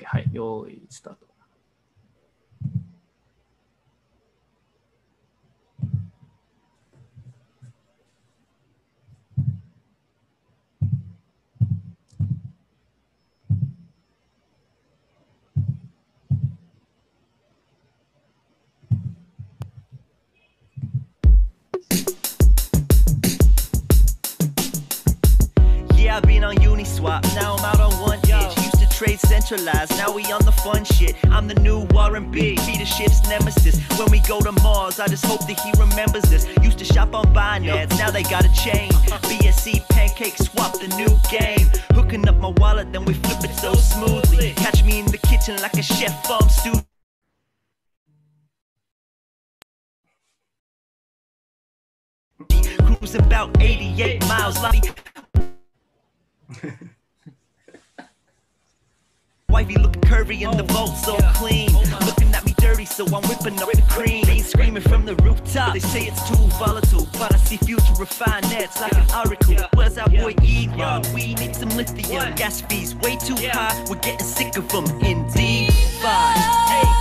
OK。はい。用意スタート。Trade centralized, now we on the fun shit. I'm the new Warren B, feeder ship's nemesis. When we go to Mars, I just hope that he remembers this. Used to shop on Binance, now they got a chain. BSC pancake swap, the new game. Hooking up my wallet, then we flip it so smoothly. Catch me in the kitchen like a chef, I'm stew. Cruising about 88 miles, Wifey looking curvy and the vault so clean. Looking at me dirty, so I'm whipping up the cream. Ain't screaming from the rooftop. They say it's too volatile, but I see future refined nets like an oracle. Where's our boy Elon? We need some lithium. Gas fees way too high. We're getting sick of them. Indeed, five. Hey.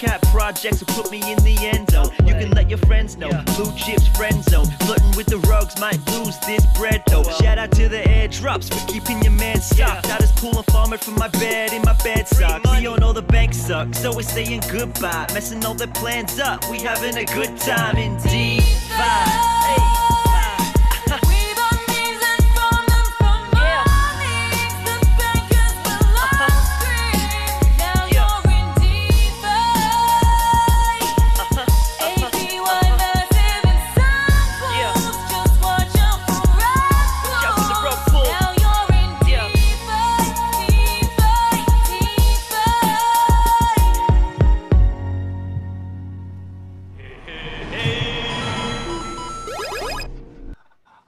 Cap projects will put me in the end zone. You can let your friends know. Blue chips, friend zone. Flirting with the rugs might lose this bread though. Shout out to the airdrops for keeping your man stocked. I just pull a farmer from my bed in my bed sock. We all know the bank sucks, so we're saying goodbye. Messing all their plans up, we having a good time indeed. Five. Hey.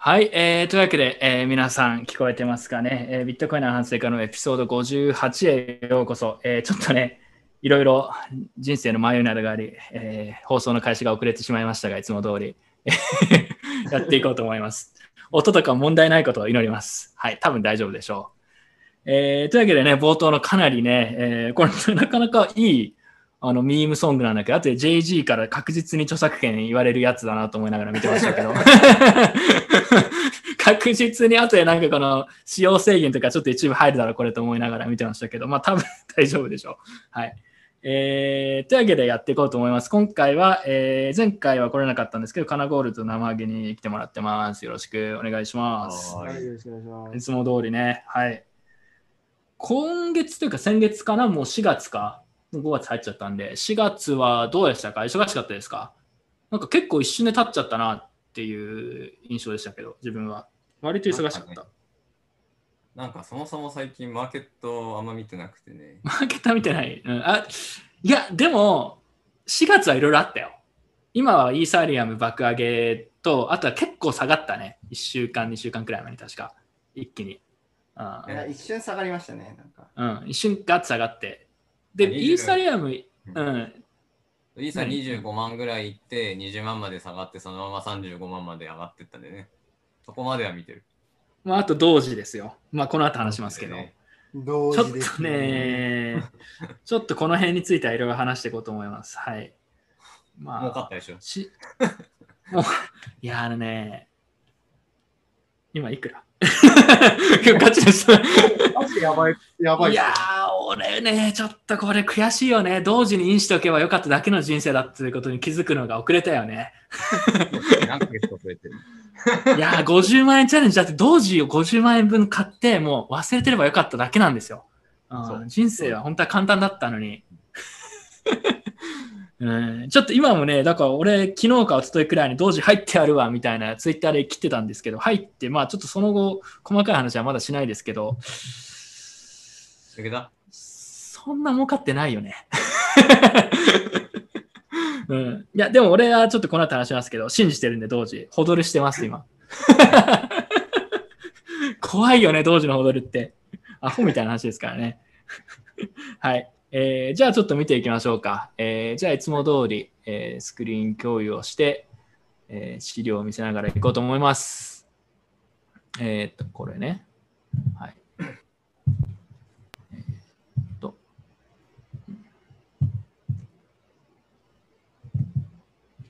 はい、えー、というわけで、えー皆さん聞こえてますかね、えービットコインの反省会のエピソード58へようこそ、えーちょっとね、いろいろ人生の迷いなどがあり、えー放送の開始が遅れてしまいましたが、いつも通り やっていこうと思います。音とか問題ないことを祈ります。はい、多分大丈夫でしょう。えーというわけでね、冒頭のかなりね、えーこれなかなかいいあのミームソングなんだけど、あとで JG から確実に著作権言われるやつだなと思いながら見てましたけど。確実に後でなんかこの使用制限とかちょっと一部入るだろうこれと思いながら見てましたけど、まあ多分 大丈夫でしょう。はい。えー、というわけでやっていこうと思います。今回は、えー前回は来れなかったんですけど、カナゴールド生揚げに来てもらってます。よろしくお願いします。ははい、よろしくお願いします。いつも通りね。はい。今月というか先月かな？もう4月か？5月入っちゃったんで、4月はどうでしたか？忙しかったですか？なんか結構一瞬で経っちゃったなっていう印象でしたけど、自分は。割と忙しかった。なんかそもそも最近マーケットあんま見てなくてね。マーケットは見てない。うん、あいや、でも、4月はいろいろあったよ。今はイーサリアム爆上げと、あとは結構下がったね。1週間、2週間くらい前に確か。一気に。あ一瞬下がりましたね、なんか。うん、一瞬ガッツ下がって。で、20イーサリアム、うん、イーサ何25万ぐらいいって20万まで下がってそのまま35万まで上がってったんでね。そこまでは見てる。まあ、あと同時ですよ。まあ、この後話しますけど。ね同ちょっと。ね、ちょっとこの辺についてはいろいろ話していこうと思います。はい。ま儲かったでしょ。しもういや、あのね、今いくら？ガチです。マジでやばい。やばい。いやー、俺ね、ちょっとこれ悔しいよね。同時にインしておけばよかっただけの人生だっていうことに気づくのが遅れたよね。何ヶ月か増えてる。いやー、50万円チャレンジだって同時を50万円分買って、もう忘れてればよかっただけなんですよ。うん人生は本当は簡単だったのに。うん、ちょっと今もね、だから俺、昨日か一昨日くらいに同時入ってやるわみたいなツイッターで切ってたんですけど、入って、まあちょっとその後、細かい話はまだしないですけど、だけど、そんな儲かってないよね。いや、でも俺はちょっとこの後話しますけど、信じてるんで、同時。ホドルしてます、今。怖いよね、同時のホドルって。アホみたいな話ですからね。はい。えーじゃあちょっと見ていきましょうか。えーじゃあいつも通り、えースクリーン共有をして、えー資料を見せながらいこうと思います。えーっと、これね。はい。えーっと。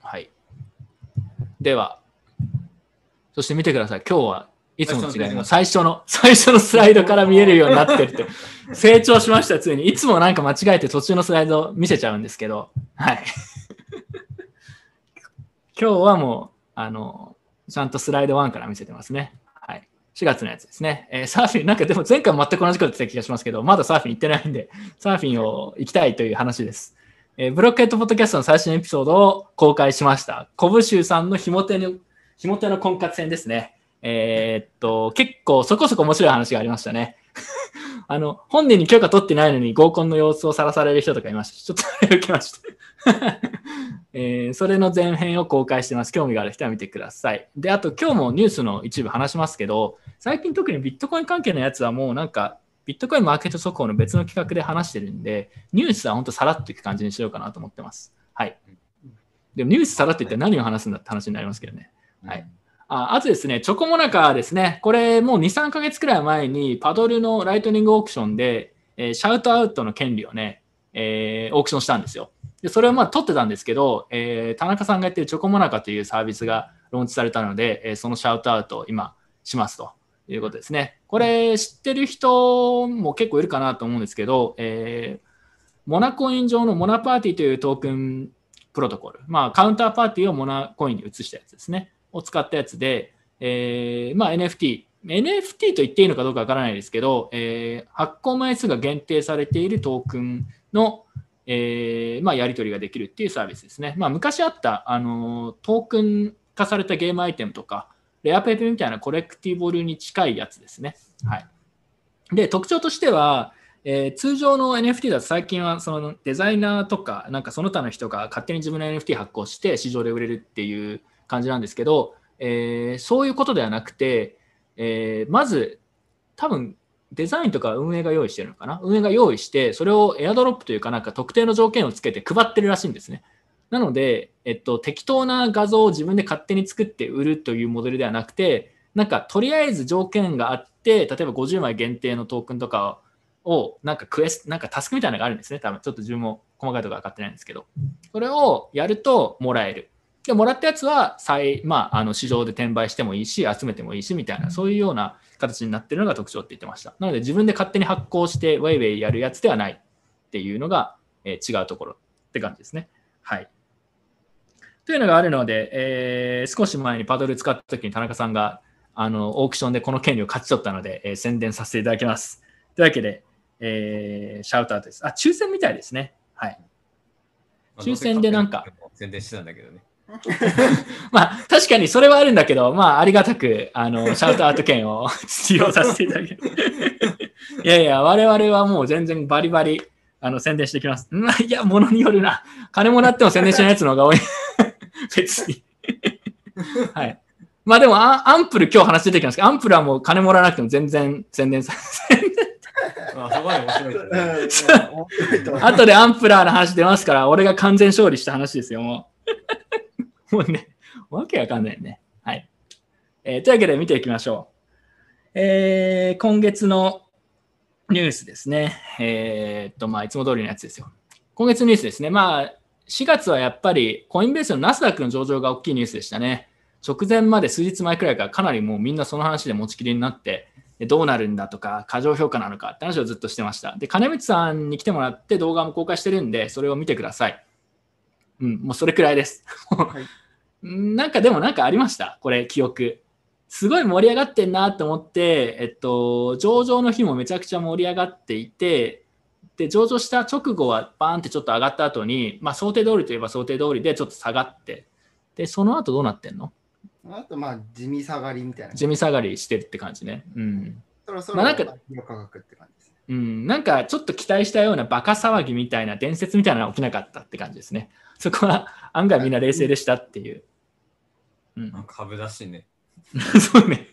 はい。では、そして見てください。今日はいつもと違います。最初の、最初のスライドから見えるようになってるって。成長しました、ついに。いつもなんか間違えて途中のスライド見せちゃうんですけど、はい。今日はもう、あの、ちゃんとスライド1から見せてますね。はい。4月のやつですね。えーサーフィン、なんかでも前回全く同じこと言ってた気がしますけど、まだサーフィン行ってないんで、サーフィンを行きたいという話です。えーブロックヘッドポッドキャストの最新エピソードを公開しました。コブシュウさんのひも手の、ひも手の婚活戦ですね。えーっと、結構そこそこ面白い話がありましたね。あの、本人に許可取ってないのに合コンの様子をさらされる人とかいました。ちょっとあれ受けました。えーそれの前編を公開してます。興味がある人は見てください。で、あと今日もニュースの一部話しますけど、最近特にビットコイン関係のやつはもうなんか、ビットコインマーケット速報の別の企画で話してるんで、ニュースは本当さらっといく感じにしようかなと思ってます。はい。でもニュースさらって言って何を話すんだって話になりますけどね。はいああとですね、チョコモナカですね、これもう2、3ヶ月くらい前にパドルのライトニングオークションで、えーシャウトアウトの権利をね、えーオークションしたんですよ。で、それをまあ取ってたんですけど、えー田中さんがやってるチョコモナカというサービスがローンチされたので、えーそのシャウトアウトを今しますということですね。これ知ってる人も結構いるかなと思うんですけど、えーモナコイン上のモナパーティーというトークンプロトコル、まあカウンターパーティーをモナコインに移したやつですね。を使ったやつで、えーまあ、NFT、NFT と言っていいのかどうかわからないですけど、えー発行枚数が限定されているトークンの、えーまあ、やり取りができるっていうサービスですね。まあ、昔あった、あのトークン化されたゲームアイテムとか、レアペーペみたいなコレクティブルに近いやつですね。はい。で、特徴としては、えー通常の NFT だと最近はそのデザイナーとか、なんかその他の人が勝手に自分の NFT 発行して市場で売れるっていう感じなんですけど、えーそういうことではなくて、えーまず多分デザインとか運営が用意してるのかな？運営が用意して、それをエアドロップというかなんか特定の条件をつけて配ってるらしいんですね。なので、えっと、適当な画像を自分で勝手に作って売るというモデルではなくて、なんかとりあえず条件があって、例えば50枚限定のトークンとかを、なんかクエス、なんかタスクみたいなのがあるんですね。多分ちょっと自分も細かいところ分かってないんですけど。それをやるともらえる。で、もらったやつは再、まあ、あの市場で転売してもいいし、集めてもいいしみたいな、そういうような形になってるのが特徴って言ってました。なので、自分で勝手に発行して、ウェイウェイやるやつではないっていうのが、えー違うところって感じですね。はい。というのがあるので、えー少し前にパドル使った時に田中さんがあのオークションでこの権利を勝ち取ったので、えー宣伝させていただきます。というわけで、えーシャウトアウトです。あ、抽選みたいですね。はい。抽選でなんか。宣伝してたんだけどね。まあ、確かにそれはあるんだけど、まあ、ありがたく、あの、シャウトアウト券を 使用させていただき。いやいや、我々はもう全然バリバリ、あの、宣伝してきます。うんいや、ものによるな。金もらっても宣伝しないやつの方が多い。別に。はい。まあでもアン、アンプル今日話出てきますけど、アンプルはもう金もらわなくても全然宣伝されて、いですうんね。面白いとでアンプラーの話出ますから、俺が完全勝利した話ですよ、もう。もうね、わけわかんないね。はい。えーというわけで見ていきましょう。えー今月のニュースですね。えーっと、まあ、いつも通りのやつですよ。今月のニュースですね。まあ、4月はやっぱりコインベースのナスダックの上場が大きいニュースでしたね。直前まで数日前くらいからかなりもうみんなその話で持ちきりになって、どうなるんだとか、過剰評価なのかって話をずっとしてました。で、金光さんに来てもらって動画も公開してるんで、それを見てください。うん、もうそれくらいです。はいなんかでもなんかありました、これ、記憶。すごい盛り上がってんなと思って、えっと、上場の日もめちゃくちゃ盛り上がっていて、で、上場した直後はバーンってちょっと上がった後に、まあ想定通りといえば想定通りでちょっと下がって、で、その後どうなってんの？あとまあ地味下がりみたいな。地味下がりしてるって感じね。うん。そろそろまあなんかの価格って感じですね。うん、なんかちょっと期待したようなバカ騒ぎみたいな伝説みたいなのは起きなかったって感じですね。そこは案外みんな冷静でしたっていう。うん、株だしね。そうね。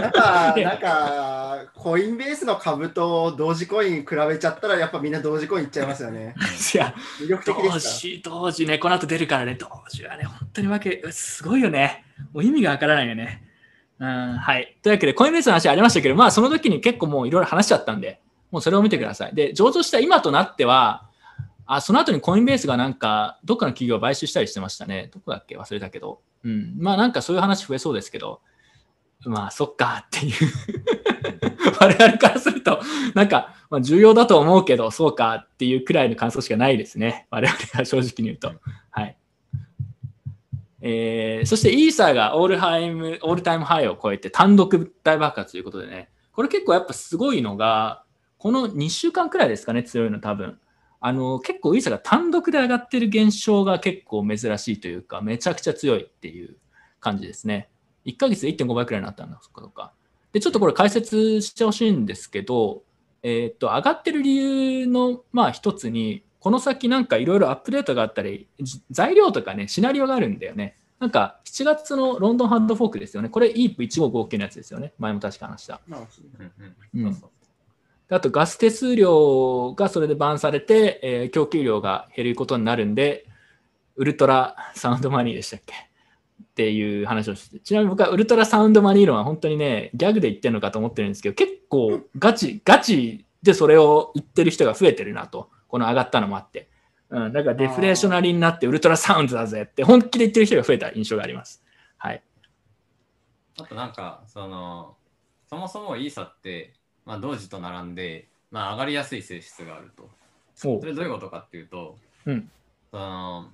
なんか、なんか、コインベースの株と同時コイン比べちゃったら、やっぱみんな同時コインいっちゃいますよね。いや、魅力的で同す時、同時ね、この後出るからね、同時はね、本当にわけ、すごいよね。もう意味がわからないよね。うん、はい。というわけで、コインベースの話ありましたけど、まあ、その時に結構もういろいろ話しちゃったんで、もうそれを見てください。で、上場した今となっては、あその後にコインベースがなんか、どっかの企業を買収したりしてましたね。どこだっけ？忘れたけど。うん。まあ、なんかそういう話増えそうですけど、まあ、そっかっていう。我々からすると、なんか、まあ、重要だと思うけど、そうかっていうくらいの感想しかないですね。我々が正直に言うと。はい。えーそしてイーサーがオールハイムオールタイムハイを超えて単独大爆発ということでね、これ結構やっぱすごいのが、この2週間くらいですかね、強いの多分。あの、結構イーサーが単独で上がってる現象が結構珍しいというか、めちゃくちゃ強いっていう感じですね。1ヶ月で1.5倍くらいになったんだ、そっかそっか。で、ちょっとこれ解説してほしいんですけど、えーっと、上がってる理由の、まあ一つに、この先なんかいろいろアップデートがあったり、じ材料とかね、シナリオがあるんだよね。なんか7月のロンドンハンドフォークですよね。これ EAP1559 のやつですよね。前も確か話した。まあうんあとガス手数料がそれでバンされて、えー供給量が減ることになるんで、ウルトラサウンドマニーでしたっけ？っていう話をして、ちなみに僕はウルトラサウンドマニー論は本当にね、ギャグで言ってるのかと思ってるんですけど、結構ガチ、ガチでそれを言ってる人が増えてるなと、この上がったのもあって。うん、だからデフレーショナリーになってウルトラサウンドだぜって本気で言ってる人が増えた印象があります。はい。あとなんか、その、そもそもイーサって、まあ、同時と並んで、まあ、上がりやすい性質があると。それどういうことかっていうと、うんその、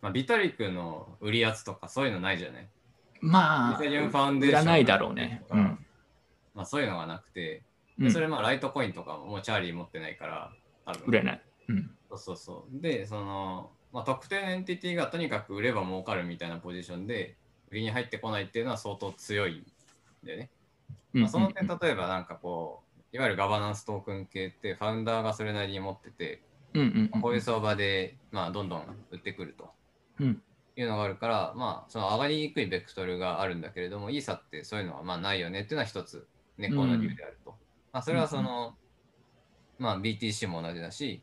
まあ、ビタリックの売りやつとかそういうのないじゃない？まあ、イーサリファウンデーションないだろうね。うん。まあ、そういうのがなくて、うんでそれまあライトコインとかももうチャーリー持ってないから、多分売れない。うん。そうそうそう。で、その、まあ、特定のエンティティがとにかく売れば儲かるみたいなポジションで、売りに入ってこないっていうのは相当強いんだよね。うんまあ、その点、例えばなんかこう、いわゆるガバナンストークン系って、ファウンダーがそれなりに持ってて、こういう相場で、まあ、どんどん売ってくると。うん。いうのがあるから、まあ、その上がりにくいベクトルがあるんだけれども、イーサってそういうのはまあないよねっていうのは一つ根っこの理由であると。まあ、それはその、まあ、BTC も同じだし、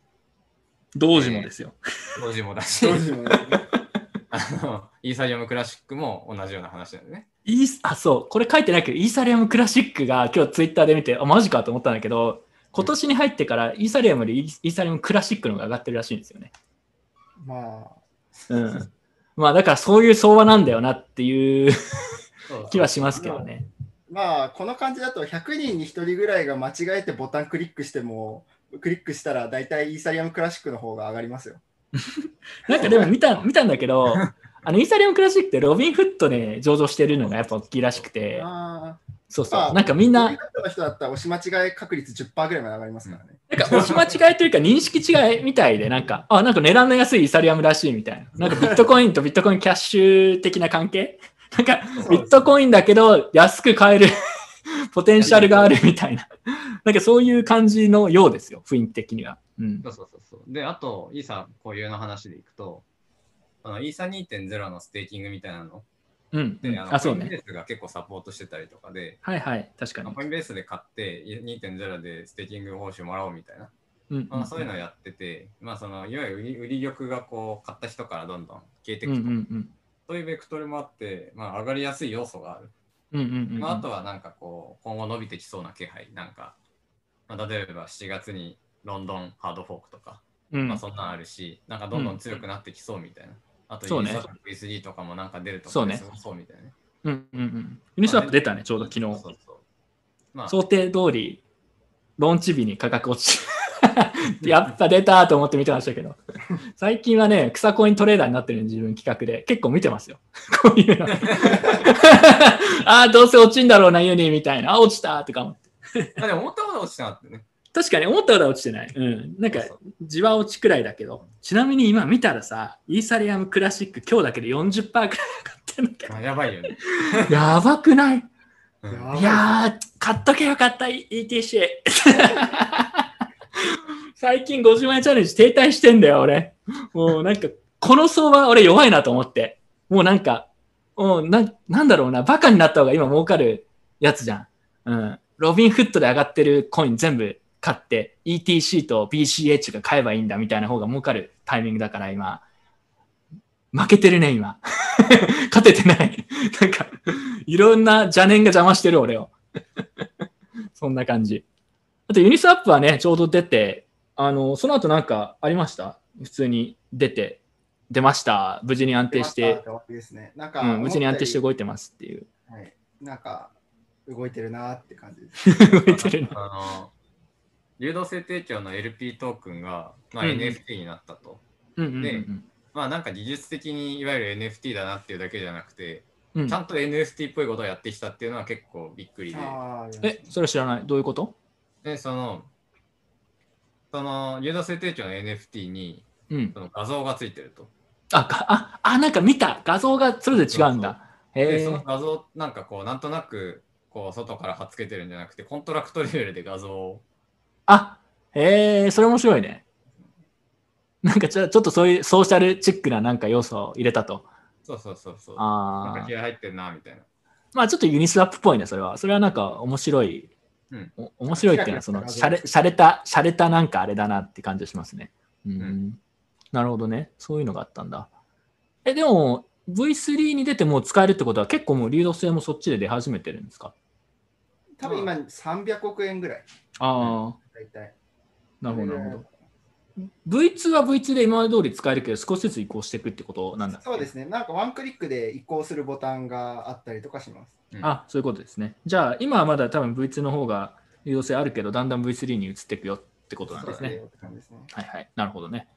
同時もですよ。同時もだし、あのイーサリアムクラシックも同じような話なんでね。イースあ、そう、これ書いてないけど、イーサリアムクラシックが今日ツイッターで見て、あ、マジかと思ったんだけど、今年に入ってからイーサリアムよりイーサリアムクラシックの方が上がってるらしいんですよね。まうん。まあだからそういう相場なんだよなっていう気はしますけどね。あ、まあ、この感じだと100人に1人ぐらいが間違えてボタンクリックしても、クリックしたら大体イーサリアムクラシックの方が上がりますよ。なんかでも見た見たんだけど、あのイーサリアムクラシックってロビンフットで上場してるのがやっぱ大きいらしくて、あそうそう。あなんかみんあ、な、の人だったら押し間違い確率10%ぐらいまで上がりますからね。なんか押し間違いというか認識違いみたいで、なんか、あ、なんか値段の安いイーサリアムらしいみたいな。なんかビットコインとビットコインキャッシュ的な関係？なんかビットコインだけど安く買えるポテンシャルがあるみたいな。なんかそういう感じのようですよ、雰囲気的には。うんそ。うそうそうそう。で、あと、イーサ固有の話でいくと、あのイーサ2.0のステーキングみたいなの？うん。で、あのあ、そうね。コインベースが結構サポートしてたりとかで、はいはい、確かに。コインベースで買って2.0でステーキング報酬もらおうみたいな、うんまあ、そういうのをやってて、まあ、そのいわゆる売り売り玉がこう買った人からどんどん消えていうんうくと、んうん。そういうベクトルもあって、まあ、上がりやすい要素がある。うんうんうんうん。まあ、あとはなんかこう今後伸びてきそうな気配なんか、まあ、例えば7月にロンドンハードフォークとか、うんまあ、そんなんあるしなんかどんどん強くなってきそうみたいな、あとそうね ESD とかもなんか出るとそうねそうみたいなねうんうんうん。ユニスワップ出たね、ちょうど昨日。そうそうそうまあ想定通り、ローンチ日に価格落ちて、やっぱ出たと思って見てましたけど、最近はね、草コイントレーダーになってる自分企画で、結構見てますよ。こういうの。ああ、どうせ落ちんだろうな、ユニみたいな。あ、落ちたとか思って。あでも思ったほど落ちてなかったね確かに思ったほどは落ちてない。うん。なんかじわ落ちくらいだけど、ちなみに今見たらさ、イーサリアムクラシック今日だけで40%くらい上がってるんだけどあやばいよね、やばくない？うんいやー、買っとけよかった ETC。最近50万円チャレンジ停滞してんだよ、俺。もうなんか、この相場俺弱いなと思って。もうなんか、もうな、なんだろうな、バカになった方が今儲かるやつじゃん。うん。ロビンフットで上がってるコイン全部買って、ETC と BCH が買えばいいんだみたいな方が儲かるタイミングだから今、負けてるね、今。勝ててない。なんか、いろんな邪念が邪魔してる、俺を。そんな感じ。あと、ユニスワップはね、ちょうど出て、あの、その後なんかありました？普通に出て、出ました。無事に安定して、終わりですね。なんか、うん、無事に安定して動いてますっていう。はい。なんか、動いてるなーって感じです。動いてるな。流動性提供の LP トークンが、まあ、NFT になったと。うんうんうんでまあなんか技術的にいわゆる NFT だなっていうだけじゃなくて、うん。ちゃんと NFT っぽいことをやってきたっていうのは結構びっくりで。え、それ知らない？どういうこと？で、その、その流動性提供の NFT にうん。その画像がついてると。あ、かあ、あ、なんか見た。画像がそれぞれ違うんだ。へで、えそ。の画像なんかこう、なんとなくこう外から貼っつけてるんじゃなくて、コントラクトレベルで画像を。あ、へえ、それ面白いね。なんかちょちょっとそういうソーシャルチックななんか要素を入れたと。そうそうそうそう。なんああか気。合入ってんなみたいな。まあちょっとユニスワップっぽいね、それは。それはなんか面白い。うんお面白いっていうのは、その、しゃれ、しゃれた、しゃれたなんかあれだなって感じがしますね。うん。んなるほどね。そういうのがあったんだ。え、でも、V3 に出てもう使えるってことは結構もう流動性もそっちで出始めてるんですか？多分今300億円ぐらい、ああ、大体。なるほど、なるほど。V2 は V2 で今まで通り使えるけど、少しずつ移行していくってことなんだそうですね。なんかワンクリックで移行するボタンがあったりとかします。あ、そういうことですね。じゃあ、今はまだ多分 V2 の方が流動性あるけど、だんだん V3 に移っていくよってことなんですね。すね。はいはい。なるほどね。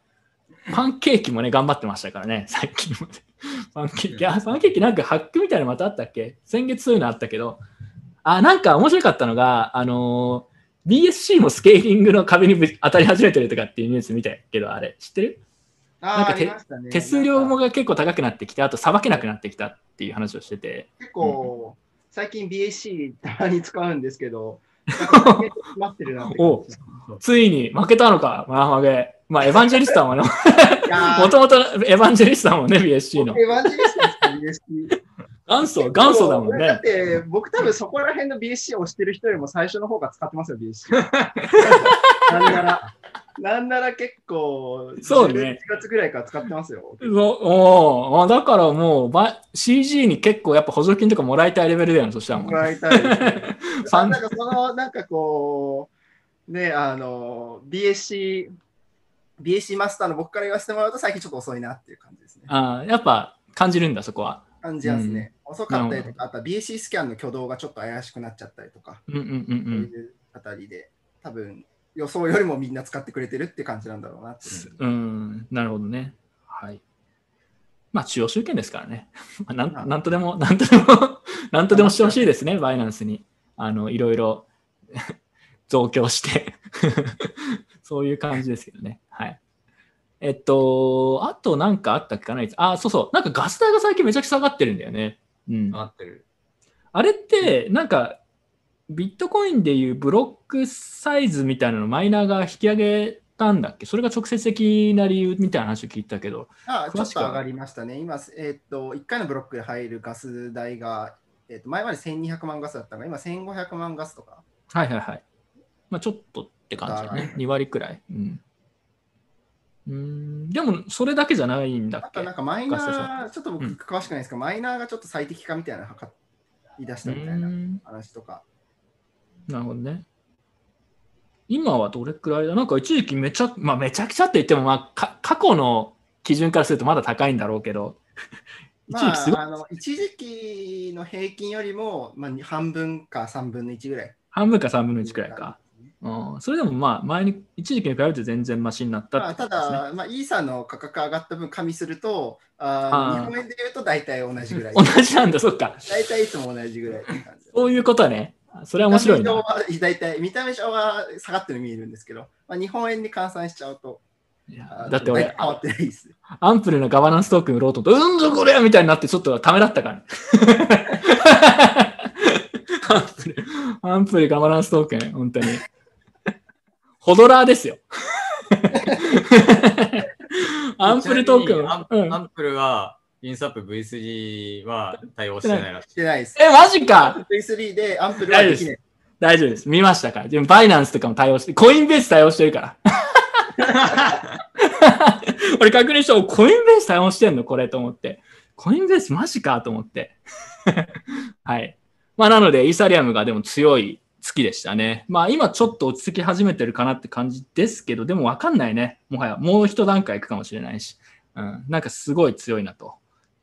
パンケーキもね、頑張ってましたからね、最近まで。パンケーキ、あ、パンケーキなんかハックみたいなのまたあったっけ？先月そういうのあったけど、あ、なんか面白かったのが、あのー BSC もスケーリングの壁にぶ当たり始めてるとかっていうニュース見たけど、あれ、知ってる？なんかてありましたね手数料もが結構高くなってきて、あとさばけなくなってきたっていう話をしてて、結構、最近 BAC たまに使うんですけど、なんか最近詰まってるな。ついに負けたのか、まあ負け。まあ、エヴァンジェリストはも いやーもともとエヴァンジェリストだもんね、BSC の。エヴァンジェリストですか BSC。元祖、元祖だもんだっね。て、僕多分そこら辺の BSC を押してる人よりも最初の方が使ってますよ、BSC。なんなら、なんなら結構、そうね11月ぐらいから使ってますよ。おーだからもうば CG に結構やっぱ補助金とかもらいたいレベルだよね、そしたらもうも。らいたい なんかその、なんかこう、ね、あの、BSC、BSC マスターの僕から言わせてもらうと最近ちょっと遅いなっていう感じですね。あーやっぱ感じるんだ、そこは。感じますね。遅かったりとか、あとは BSC スキャンの挙動がちょっと怪しくなっちゃったりとか、うんうんうんう。そうんいうあたりで、多分予想よりもみんな使ってくれてるって感じなんだろうなっていう。うん、なるほどね。はい。まあ、中央集権ですからね。まあなんなんとでも、なんとでも、なんとでもしてほしいですね、バイナンスに。あの、いろいろ増強して。そういう感じですけどね。はい。えっと、あとなんかあったっけかなあ、そうそう。なんかガス代が最近めちゃくちゃ下がってるんだよね。うん。合ってる。あれって、なんか、ビットコインでいうブロックサイズみたいなのマイナーが引き上げたんだっけ？それが直接的な理由みたいな話を聞いたけど。あちょっと上がりましたね。今、えっと、1回のブロックで入るガス代が、えっと、前まで1200万ガスだったのが、今1500万ガスとか。はいはいはい。まあちょっとって感じだね。2割くらい。うん。うーんでも、それだけじゃないんだあっけ？となんかマイナー、ちょっと僕うん詳しくないですけど、マイナーがちょっと最適化みたいなの測り出したみたいうなー話とか。なるほどね。今はどれくらいだ？なんか一時期めちゃ、まあめちゃくちゃって言っても、まあか過去の基準からするとまだ高いんだろうけど、一時期すごいまあ、あの一時期の平均よりも、まあ、半分か3分の1ぐらい。半分か3分の1くらいか。うん、それでもまあ前に一時期に比べて全然マシになったまあ、っね。ただ、まあ、イーサの価格上がった分加味すると、ああー日本円で言うと大体同じぐらい。同じなんだ、そっか。大体いつも同じぐらいって感じ。そういうことね。それは面白いな。大体見た目上は下がってる見えるんですけど、まあ、日本円に換算しちゃうと、いやあだって俺ってないです。アンプルのガバナンストークン売ろうとうんぞこれみたいになってちょっとためらったから。アンププル、アンプルガバナンストークン、本当に。ホドラーですよ。アンプルトークンアン,、うんアンプルは、インサップ V3 は対応してないらしい。してないです。え、マジか V3 でアンプルはできない。大丈夫です。見ましたから。でもバイナンスとかも対応して、コインベース対応してるから。俺確認したら、コインベース対応してんのこれと思って。コインベースマジかと思って。はい。まあなので、イーサリアムがでも強い月でしたね。まあ今ちょっと落ち着き始めてるかなって感じですけど、でもわかんないね。もはやもう一段階いくかもしれないし。うん。なんかすごい強いなと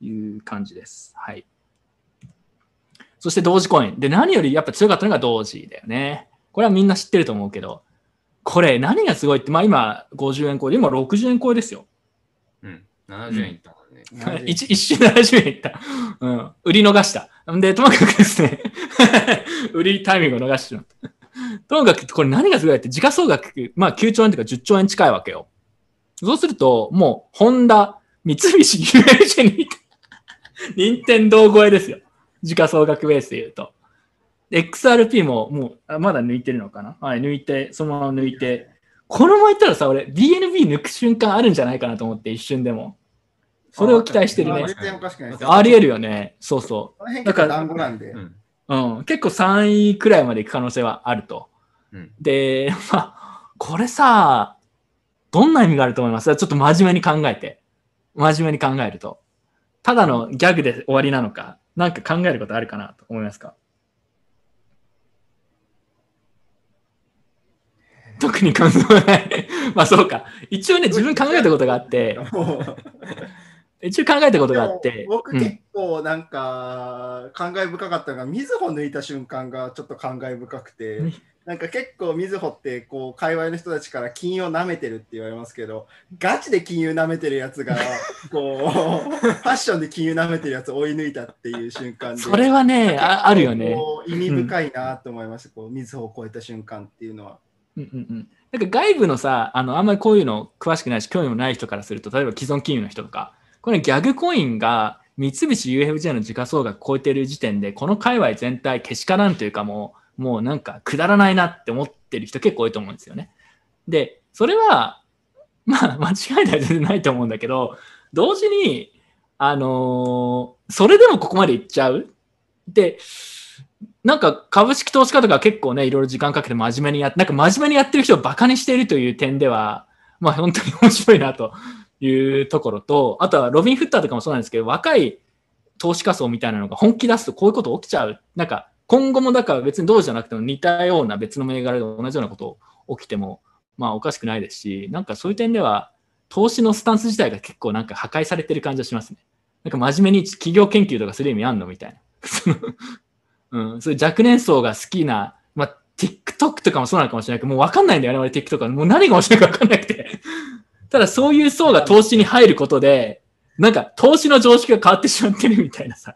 いう感じです。はい。そして同時コイン。で、何よりやっぱ強かったのが同時だよね。これはみんな知ってると思うけど、これ何がすごいって、まあ今50円超えで、今60円超えですよ。うん。70円いったもんね。一一瞬70円いった。うん。売り逃した。んで、ともかくですね、売りタイミングを逃してしまった。ともかくこれ何がすごいって、時価総額、まあ9兆円とか10兆円近いわけよ。そうすると、もう、ホンダ、三菱 UFJ に、任天堂超えですよ。時価総額ベースで言うと。で XRP ももう、あまだ抜いてるのかな？はい、抜いて、そのまま抜いて。このままいったらさ、俺、BNB 抜く瞬間あるんじゃないかなと思って、一瞬でも。それを期待してるねまあ。絶対おかしくないです。ありえるよね。そうそこの辺結構団子なんでう。ん。う。うん。結構3位くらいまで行く可能性はあると。うんで、まあ、これさ、どんな意味があると思います？ちょっと真面目に考えて。真面目に考えると。ただのギャグで終わりなのか、なんか考えることあるかなと思いますか？特に感想はない。まあそうか。一応ね、自分考えたことがあって、一応考えたことがあって、うん僕結構なんか感慨深かったのが、みずほ抜いた瞬間がちょっと感慨深くてうん、なんか結構みずほってこう界隈の人たちから金融を舐めてるって言われますけど、ガチで金融舐めてるやつが、こう、ファッションで金融舐めてるやつを追い抜いたっていう瞬間で。それはね、ああるよね。意味深いなと思いました、こう、みずほを超えた瞬間っていうのは。うんうんうん。なんか外部のさ、あの、あんまりこういうの詳しくないし、興味もない人からすると、例えば既存金融の人とか、これギャグコインが三菱 UFJ の時価総額超えてる時点で、この界隈全体けしからんというかもう、もうなんかくだらないなって思ってる人結構多いと思うんですよね。で、それは、まあ、間違いでは全然ないと思うんだけど、同時に、あのーそれでもここまでいっちゃうで、なんか株式投資家とか結構ね、いろいろ時間かけて真面目にやって、なんか真面目にやってる人をバカにしているという点では、まあ本当に面白いなというところと、あとはロビン・フッターとかもそうなんですけど、若い投資家層みたいなのが本気出すとこういうこと起きちゃう。なんか今後もだから別にどうじゃなくても似たような別の銘柄で同じようなこと起きても、まあおかしくないですし、なんかそういう点では、投資のスタンス自体が結構なんか破壊されてる感じがしますね。なんか真面目に企業研究とかする意味あんのみたいな。うん、そういう若年層が好きな、まあ、TikTok とかもそうなのかもしれないけど、もう分かんないんだよね、俺 TikTok は。もう何が面白いか分かんなくて。ただそういう層が投資に入ることで、なんか投資の常識が変わってしまってるみたいなさ。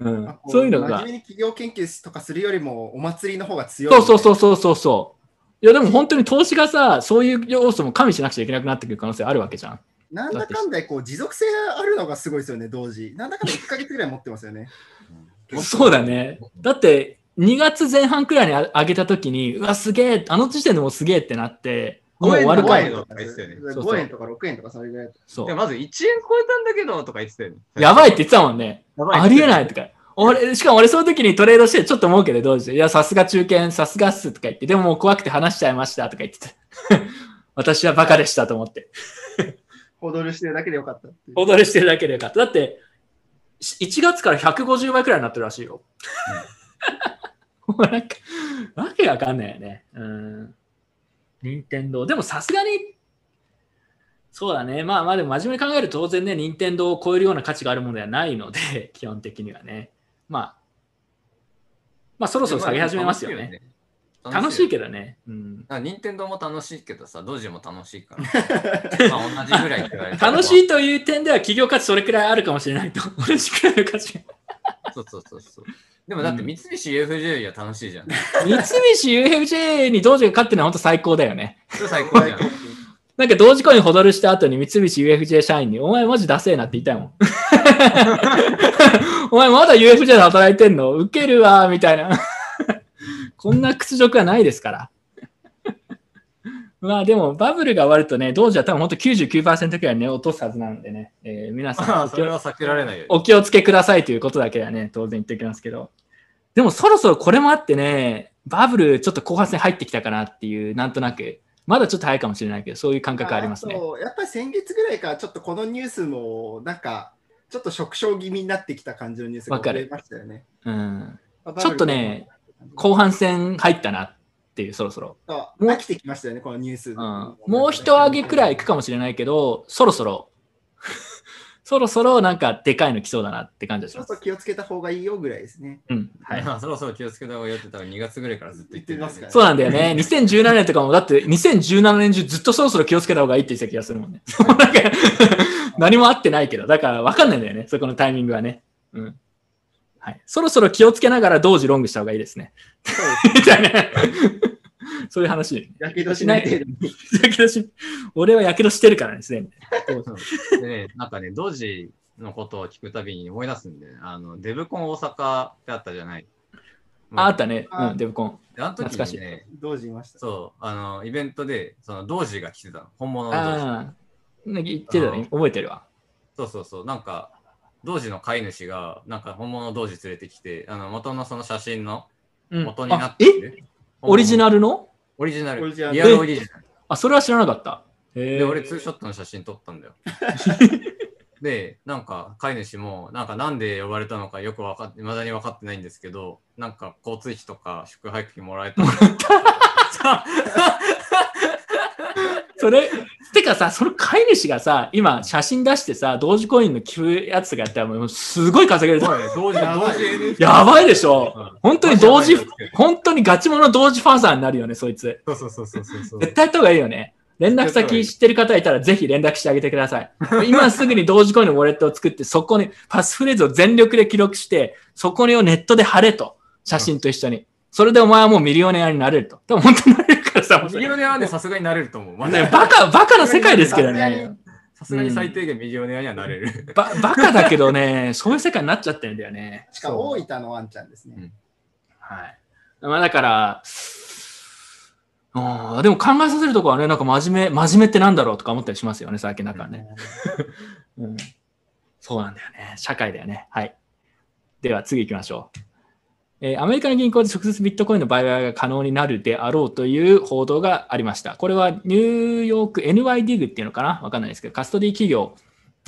うんそういうのが真面。目に企業研究とかするよりも、お祭りの方が強い。そうそうそうそうそうそう。いやでも本当に投資がさ、そういう要素も加味しなくちゃいけなくなってくる可能性あるわけじゃん。なんだかんだこう持続性あるのがすごいですよね、同時。なんだかんだ1ヶ月ぐらい持ってますよね。そうだね。だって、2月前半くらいにあ上げたときに、うわ、すげえ、あの時点でもうすげえってなって、もう終わるか5い円。とか言ってたよねそうそう5円とか6円とかそれぐらい。そう。まず1円超えたんだけどとか言ってたよね。やばいって言ってたもんね。ありえないとか。俺、しかも俺その時にトレードしてちょっと思うけど、どうしていや、さすが中堅、さすがっすとか言って、でももう怖くて話しちゃいましたとか言ってて。私はバカでしたと思って。ホドルしてるだけでよかった。踊りしてるだけでよかった。だって、1月から150倍くらいになってるらしいよ。もうなんか、わけわかんないよね。うん。任天堂。でもさすがに、そうだね。まあまあでも真面目に考えると当然ね、任天堂を超えるような価値があるものではないので、基本的にはね。まあ、まあそろそろ下げ始めますよね。。楽しいけけどね。うん。ど。任天堂も楽しいけどさ、ドジも楽しいから。まあ同じぐらいって言われて楽しいという点では企業価値それくらいあるかもしれないと。同じくらいの価値が。そうそうそうそう。でもだって三菱 UFJ は楽しいじゃん。三菱 UFJ に同時が勝ってるのは本当最高だよね。それ最高じゃん。なんか同時コインほどるした後に三菱 UFJ 社員に、お前マジダセえなって言いたいもん。お前まだ UFJ で働いてんの？ウケるわ、みたいな。こんな屈辱はないですから。まあでも、バブルが終わるとね、同時は多分本当99%くらいね、落とすはずなんでね、えー皆さんまあ、お気をそれは避けられないよ。お気をつけくださいということだけはね、当然言っておきますけど。でもそろそろこれもあってね、バブルちょっと後半戦入ってきたかなっていう、なんとなく、まだちょっと早いかもしれないけど、そういう感覚ありますね。とやっぱり先月ぐらいからちょっとこのニュースもなんかちょっと縮小気味になってきた感じのニュースがわかる増えましたよね。うん。まあちょっとね、後半戦入ったなっていう、そろそろ。そう飽きてきましたよね、このニュース。うん、もう一上げくらいいくかもしれないけど、そろそろ、そろそろなんかでかいの来そうだなって感じがしますちょっと。気をつけた方がいいよぐらいですね。うん。はい。まあ、そろそろ気をつけた方がいいよって多分2月ぐらいからずっと言ってるんだよね言ってますそうなんだよね。2017年とかも、だって2017年中ずっとそろそろ気をつけた方がいいって言ってた気がするもんね。なんか何もあってないけど、だから分かんないんだよね、そこのタイミングはね。うん。はい。そろそろ気をつけながら同時ロングした方がいいですね。そうみたいな。そういう話。やけどしない程度に。やけどし、俺はやけどしてるからですね。でね、なんかね、同時のことを聞くたびに思い出すんで、あの、デブコン大阪ってあったじゃない。ああったね。あうん、デブコン。であの時にね、同時いました。そう、あの、イベントで、その、同時が来てたの。本物の同時。ああ。なんか言ってたね。覚えてるわ。そうそうそう、なんか、同時の飼い主が、なんか本物の同時連れてきて、あの、元のその写真のうん元になってる、オリジナルの？オリジナル。オリアルオリジナル。あ、それは知らなかった。へで、え。俺、ツーショットの写真撮ったんだよ。で、なんか、飼い主も、なんか、なんで呼ばれたのかよくわかって、未だに分かってないんですけど、なんか、交通費とか宿泊費もらえたの。それ、てかさ、その飼い主がさ、今写真出してさ、同時コインの寄付やつがやったらもうすごい稼げる。同時、やばい同時 NFT やばいでしょ、うん本当に同時本当にガチモノ同時ファーザーになるよね、そいつ。そうそうそうそうそう。絶対やった方がいいよね。連絡先知ってる方いたらぜひ連絡してあげてください。今すぐに同時コインのウォレットを作って、そこにパスフレーズを全力で記録して、そこにをネットで貼れと。写真と一緒に。それでお前はもうミリオネアになれると。多分本当になれるからさ、もうそれミリオネアはね、さすがになれると思う。まあねバカ、バカな世界ですけどね。さすがに最低限ミリオネアにはなれる。ばバカだけどね、そういう世界になっちゃってるんだよね。しかも大分のワンちゃんですね。はい。まあだから、うんでも考えさせるところはね、なんか真面目、真面目ってなんだろうとか思ったりしますよね、最近なんかね。うん、そうなんだよね。社会だよね。はい。では次行きましょう。えーアメリカの銀行で直接ビットコインの売買が可能になるであろうという報道がありました。これはニューヨーク NYDIG っていうのかな？わかんないですけど、カストディ企業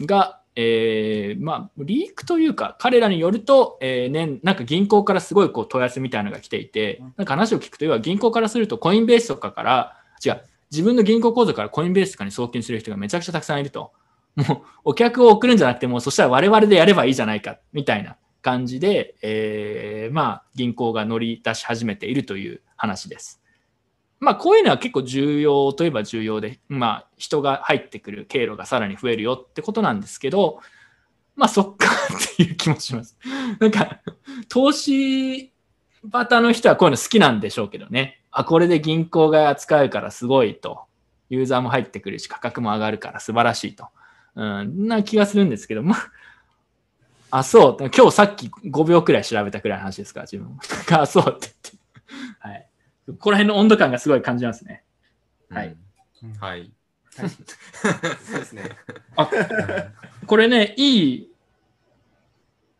が、えーまあ、リークというか、彼らによると、えー年、なんか銀行からすごいこう問い合わせみたいなのが来ていて、なんか話を聞くと、要は銀行からすると、コインベースとかから、違う、自分の銀行口座からコインベースとかに送金する人がめちゃくちゃたくさんいると。もう、お客を送るんじゃなくて、もうそしたら我々でやればいいじゃないか、みたいな感じで、えーまあ、銀行が乗り出し始めているという話です。まあ、こういうのは結構重要といえば重要で、まあ、人が入ってくる経路がさらに増えるよってことなんですけど、まあ、そっかっていう気もします。なんか、投資バタの人はこういうの好きなんでしょうけどね。あ、これで銀行が扱うからすごいと。ユーザーも入ってくるし、価格も上がるから素晴らしいと。うん、な気がするんですけど、まあ、あ、そう。今日さっき5秒くらい調べたくらいの話ですから、自分も。あ、そうって言って。はい。ここら辺の温度感がすごい感じますね。はいうん。はい。そうですね。これね、いい、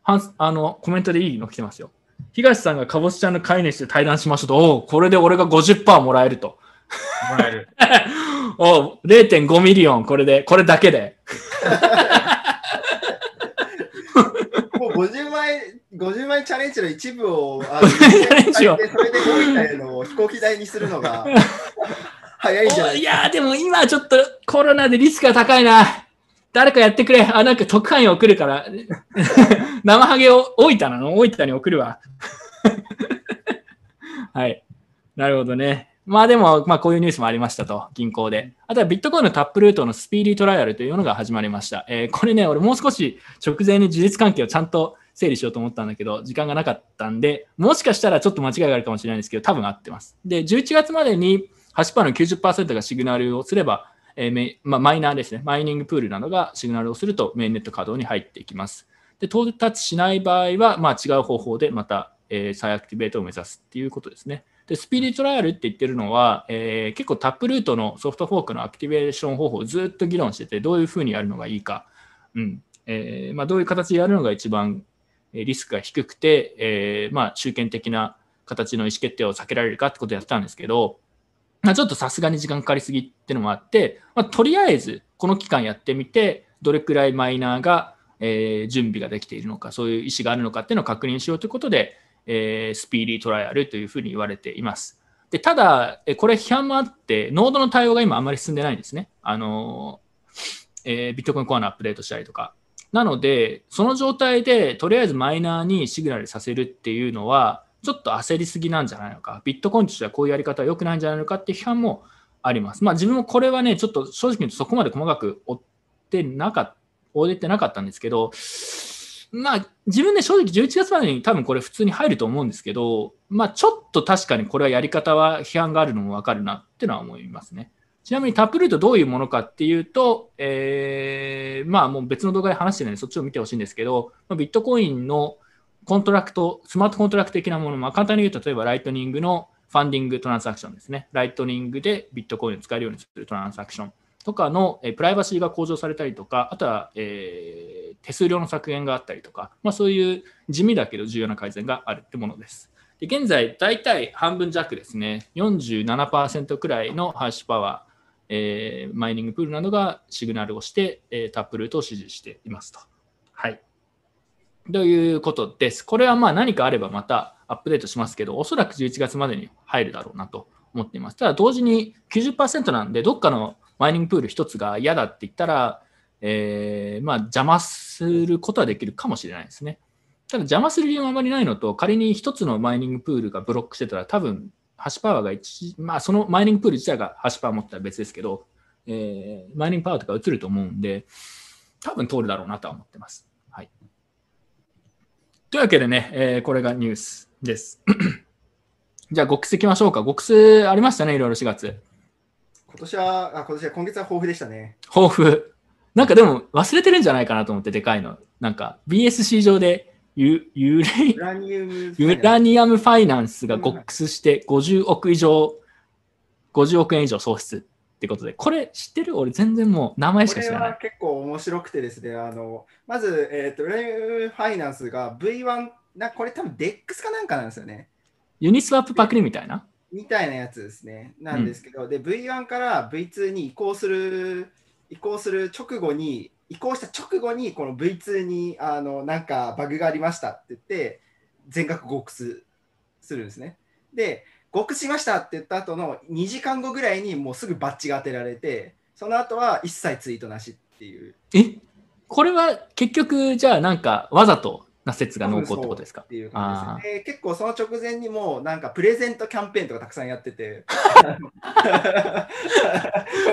はんあの、コメントでいいの来てますよ。東さんがかぼすちゃんの飼い主で対談しましょうと、おうこれで俺が50%もらえると。もらえる。おう0.5ミリオン、これで、これだけで。もう50万円、50万円チャレンジの一部を、あのチャレンジをそれで大分への飛行機代にするのが 早いんじゃないおいやーでも今ちょっとコロナでリスクが高いな。誰かやってくれ。あ、なんか特派員送るから。生ハゲを大分なの？大分に送るわ。はい。なるほどね。まあでも、まあこういうニュースもありましたと、銀行で。あとはビットコインのタップルートのスピーディートライアルというのが始まりました。えーこれね、俺もう少し直前に事実関係をちゃんと整理しようと思ったんだけど、時間がなかったんで、もしかしたらちょっと間違いがあるかもしれないんですけど、多分合ってます。で、11月までに8%の90%がシグナルをすれば、えーまあ、マイナーですね、マイニングプールなどがシグナルをするとメインネット稼働に入っていきます。で、到達しない場合は、まあ、違う方法でまた、えー再アクティベートを目指すっていうことですね。で、スピーディートライアルって言ってるのは、えー結構タップルートのソフトフォークのアクティベーション方法をずっと議論してて、どういうふうにやるのがいいか、うんえーまあ、どういう形でやるのが一番リスクが低くて、えーまあ、集権的な形の意思決定を避けられるかってことをやったんですけど、まあ、ちょっとさすがに時間かかりすぎっていうのもあって、まあ、とりあえずこの期間やってみて、どれくらいマイナーが、えー準備ができているのか、そういう意思があるのかっていうのを確認しようということで、えースピーディートライアルというふうに言われています。でただ、これ批判もあって、ノードの対応が今あんまり進んでないんですね。あのえービットコインコアのアップデートしたりとか。なので、その状態でとりあえずマイナーにシグナルさせるっていうのは、ちょっと焦りすぎなんじゃないのか、ビットコインとしてはこういうやり方は良くないんじゃないのかって批判もあります。まあ自分もこれはね、ちょっと正直言うとそこまで細かく追ってなかった、追えてなかったんですけど、まあ自分で正直11月までに多分これ普通に入ると思うんですけど、まあちょっと確かにこれはやり方は批判があるのもわかるなっていうのは思いますね。ちなみにタップルートどういうものかっていうと、えーまあもう別の動画で話してるのでそっちを見てほしいんですけど、ビットコインのコントラクト、スマートコントラクト的なもの、まあ、簡単に言うと、例えばライトニングのファンディングトランザクションですね。ライトニングでビットコインを使えるようにするトランザクションとかの、えプライバシーが向上されたりとか、あとは、えー手数料の削減があったりとか、まあ、そういう地味だけど重要な改善があるってものです。で現在、大体半分弱ですね、47%くらいのハッシュパワー、えーマイニングプールなどがシグナルをして、えータップルートを支持していますと。はい。ということです。これはまあ何かあればまたアップデートしますけど、おそらく11月までに入るだろうなと思っています。ただ同時に90%なんで、どっかのマイニングプール一つが嫌だって言ったら、えーまあ邪魔することはできるかもしれないですね。ただ邪魔する理由もあまりないのと、仮に一つのマイニングプールがブロックしてたら、多分ハッシュパワーが一、まあそのマイニングプール自体がハッシュパワー持ったら別ですけど、えーマイニングパワーとか移ると思うんで、多分通るだろうなとは思ってます。はい。というわけでね、えーこれがニュースです。じゃあ、ゴックス行きましょうか。ゴックスありましたね、いろいろ4月。今年は、あ、今年は今月は豊富でしたね。抱負。なんかでも忘れてるんじゃないかなと思って、でかいの。なんか BSC 上でユユラニウム。ユラニアムファイナンスがゴックスして50億以上、50億円以上喪失ってことで、これ知ってる？俺全然もう名前しか知らな。はい結構面白くてですね、あのまず、えー、とユラニウムファイナンスが V1、なこれ多分 DEX かなんかなんですよね。ユニスワップパクリみたいな？みたいなやつですね。なんですけど、で V1 から V2 に移行する移行する直後に移行した直後にこの V2 にあのなんかバグがありましたって言って全額合屈するんですね。で合屈しましたって言った後の2時間後ぐらいにもうすぐバッジが当てられてその後は一切ツイートなしっていうえ？これは結局じゃあなんかわざとな説が濃厚ってことですか？う感じですね。で結構その直前にもなんかプレゼントキャンペーンとかたくさんやってて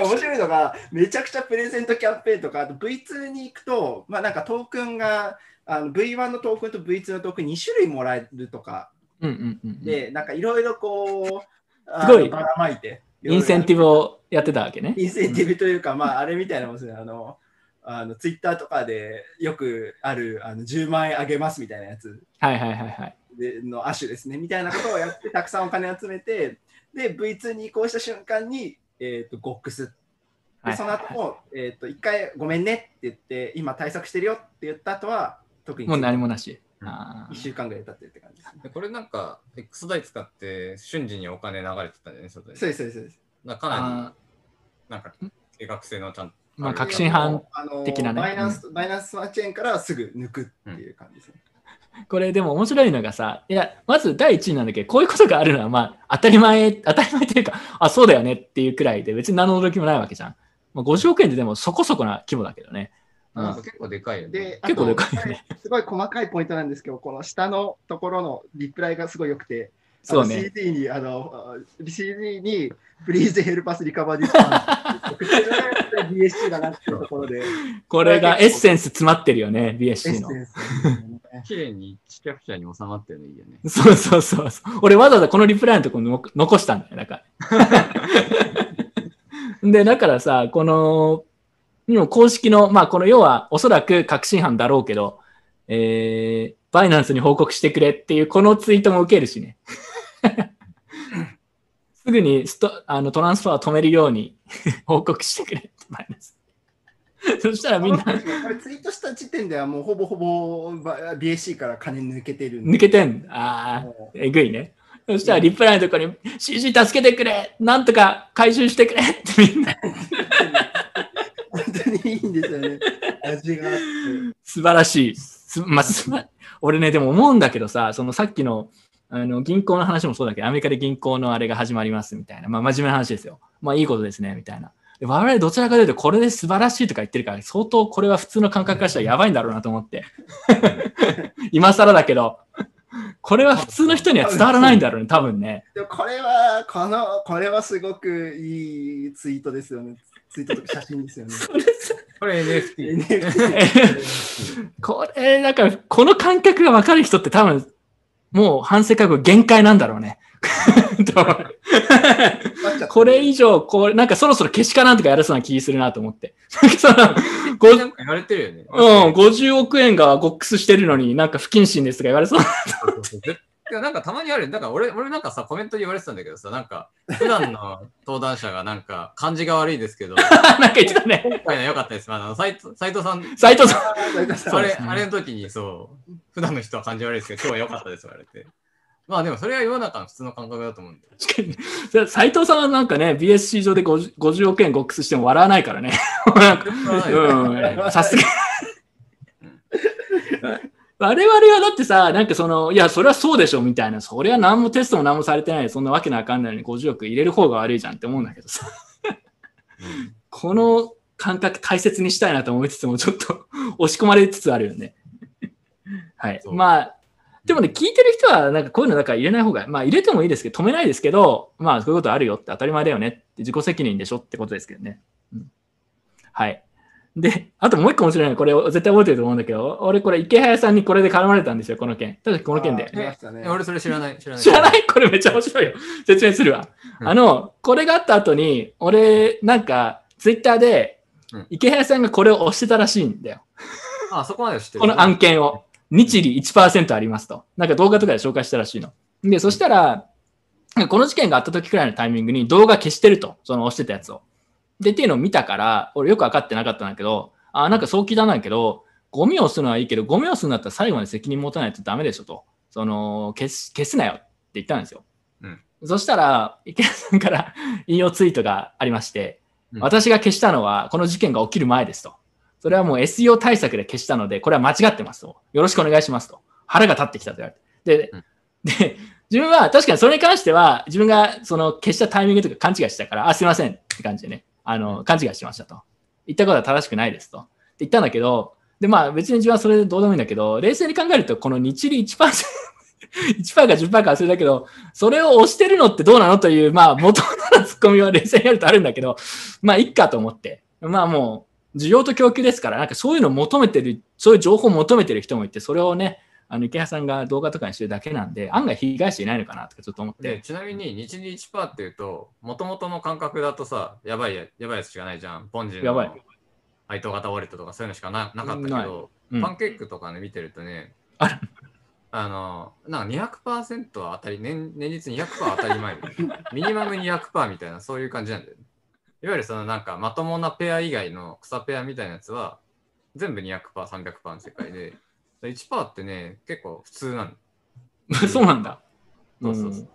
面白いのがめちゃくちゃプレゼントキャンペーンとかあと V2 に行くとまあなんかトークンがあの V1 のトークンと V2 のトークン2種類もらえるとかうんうんうんうん。でなんかいろいろこうあすごいのばらまいてインセンティブをやってたわけね。インセンティブというか、まあ、あれみたいなもんですね。あの、あのツイッターとかでよくあるあの10万円あげますみたいなやつはいはいはいはい。での亜種ですね、みたいなことをやって、たくさんお金集めて、で、V2 に移行した瞬間に、えっ、と、ゴックス。で、はいその後も、えっ、と、一回ごめんねって言って、今対策してるよって言った後は、特にもう何もなし。うんあー1週間ぐらい経ってるって感じです。でこれなんか、X 台使って瞬時にお金流れてたんじゃない。そうです、そうですそうです。だかなあり、なんか、計画性のちゃんまあ、る革新犯。的なねバイナンス、バイナンスチェーンからすぐ抜くっていう感じですね。これでも面白いのがさ、いや、まず第一位なんだけど、こういうことがあるのは、まあ、当たり前、当たり前というか、あ、そうだよねっていうくらいで、別に何の驚きもないわけじゃん。まあ、50億円ででもそこそこな規模だけどね。結構でかいよね。で、結構でかいよね。すごい細かいポイントなんですけど、この下のところのリプライがすごい良くて、そうねあの CD に、あの、CD に、Please help us recover this fund こちらが BSC だなっていうところで、エこれがエッセンス詰まってるよね、ッ BSC の。ス。綺麗に1キャプチャーに収まってるのいいよね。そうそうそうそう。俺わざわざこのリプライのところ残したんだよ、だから。で、だからさ、この、今公式の、まあこの要はおそらく確信犯だろうけど、えー、バイナンスに報告してくれっていうこのツイートも受けるしね。ぐにストあのトランスファーを止めるように 報告してくれってマイナス。そしたらみんなこれツイートした時点ではもうほぼほぼば BAC から金抜けてる。抜けてんだ。ああ、もえぐいね。そしたらリプライのところに CG 助けてくれなんとか回収してくれってみんなう本当にいいんですよね。味があって。素晴らしい。すまあ、すば俺ね、でも思うんだけどさ、そのさっきのあの銀行の話もそうだけど、アメリカで銀行のあれが始まりますみたいな、まあ真面目な話ですよ。まあいいことですね、みたいな。で我々どちらかというと、これで素晴らしいとか言ってるから、相当これは普通の感覚からしたらやばいんだろうなと思って。今更だけど、これは普通の人には伝わらないんだろうね、多分ね。でもこれは、この、これはすごくいいツイートですよね。ツイートとか写真ですよね。これ NFT。これ、だから、この感覚が分かる人って多分、もう反省覚悟限界なんだろうね。これ以上、これ、なんかそろそろ消しかなんとかやるそうな気するなと思って。なんかその、ごなんか言われてるよね。うん、50億円がゴックスしてるのになんか不謹慎ですとか言われそう。そうそうそう絶いやなんかたまにある。だから俺、俺なんかさ、コメントで言われてたんだけどさ、なんか、普段の登壇者がなんか、感じが悪いですけど、なんか言ってたね。今回の良かったです。まあ、あの斉藤さん、斉藤さん。あれ、あれの時にそう、普段の人は感じ悪いですけど、今日は良かったです言われて。まあでもそれは世の中の普通の感覚だと思うんだよ。確かに斉藤さんはなんかね、BSC 上で 50, 50億円ゴックスしても笑わないからね。なんかうん、さすが。我々はだってさ、なんかその、いや、それはそうでしょみたいな、それは何もテストも何もされてない、そんなわけなあかんないのに50億入れる方が悪いじゃんって思うんだけどさ、うんこの感覚大切にしたいなと思いつつも、ちょっと 押し込まれつつあるよね。はい。まあ、でもね、聞いてる人は、なんかこういうのだから入れない方が、まあ入れてもいいですけど、止めないですけど、まあそういうことあるよって当たり前だよねって、自己責任でしょってことですけどね。うん、はい。で、あともう一個面白いのは、これ絶対覚えてると思うんだけど、俺これ池早さんにこれで絡まれたんですよ、この件。確かこの件でねえ俺それ知らない。知らない。知らない？これめっちゃ面白いよ。説明するわ。うんあの、これがあった後に、俺、なんか、ツイッターでうん、池早さんがこれを押してたらしいんだよ。あ、そこまでは知ってる。この案件を。日利1%ありますと。なんか動画とかで紹介したらしいの。で、そしたら、この事件があった時くらいのタイミングに動画消してると。その押してたやつを。で、っていうのを見たから、俺よく分かってなかったんだけど、あ、なんかそう聞いたんだけど、ゴミを押すのはいいけど、ゴミを押すんだったら最後まで責任持たないとダメでしょと。その、消す、消すなよって言ったんですよ。うんそしたら、池田さんから引用ツイートがありまして、うん私が消したのは、この事件が起きる前ですと。それはもう SEO 対策で消したので、これは間違ってますと。よろしくお願いしますと。腹が立ってきたと言われて。で、うんで、自分は確かにそれに関しては、自分がその消したタイミングとか勘違いしたから、あ、すいませんって感じでね、あの、勘違いしましたと。言ったことは正しくないですと。って言ったんだけど、で、まあ別に自分はそれでどうでもいいんだけど、冷静に考えると、この日利1%、1%か10%か忘れたけど、それを押してるのってどうなのという、まあ元のツッコミは冷静にやるとあるんだけど、まあいっかと思って。まあもう、需要と供給ですから、なんかそういうのを求めてる、そういう情報を求めてる人もいて、それをね、あの池谷さんが動画とかにしてるだけなんで、案外被害者いないのかなとかちょっと思っで、て。ちなみに日利1%っていうと、もともとの感覚だとさ、やばいややばいやつしかないじゃん。ポンジの配当型ウォレットとかそういうのしかななかったけど、うんパンケーキとかね見てるとね、あらあの、なんか200%は当たり、年年率200%当たり前 ミニマム200%みたいな、そういう感じなんだよね。いわゆるそのなんかまともなペア以外の草ペアみたいなやつは、全部200%、300%の世界で、1%ってね、結構普通なの。そうなんだ。そうそうそう。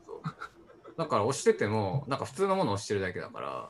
だから押してても、なんか普通のもの押してるだけだから、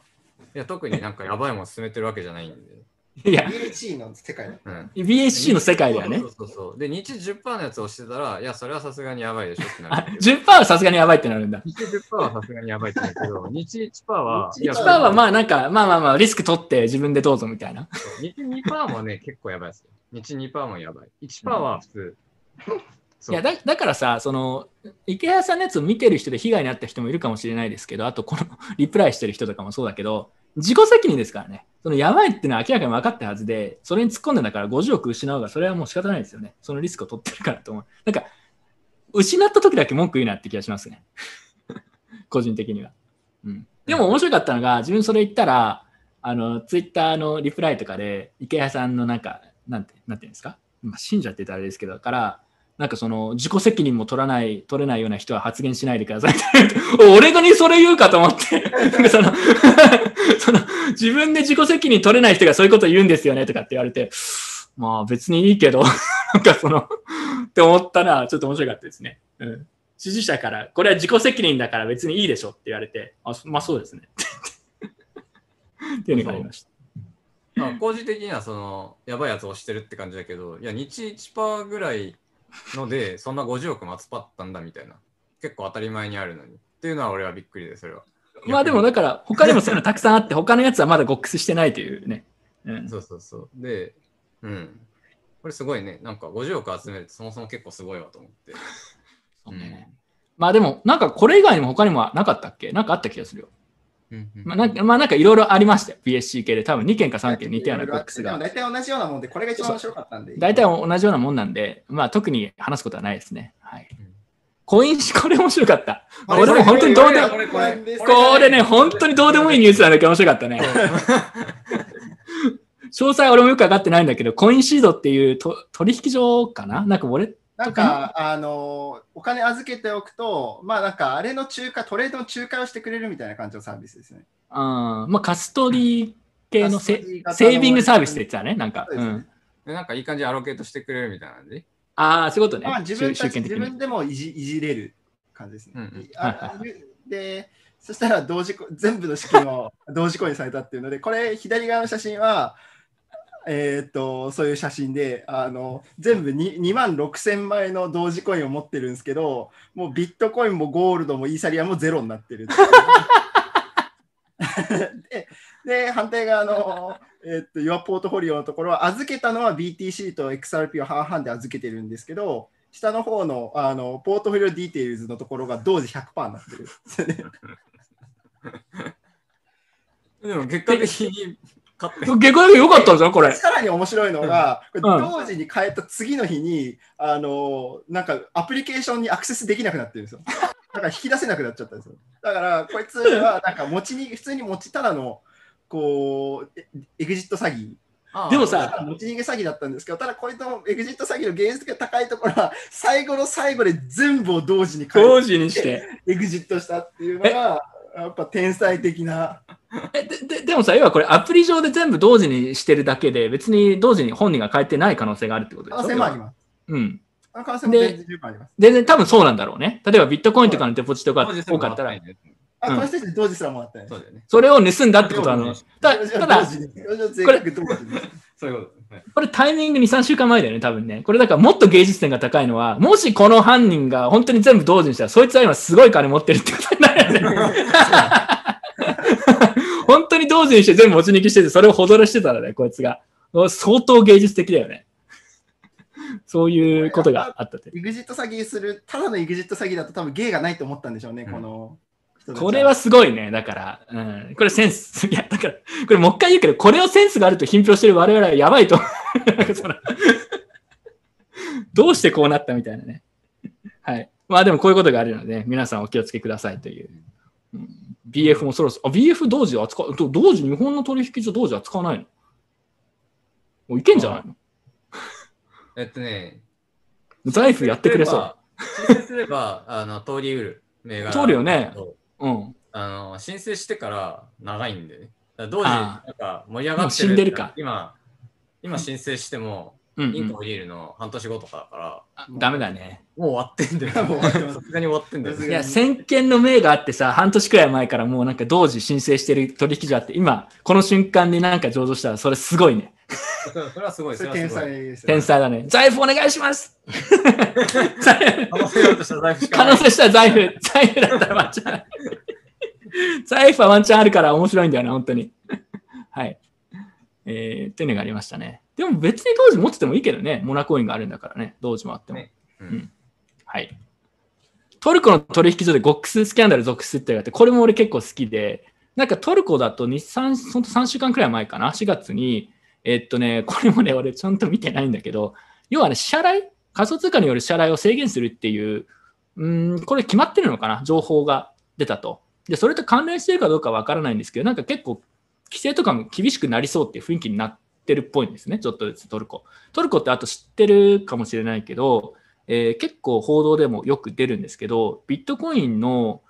いや特になんかやばいもの進めてるわけじゃないんで。いや、BHC の世界だうん。BSC の世界ではねそ。うそうそう。で、日10%のやつ押してたら、いや、それはさすがにやばいでしょってなあるけど。10%はさすがにやばいってなるんだ。日10%はさすがにやばいってなるけど、日1%は、日いや1%はまあなんか、まあまあまあ、リスク取って自分でどうぞみたいな。日2%もね、結構やばいですよ。日2%もやばい。1%は普通。そ ういやだだからさ、その池谷さんのやつを見てる人で被害に遭った人もいるかもしれないですけど、あとこのリプライしてる人とかもそうだけど、自己責任ですからね。そのやばいっていうのは明らかに分かったはずで、それに突っ込んでんだから50億失うが、それはもう仕方ないですよね。そのリスクを取ってるからと思う。なんか、失った時だけ文句言うなって気がしますね。個人的には。うん、でも面白かったのが、自分それ言ったら、あの、ツイッターのリプライとかで、池谷さんのなんか、なんて、なんていうんですか、まあ、信者って言ったらあれですけど、から、なんかその自己責任も取らない、取れないような人は発言しないでください。俺がにそれ言うかと思って、その、その、自分で自己責任取れない人がそういうこと言うんですよねとかって言われて、まあ別にいいけど、なんかその、って思ったらちょっと面白かったですね。うん。支持者から、これは自己責任だから別にいいでしょって言われて、あ、まあそうですね。っていうのがありました。まあ、工事的にはそのやばいやつをしてるって感じだけど、いや、日1%ぐらいので、そんな50億も集まったんだみたいな。結構当たり前にあるのに。っていうのは俺はびっくりで、それは。まあでもだから、他にもそういうのたくさんあって、他のやつはまだゴックスしてないというね。うん、そうそうそう。で、うん。これすごいね。なんか50億集めるってそもそも結構すごいわと思って。そうねまあでも、なんかこれ以外にも他にもなかったっけ？なんかあった気がするよ。うんうんまあなんか、まあなんかいろいろありましたよ。BSC 系で。多分2件か3件似たようなボックスが。大体同じようなもんで、これが一番面白かったんで。大体同じようなもんなんで、まあ特に話すことはないですね。はいうん。コインシ、これ面白かった。これ俺も本当にどうでも、これね、本当にどうでもいいニュースなんだけど面白かったね。詳細は俺もよくわかってないんだけど、コインシードっていうと取引所かな？なんか俺、なんか、あの、お金預けておくと、まあなんか、あれの仲介、トレードの仲介をしてくれるみたいな感じのサービスですね。あーまあカストリー系のセセービングサービスって言ってたね。なんか。そうねうん。でなんかいい感じでアロケートしてくれるみたいな感じ？ああ、そういうことね。まあ自分たち自分でもいじいじれる感じですね。うんうんあで、そしたらドージコ全部の資金をドージコインされたっていうので、これ左側の写真は、えーっとそういう写真であの全部 2, 2万6000枚のドージコインを持ってるんですけど、もうビットコインもゴールドもイーサリアムもゼロになってるって でで、反対側の、えーっと、Your ポートフォリオのところは、預けたのは BTC と XRP を半々で預けてるんですけど、下の方のあの portfolio details のところがドージ100%になってる で。も結果的に結構良かったじゃん、これ。さらに面白いのが、同時に変えた次の日に、あのなんかアプリケーションにアクセスできなくなってるんですよ。だから引き出せなくなっちゃったんですよ。だから、こいつはなんか持ちに、普通に持ちただの、こう、エグジット詐欺。でもさ持ち逃げ詐欺だったんですけど、ただこいつのエグジット詐欺の現実が高いところは、最後の最後で全部を同時に変え同時にして。エグジットしたっていうのが、やっぱ天才的な。えでででもさ、要はこれアプリ上で全部同時にしてるだけで、別に同時に本人が変えてない可能性があるってことでしょ？可能性もあります。うん。可能性も全然十分あります。全然多分そうなんだろうね。例えばビットコインとかのデポジットが多かったら、あ、うんこの人たち同時すらもらったね。そうだよね。それを盗んだってことはあの、たただ同、時に同時に同時にそういうこと。はいこれタイミング2、3週間前だよね、多分ね。これだからもっと芸術点が高いのは、もしこの犯人が本当に全部同時にしたら、そいつは今すごい金持ってるってことになるよね。本当に同時にして全部持ち抜きしてて、それをほどらしてたらね、こいつが。相当芸術的だよね。そういうことがあったって。エグジット詐欺する、ただのエグジット詐欺だと多分芸がないと思ったんでしょうね、うんこのこれはすごいね。だから、うん。これセンス。いや、だから、これもう一回言うけど、これをセンスがあると品評してる我々はやばいと どうしてこうなったみたいなね。はい。まあでもこういうことがあるので、皆さんお気をつけくださいという。うん BF もそろそろ、あ、BF 同時扱う、ど同時、日本の取引所同時扱わないの？もういけんじゃないの？えっとね、財布やってくれそう。すれば、あの通りうる通るよねそううん。あの申請してから長いんでね。同時、あなんか盛り上がってるか今、今申請しても、うん、うんインコ降りるの半年後とかだから、あダメだね。もう終わってんだよ。もうさすがに終わってんだよ。いや、先見の明があってさ、半年くらい前からもうなんか同時申請してる取引所あって、今、この瞬間になんか上場したら、それすごいね。それはすごい。それ天それはすごい才です天才だね。財布お願いします 財布可能性したら財布可。能性したら財布、財布だったらワンチャン。財布はワンチャンあるから面白いんだよな、本当に。はい。えー、っていうのがありましたね。でも別に同時持っててもいいけどね、モナコインがあるんだからね、同時もあっても。ねううんんはい。トルコの取引所でゴックススキャンダル続出ってのがあって、これも俺結構好きで、なんかトルコだと2、3、ほんと3週間くらい前かな、4月に、えっとね、これもね、俺ちゃんと見てないんだけど、要はね、支払い仮想通貨による支払いを制限するっていう、うん、これ決まってるのかな？情報が出たと。で、それと関連してるかどうかわからないんですけど、なんか結構、規制とかも厳しくなりそうっていう雰囲気になってるっぽいんですね、ちょっとずつトルコ。トルコってあと知ってるかもしれないけど、えー結構報道でもよく出るんですけど、ビットコインの、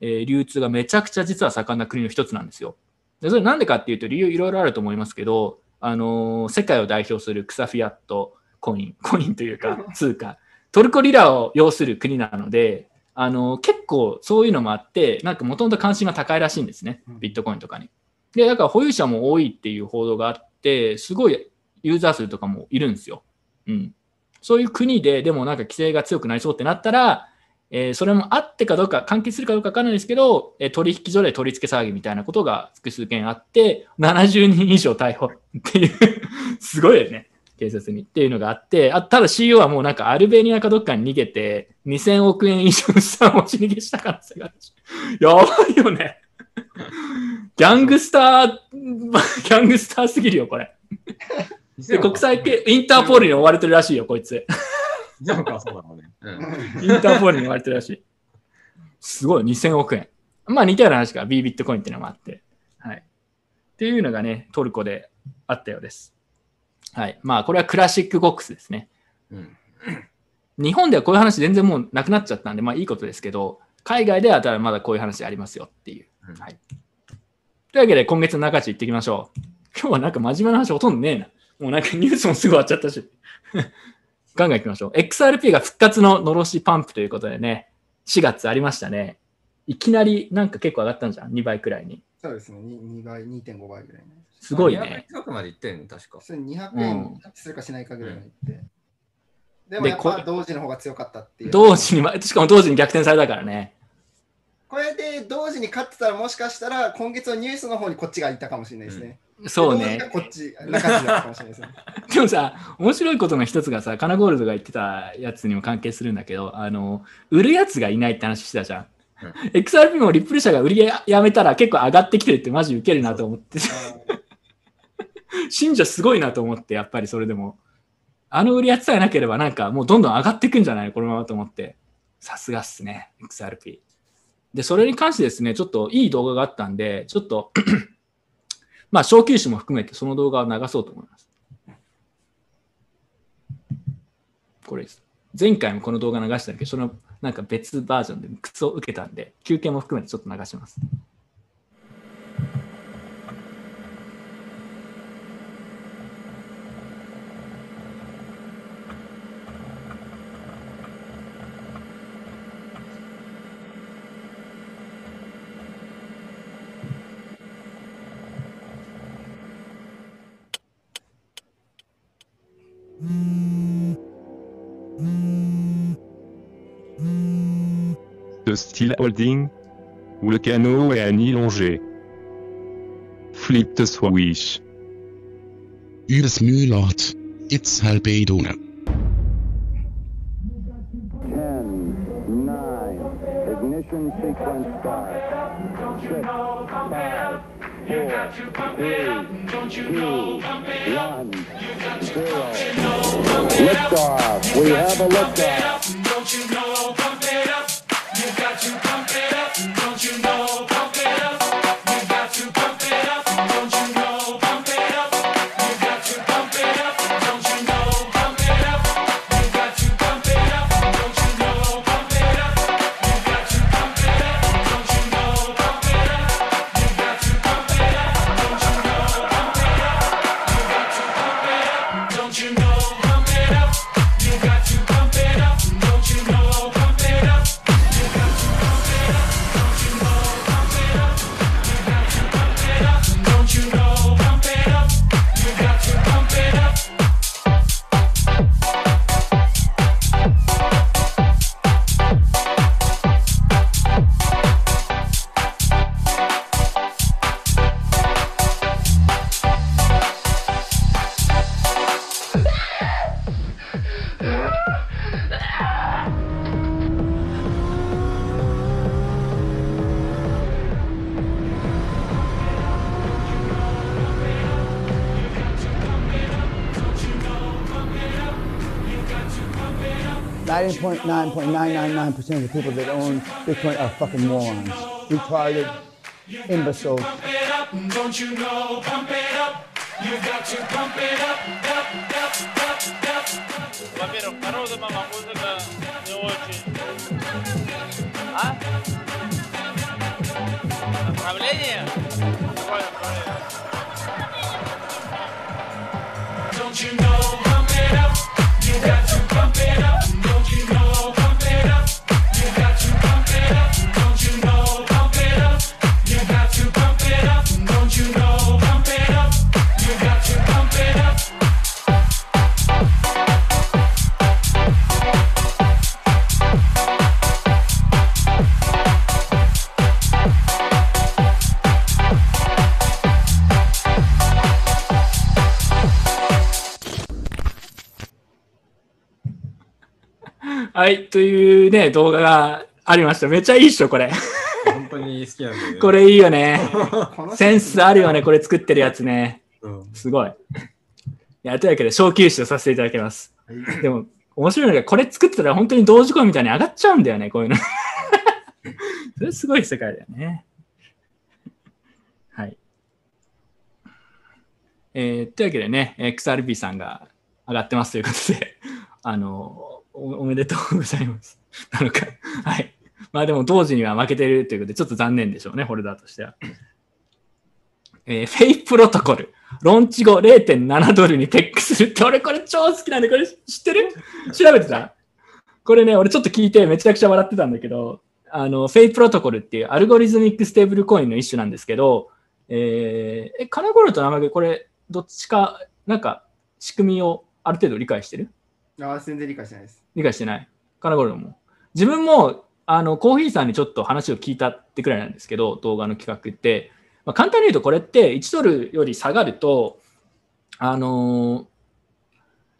え流通がめちゃくちゃ実は盛んな国の一つなんですよ。でそれなんでかっていうと理由いろいろあると思いますけど、あのー世界を代表する草フィアットコイン、コインというか通貨、トルコリラを要する国なので、あのー結構そういうのもあって、なんかもともと関心が高いらしいんですね、ビットコインとかに。で、だから保有者も多いっていう報道があって、すごいユーザー数とかもいるんですよ。うん。そういう国で、でもなんか規制が強くなりそうってなったら、えーそれもあってかどうか、関係するかどうかわからないですけど、えー取引所で取り付け騒ぎみたいなことが複数件あって、70人以上逮捕っていう、すごいよね、警察にっていうのがあって、あただ CEO はもうなんかアルベニアかどっかに逃げて、2000億円以上の資産を持ち逃げした可能性があるし。やばいよね。ギャングスター、ギャングスターすぎるよ、これ。で国際系、インターポールに追われてるらしいよ、こいつ。ジャンクはそうだろうね。うん。インターポールに追われてるらしい。すごい、2000億円。まあ似たような話が B ビットコインっていうのもあって。はい。っていうのがね、トルコであったようです。はい。まあこれはクラシックボックスですね。うん。日本ではこういう話全然もうなくなっちゃったんで、まあいいことですけど、海外ではただまだこういう話ありますよっていう。うんはい。というわけで今月の中地行ってきましょう。今日はなんか真面目な話ほとんどねえな。もうなんかニュースもすぐ終わっちゃったし。ガンガン行きましょう。XRP が復活ののろしパンプということでね、4月ありましたね。いきなりなんか結構上がったんじゃん？2倍くらいに。そうですね、2倍、2.5倍ぐらいね。すごいね。200近くまで行ってんの確か。それ200うん円するかしないかぐらいまでいって。でもでこやっぱ同時の方が強かったっていう。同時にま、しかも同時に逆転されたからね。これで同時に勝ってたらもしかしたら今月のニュースの方にこっちがいたかもしれないですね。そうね。こっち、中地だかもしれないですね。でもさ、面白いことの一つがさ、カナゴールドが言ってたやつにも関係するんだけど、あの、売るやつがいないって話してたじゃん。XRP もリップル社が売りややめたら結構上がってきてるってマジウケるなと思って、信者すごいなと思って、やっぱりそれでも。あの売りやつさえなければなんかもうどんどん上がっていくんじゃない？このままと思って。さすがっすね、XRP。で、それに関してですね、ちょっといい動画があったんで、ちょっとまあ、小休止も含めてその動画を流そうと思います。これです。前回もこの動画流したけど、そのなんか別バージョンで靴を受けたんで、休憩も含めてちょっと流します。Holding, où le canot est à nid longé. Flip the switch. Müllert. It's Halbedone. 10, 9, ignition sequence start. 6, 5, 4, 3, 2, 1, 0. Liftoff. We have a liftoff. Ninety point nine point nine nine nine percent of the people that own Bitcoin are fucking morons, retarded, imbeciles. Don't you know, pump it up. You got to pump it up, up, up, up, up. Во-первых, народу мама музыка ¿Ah? Правление? Какое направление? Don't you know, というね、動画がありました。めっちゃいいっしょ、これ。本当に好きなんだよね。これいいよね。センスあるよね、これ作ってるやつね。うん。すごい。いや、というわけで、小休止とさせていただきます。でも、面白いのが、これ作ってたら本当に同時コインみたいに上がっちゃうんだよね、こういうの。それすごい世界だよね。はい。えーというわけでね、XRP さんが上がってますということで、あの、おめでとうございます。なのか。はい。まあでもドージには負けてるということで、ちょっと残念でしょうね、ホルダーとしては。えーフェイプロトコル。ローンチ後0.7ドルにペッグするって、俺これ超好きなんで、これ知ってる？調べてた？これね、俺ちょっと聞いてめちゃくちゃ笑ってたんだけど、あの、フェイプロトコルっていう algorithmic ステーブルコインの一種なんですけど、えー、え、カナゴルと生毛、これどっちか、なんか仕組みをある程度理解してる？あー全然理解してないです。理解してない。カナゴルも。自分も、あの、コーヒーさんにちょっと話を聞いたってくらいなんですけど、動画の企画って。まあ、簡単に言うと、これって1ドルより下がると、あのー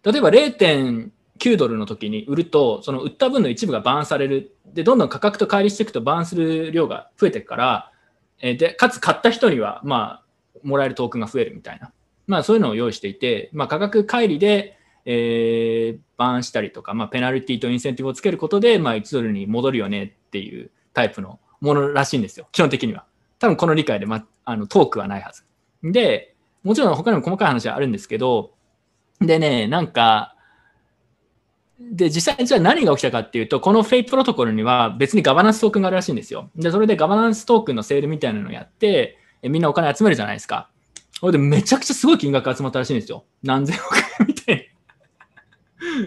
例えば0.9ドルの時に売ると、その売った分の一部がバーンされる。で、どんどん価格と乖離していくとバーンする量が増えていくから、えーで、かつ買った人には、まあ、もらえるトークンが増えるみたいな。まあ、そういうのを用意していて、まあ、価格乖離で、えーバーンしたりとか、まあ、ペナルティとインセンティブをつけることで、まあ、1ドルに戻るよねっていうタイプのものらしいんですよ、基本的には。多分この理解で、ま、あのトークはないはず。で、もちろん他にも細かい話はあるんですけど、でね、なんか、で、実際じゃあ何が起きたかっていうと、このフェイプロトコルには別にガバナンストークンがあるらしいんですよ。で、それでガバナンストークンのセールみたいなのをやって、えみんなお金集めるじゃないですか。それでめちゃくちゃすごい金額集まったらしいんですよ。何千億円みたいな。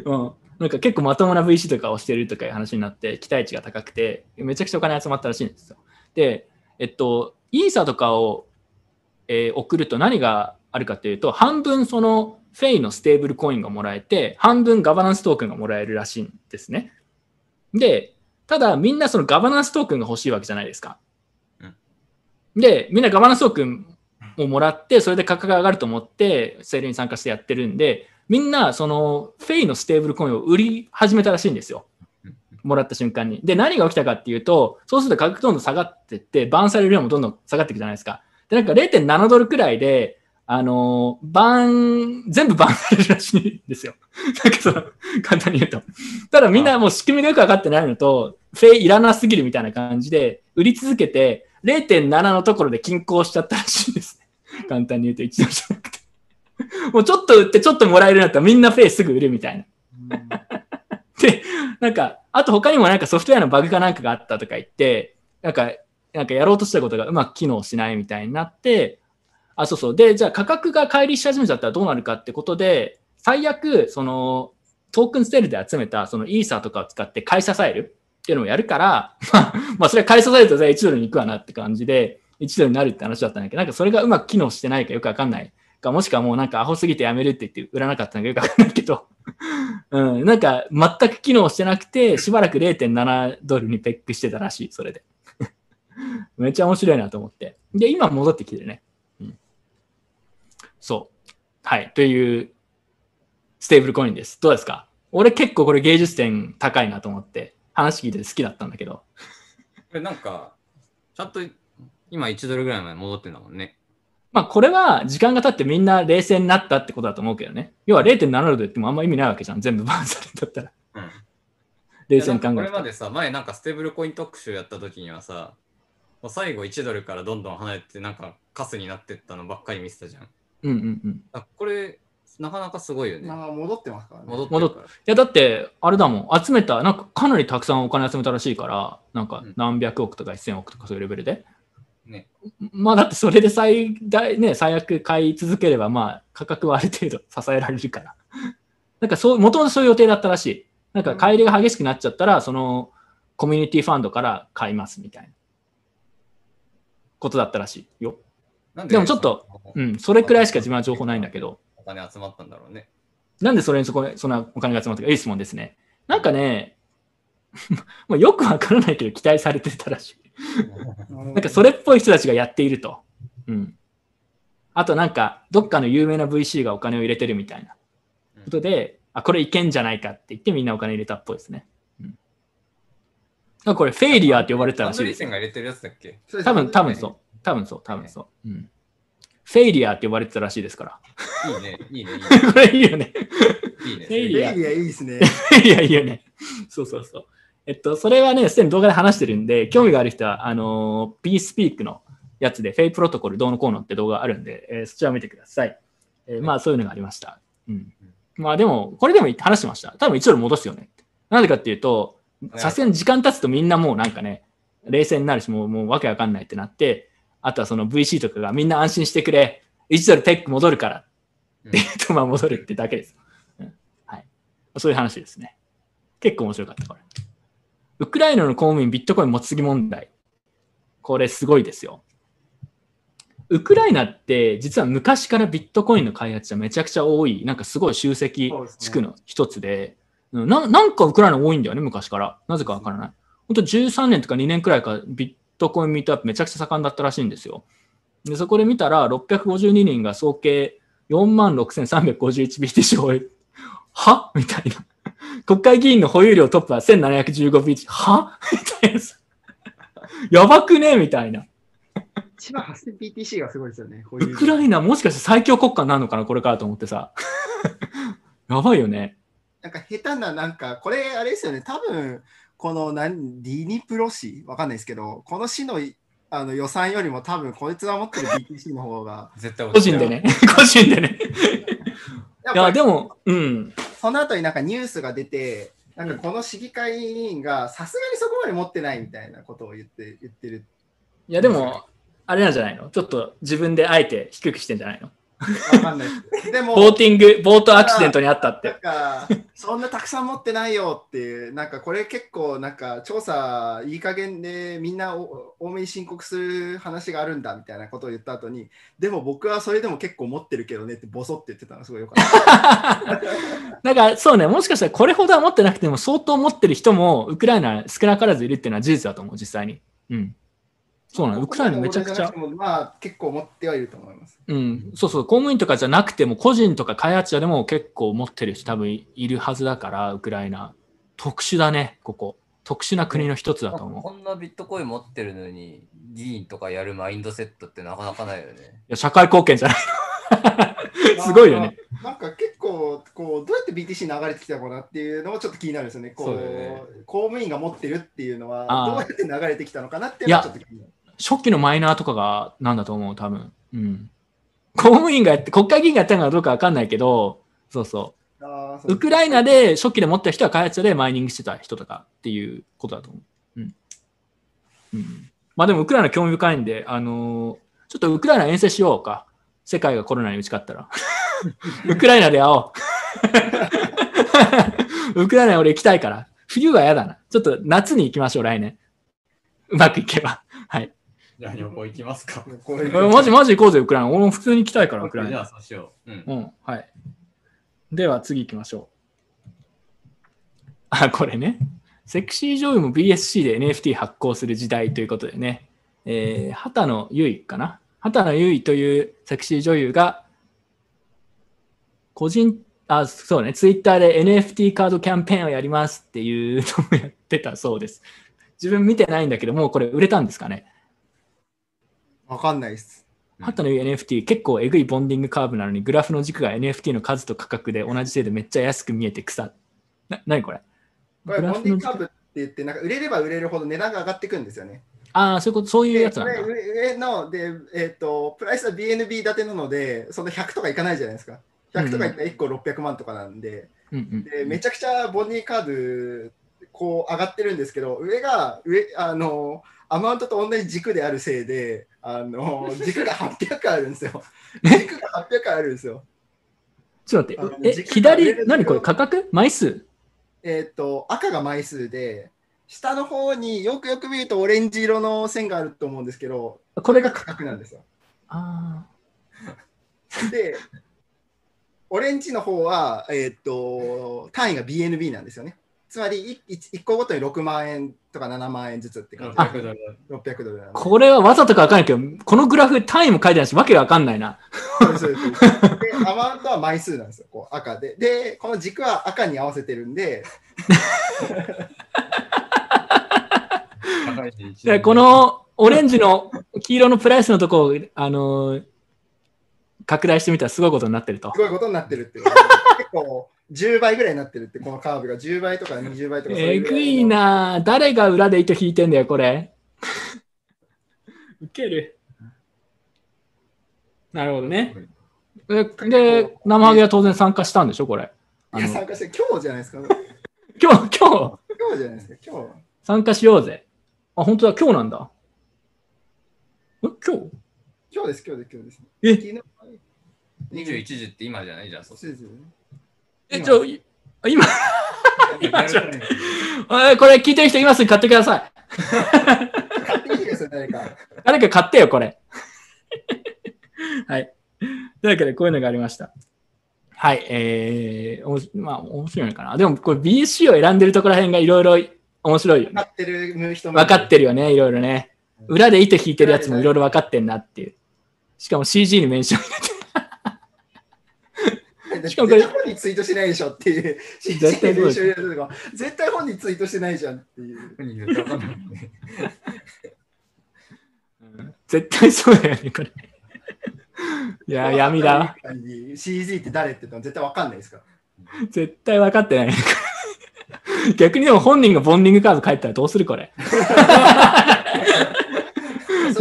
うん。なんか結構まともな VC とかをしてるとかいう話になって、期待値が高くて、めちゃくちゃお金集まったらしいんですよ。で、えっと、イーサとかを、えー送ると何があるかというと、半分そのフェイのステーブルコインがもらえて、半分ガバナンストークンがもらえるらしいんですね。で、ただみんなそのガバナンストークンが欲しいわけじゃないですか。で、みんなガバナンストークンをもらって、それで価格が上がると思って、セールに参加してやってるんで、みんなそのフェイのステーブルコインを売り始めたらしいんですよ。もらった瞬間に。で、何が起きたかっていうと、そうすると価格どんどん下がってって、バーンされる量もどんどん下がっていくじゃないですか。で、なんか0.7ドルくらいで、あのーバーン、全部バーンされるらしいんですよ。なんかその、簡単に言うと。ただみんなもう仕組みがよくわかってないのと、フェイいらなすぎるみたいな感じで、売り続けて、0.7のところで均衡しちゃったらしいんですね。簡単に言うと、一度じゃなくて。もうちょっと売ってちょっともらえるんだったらみんなフェイすぐ売るみたいな。で、なんか、あと他にもなんかソフトウェアのバグかなんかがあったとか言って、なんか、なんかやろうとしたことがうまく機能しないみたいになって、あ、そうそう。で、じゃあ価格が乖離し始めちゃったらどうなるかってことで、最悪、その、トークンステールで集めた、そのイーサーとかを使って買い支えるっていうのをやるから、まあ、まあ、それは買い支えるとじゃあ1ドルに行くわなって感じで、1ドルになるって話だったんだけど、なんかそれがうまく機能してないかよくわかんない。か、もしくはもうなんかアホすぎてやめるって言って売らなかったのかよくわかんないけど、うん、なんか全く機能してなくて、しばらく0.7ドルにペックしてたらしい、それで。めっちゃ面白いなと思って。で、今戻ってきてるね。うん、そう。はい。という、ステーブルコインです。どうですか？俺結構これ芸術点高いなと思って、話聞いてて好きだったんだけど。これなんか、ちゃんと今1ドルぐらいまで戻ってんだもんね。まあこれは時間が経ってみんな冷静になったってことだと思うけどね。要は0.7ドルで言ってもあんま意味ないわけじゃん。全部バーンされるんだったら。うん。冷静に考いやなんかこれまでさ、前なんかステーブルコイン特集やった時にはさ、もう最後1ドルからどんどん離れて、なんかカスになってったのばっかり見てたじゃん。うんうんうん。あこれ、なかなかすごいよね。まあ戻ってますからね。戻ってるから。いや、だって、あれだもん、集めた、なんかかなりたくさんお金集めたらしいから、なんかうん何百億とか1000億とかそういうレベルで。ね。まあだってそれで最大、ね、最悪買い続ければ、まあ価格はある程度 支えられるから。なんかそう、もともとそういう予定だったらしい。なんか買い入れが激しくなっちゃったら、そのコミュニティファンドから買いますみたいなことだったらしいよ。なんでもちょっと、うん、それくらいしか自分は情報ないんだけど。お金集まったんだろうね。なんでそれにそこそんなお金が集まったか、いい質問ですね。なんかね、まあよくわからないけど期待されてたらしい。なんかそれっぽい人たちがやっていると。うん。あとなんか、どっかの有名な VC がお金を入れてるみたいなことで、あ、これいけんじゃないかって言ってみんなお金入れたっぽいですね。うん。あこれフェイリアーって呼ばれてたらしいが入れてるやつだっけ？多分、多分そう。多分そう、多分そう。うん。フェイリアーって呼ばれてたらしいですから。いいね、いいね、いいね。これいいよね。いいね。フェイリアレイリアいいですね。いや、いいよね。そうそうそう。えっと、それはね、すでに動画で話してるんで、興味がある人は、あのー、BeSpeak のやつで、フェイプロトコルどうのこうのって動画あるんで、えーそちらを見てください。えーまあ、そういうのがありました。うん。まあ、でも、これでも話してました。多分1ドル戻すよね。なぜかっていうと、さすがに時間経つとみんなもうなんかね、冷静になるし、もう、もうわけわかんないってなって、あとはその VC とかがみんな安心してくれ、1ドルテック戻るからって言うと、まあ戻るってだけです。うんはい。そういう話ですね。結構面白かった、これ。ウクライナの公務員ビットコイン持ちすぎ問題。これすごいですよ。ウクライナって実は昔からビットコインの開発者めちゃくちゃ多い、なんかすごい集積地区の一つで、うんななんかウクライナ多いんだよね、昔から。なぜかわからない。本当13年とか2年くらいかビットコインミートアップめちゃくちゃ盛んだったらしいんですよ。で、そこで見たら652人が総計46,351 BTC を終え、は？みたいな。国会議員の保有量トップは1715 BTC。は？みたいなさ。やばくね？みたいな。1万 8000PTC がすごいですよね。ウクライナもしかして最強国家になるのかなこれからと思ってさ。やばいよね。なんか下手な、なんか、これあれですよね、多分この何ディニプロ市、わかんないですけど、この市のあの予算よりも多分こいつが持ってる BTC の方が、絶対個人でね。個人でね。いや、でも、も、うん。その後になんかニュースが出て、なんかこの市議会議員がさすがにそこまで持ってないみたいなことを言って言ってる。いや、でも、あれなんじゃないの？ちょっと自分であえて低くしてんじゃないの？わかんないです。でも、ボーティング、ボートアクシデントにあったっなんて。か、そんなたくさん持ってないよっていう、なんかこれ結構、なんか調査いい加減でみんなお多めに申告する話があるんだみたいなことを言った後に、でも僕はそれでも結構持ってるけどねってボソって言ってたのすごいよかった。だから、そうね、もしかしたらこれほどは持ってなくても相当持ってる人もウクライナ少なからずいるっていうのは事実だと思う、実際に。うん。そうなの、ウクライナめちゃくちゃ。もまあ結構持ってはいると思います。うん、そうそう、公務員とかじゃなくても、個人とか開発者でも結構持ってる人多分いるはずだから、ウクライナ。特殊だね、ここ。特殊な国の一つだと思う。こんなビットコイン持ってるのに、議員とかやるマインドセットってなかなかないよね。いや社会貢献じゃないの。すごいよね。なんか結構こうどうやって BTC 流れてきたのかなっていうのもちょっと気になるんですよね。こうね公務員が持ってるっていうのはどうやって流れてきたのかなっていうのはちょっと気になる。初期のマイナーとかがなんだと思う、多分。うん。公務員がやって、国会議員がやったのかどうかわかんないけど、そうそう。あーそうウクライナで初期で持った人は開発者でマイニングしてた人とかっていうことだと思う。うん。うん、まあでもウクライナ興味深いんで、あのーちょっとウクライナ遠征しようか。世界がコロナに打ち勝ったら。ウクライナで会おう。ウクライナ俺行きたいから。冬は嫌だな。ちょっと夏に行きましょう、来年。うまくいけば。はい。じゃあ旅行行きますか。これマジマジ行こうぜ、ウクライナ。俺も普通に行きたいから、ウクライナじゃあ。そうしよう。うん。うん、はい。では次行きましょう。あ、これね。セクシー女優も BSC で NFT 発行する時代ということでね。えー、畑野由衣かな畑野由衣というセクシー女優が、個人、あ、そうね、ツイッターで NFT カードキャンペーンをやりますっていうのをやってたそうです。自分見てないんだけど、もうこれ売れたんですかねわかんないです。畑の言う NFT 結構えぐいボンディングカーブなのにグラフの軸が NFT の数と価格で同じ程度めっちゃ安く見えて草。な、なにこれ？これボンディカーブって言って、なんか売れれば売れるほど値段が上がっていくんですよね。ああ、そういうこと、そういうやつなんだ。で上上ので、えっとプライスは BNB 建てなので、その100とかいかないじゃないですか。100とかいったら1個600万とかなんで、うんうんでめちゃくちゃボディカードこう上がってるんですけど、上が上あのアマウントと同じ軸であるせいで、あの 軸が800あるんですよ。軸が800あるんですよ。ちょっと待って。え、左、何これ？価格？枚数？えっ、と、赤が枚数で、下の方によくよく見るとオレンジ色の線があると思うんですけど、これが価格なんですよ。あで、オレンジの方は、えっ、と、単位が BNB なんですよね。つまり 1, 個ごとに6万円とか7万円ずつって感じあ600ドル600ドルこれはわざとかわかんないけど、このグラフ単位も書いてないし、わけわかんないな。そうですそうですそうですで、アマウントは枚数なんですよ、こう赤で。で、この軸は赤に合わせてるんで、でこのオレンジの黄色のプライスのとこを、あのー拡大してみたらすごいことになってるとす。ごいことになってるっていう。結構10倍ぐらいになってるって、このカーブが10倍とか20倍とかそういうぐらえぐいな誰が裏で糸引いてんだよ、これ。ウケる。なるほどね。で、で生ハゲは当然参加したんでしょ、これ。あいや、の参加して、今日じゃないですか。今日、今日、今日じゃないですか、今日。参加しようぜ。あ、本当だ、今日なんだ。え、今日？今日です、今日です、今日です。え？昨日21時って今じゃない？じゃん、そうそうですよね。え、じゃあ、い今、今ちょっとえこれ聞いてる人今す？ぐ買ってください。買ってください、誰か。誰か買ってよ、これ。はい。というわけで、こういうのがありました。はい。えー、おもしまあ、面白いのかな。でも、これ BSC を選んでるところら辺がいろいろ面白いよね。買ってる人も。分かってるよね、いろいろね。裏で糸引いてるやつもいろいろ分かってんなっていう。しかも CG にメンション入れてる。しかもこれ絶対本人ツイートしてないでしょっていう。絶対そうです練習やるとか絶対本人ツイートしてないじゃんっていう。何言うか分かんないね。絶対そうだよね、これ。いや、闇だわ。CG って誰って言ったの絶対わかんないですから。絶対分かってないね。逆にでも本人がボンディングカード書いたらどうするこれ。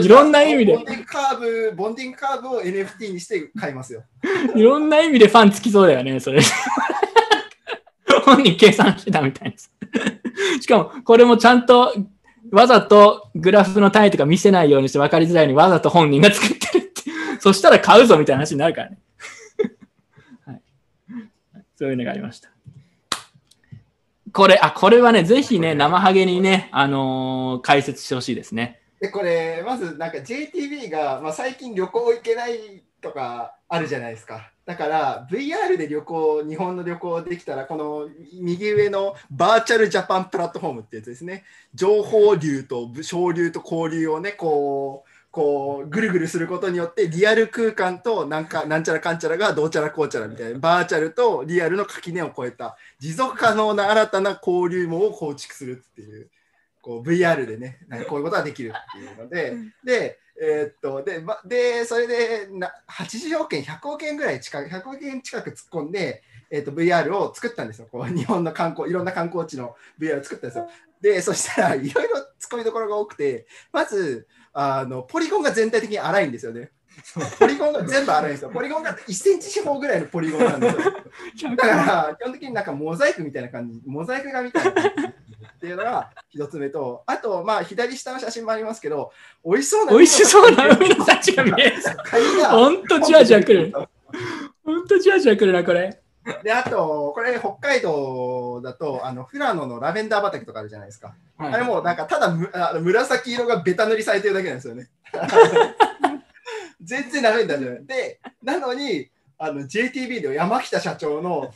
いろんな意味でボンディングカーブ、ボンディングカーブを NFT にして買いますよ。いろんな意味でファンつきそうだよね、それ。本人計算してたみたいです。しかも、これもちゃんと、わざとグラフの単位とか見せないようにして分かりづらいようにわざと本人が作ってるって。そしたら買うぞみたいな話になるからね。はい、そういうのがありました。これ、あ、これはね、ぜひね、生ハゲにね、あのー解説してほしいですね。で、これ、まずなんか JTB が、まあ、最近旅行行けないとかあるじゃないですか。だから、VR で旅行、日本の旅行できたら、この右上のバーチャルジャパンプラットフォームってやつですね。情報流と小流と交流をね、こう、こうぐるぐるすることによってリアル空間となんかなんちゃらかんちゃらがどうちゃらこうちゃらみたいなバーチャルとリアルの垣根を越えた持続可能な新たな交流網を構築するっていうこう VR でねなんかこういうことができるっていうのででえーっとでまでそれでな80億円100億円ぐらい近く100億円近く突っ込んでえーっと VR を作ったんですよこう日本の観光いろんな観光地の VR を作ったんですよでそしたらいろいろ突っ込みどころが多くてまずあのポリゴンが全体的に荒いんですよね。ポリゴンが全部荒いんですよ。ポリゴンが1センチ四方ぐらいのポリゴンなんですよ。だから、基本的になんかモザイクみたいな感じ、モザイク画みたいな感じっていうのが一つ目と、あと、まあ、左下の写真もありますけど、美味しそうな美味しそうな海の幸が見える。ほんとじわじわ来る。ほんとじわじわ来るな、これ。で、あと、これ、北海道だと、あの、富良野のラベンダー畑とかあるじゃないですか。あれもうなんかただむあの紫色がベタ塗りされてるだけなんですよね。全然ラベンダーじゃない。で、なのにあの JTB で山北社長の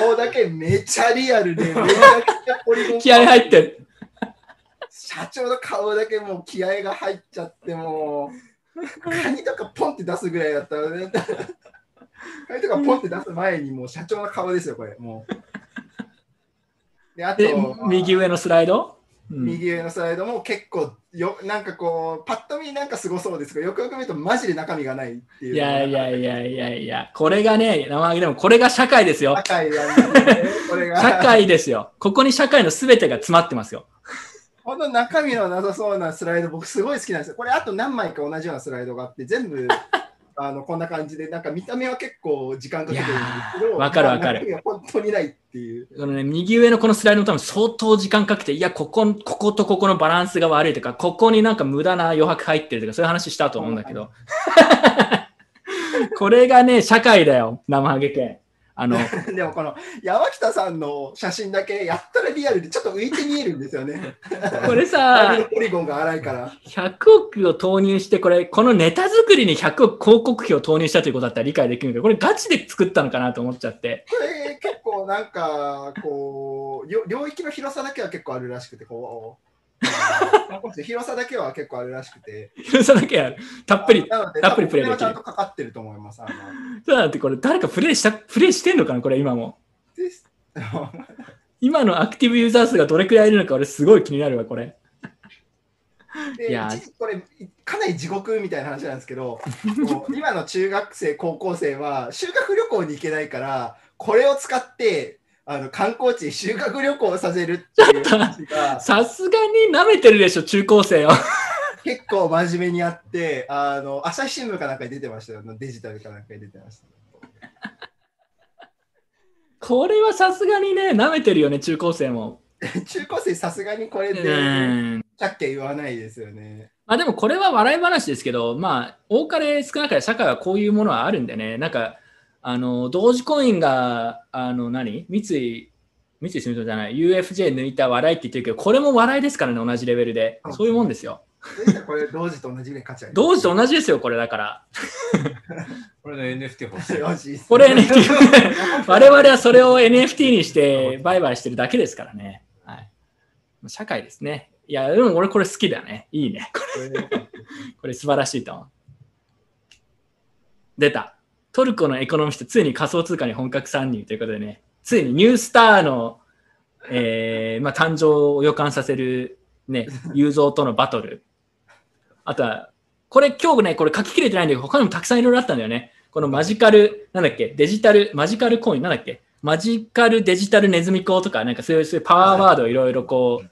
顔だけめっちゃリアルで、めちゃくちゃポリゴン。気合入ってる。社長の顔だけもう気合が入っちゃって、もう、カニとかポンって出すぐらいだったらね。カニとかポンって出す前にもう社長の顔ですよ、これ。もう。で、あとで、右上のスライド、うん右上のスライドも結構よなんかこうパッと見なんかすごそうですけどよくよく見るとマジで中身がないっていういやいやいやいやいや、これがね、生揚げでもこれが社会ですよ社。会ねこれが社会ですよ。ここに社会のすべてが詰まってますよ。ほんと中身のなさそうなスライド僕すごい好きなんですよこれあと何枚か同じようなスライドがあって全部あのこんな感じで、なんか見た目は結構時間かけてるんですけど、わかるわかる本当にないっていう。このね、右上のこのスライドの多分相当時間かけて、いや、ここ、こことここのバランスが悪いとか、ここになんか無駄な余白入ってるとか、そういう話したと思うんだけど。これがね、社会だよ、生ハゲ犬。あの、でもこの山北さんの写真だけやったらリアルでちょっと浮いて見えるんですよね。これさぶ、ポリゴンが荒いから。100億を投入して、これ、このネタ作りに100億広告費を投入したということだったら理解できるけど、これガチで作ったのかなと思っちゃって。これ結構なんかこうよ領域の広さだけは結構あるらしくてこう広さだけは結構あるらしくて広さだけある。たっぷり。たっぷりプレイできるちゃんとかかってると思いますそうなんてこれ、誰かプレイした、プレイしてんのかなこれ今も。今のアクティブユーザー数がどれくらいいるのか、俺すごい気になるわ、これ。でいやこれかなり地獄みたいな話なんですけど今の中学生高校生は修学旅行に行けないからこれを使ってあの観光地に修学旅行をさせるっていう さすがに舐めてるでしょ、中高生を。結構真面目にやってあの朝日新聞かなんかに出てましたよデジタルかなんかに出てましたこれはさすがにね、舐めてるよね、中高生も。中高生さすがにこれうでん。キャッキャ言わないですよね。まあでもこれは笑い話ですけど、まあ、多かれ少なかれ社会はこういうものはあるんでね、なんか、あの、同時コインが、あの何、三井、三井住友じゃない、UFJ 抜いた笑いって言ってるけど、これも笑いですからね、同じレベルで。そういうもんですよ。これ同時と同じぐらい価値ある。同時と同じですよ、これだから。これの NFT 欲しい。欲しいこれ NFT、我々はそれを NFT にして売買してるだけですからね。はい。社会ですね。いや、でも俺これ好きだね。いいね。これ、これ素晴らしいと思う。出た。トルコのエコノミスト、ついに仮想通貨に本格参入ということでね、ついにニュースターの、えーまあ、誕生を予感させる、ね、雄三とのバトル。あとは、これ今日ね、これ書ききれてないんだけど、他にもたくさんいろいろあったんだよね。このマジカル、なんだっけ、デジタル、マジカルコイン、なんだっけ、マジカルデジタルネズミ講とか、なんかそういうそういうパワーワードをいろいろこう、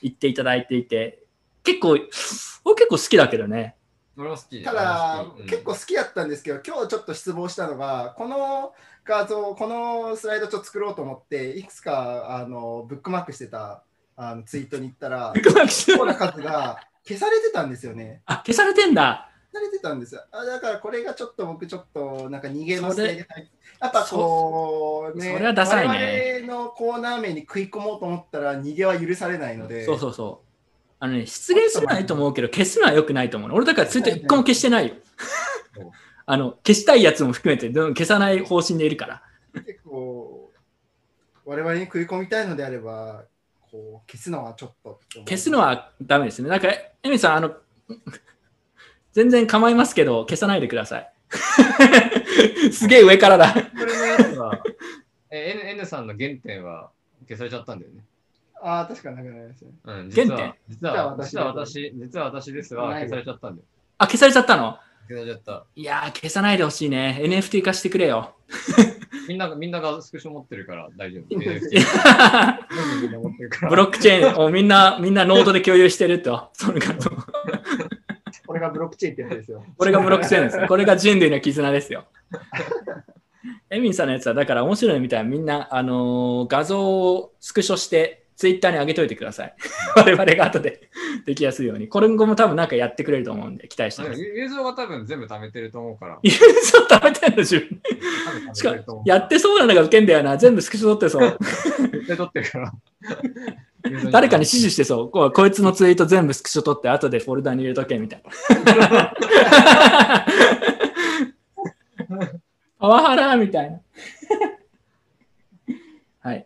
言っていただいていて、結構、俺結構好きだけどね。俺も好き。ただ、結構好きやったんですけど、今日ちょっと失望したのが、この画像、このスライドちょっと作ろうと思って、いくつかあのブックマークしてたあのツイートに行ったら、ブックマークしてそうな数が消されてたんですよね。あ、消されてんだ。消されてたんですよ。あだからこれがちょっと僕ちょっとなんか逃げのせいで入ってやっぱこうね、それはダサいね我々のコーナー名に食い込もうと思ったら逃げは許されないので、そうそうそう。あのね、出現するのはいいと思うけど、消すのは良くないと思うの。俺だからツイート一個も消してないよ。あの、消したいやつも含めて、でも消さない方針でいるから。結構我々に食い込みたいのであれば、こう消すのはちょっと。消すのはダメですね。なんか、エミさん、あの、全然構いますけど、消さないでください。すげえ上からだ。これのやつは、え N, N さんの原点は消されちゃったんだよね。ああ、確かになくなりますね。うん、実原は、実は、実は私、実は私ですが、消されちゃったんだよ。あ、消されちゃったの？消されちゃった。いやー、消さないでほしいね。NFT 化してくれよ。みんなが、みんながスクショ持ってるから大丈夫。ブロックチェーンを みんな、みんなノードで共有してると。それが、これがブロックチェーンってやつですよ。これがブロックチェーンです。これが人類の絆ですよ。エミンさんのやつは、だから面白いみたいな、みんな、あのー画像をスクショして、ツイッターに上げといてください。我々が後で できやすいように。これ後も多分なんかやってくれると思うんで、期待してます。ユーザーが多分全部貯めてると思うから。ユーザー食べてんの自分してかると思う。やってそうなのがウケんだよな。全部スクショ取ってそう。絶対取ってるから。誰かに指示してそう。こうこいつのツイート全部スクショ取って、後でフォルダに入れとけみたいな。パワハラみたいな。はい。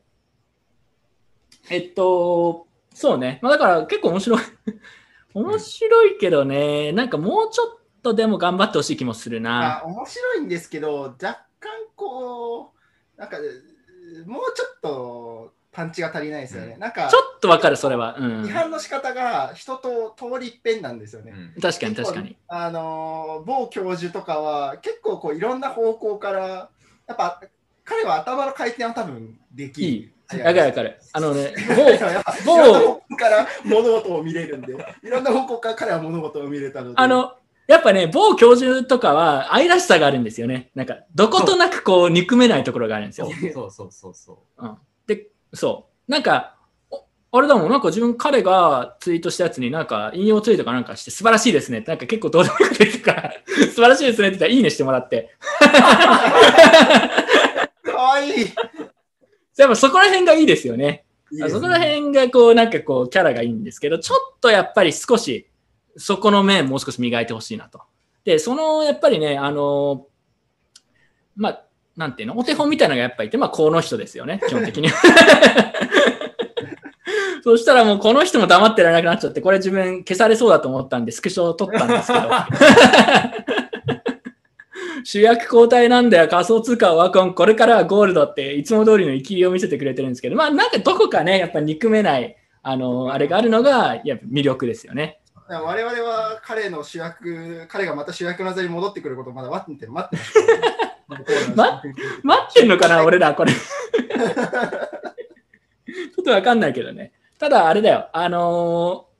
えっと、そうね。まあ、だから結構面白い。面白いけどね、なんかもうちょっとでも頑張ってほしい気もするな。あ面白いんですけど、若干こう、なんか、もうちょっとパンチが足りないですよね。なんかち、ょっとわかる、それは。うん批。判の仕方が人と通り一遍なんですよね。うん確かに確かに。あのー某教授とかは結構こういろんな方向からやっぱ彼は頭の回転は多分できる。いい。わかるわかる。あのね、やっぱ某いろんな方向から物事を見れるんで、いろんな方向から彼は物事を見れたので、あの、やっぱね、某教授とかは愛らしさがあるんですよね。なんか、どことなくこう、憎めないところがあるんですよ。そうそうそうそう。うん、で、そう。なんか、おあれだもん、なんか自分、彼がツイートしたやつになんか引用ツイートかなんかして、素晴らしいですねって、なんか結構どうでもいいこと言ってから、素晴らしいですねって言ったら、いいねしてもらって。かわいい。やっぱそこら辺がいいですよね。いいねそこら辺がこう、なんかこう、キャラがいいんですけど、ちょっとやっぱり少し、そこの面もう少し磨いてほしいなと。で、その、やっぱりね、あの、まあ、なんていうの、お手本みたいなのがやっぱいて、まあ、この人ですよね、基本的に。そしたらもうこの人も黙ってられなくなっちゃって、これ自分消されそうだと思ったんで、スクショを撮ったんですけど。主役交代なんだよ、仮想通貨はワコン、これからはゴールドって、いつも通りの生きりを見せてくれてるんですけど、まあなんかどこかね、やっぱ憎めない、あの、あれがあるのが、やっぱ魅力ですよね。我々は彼の主役、彼がまた主役の座に戻ってくることをまだ待って待って 待ってんのかな、俺ら、これ。ちょっとわかんないけどね。ただ、あれだよ、あのー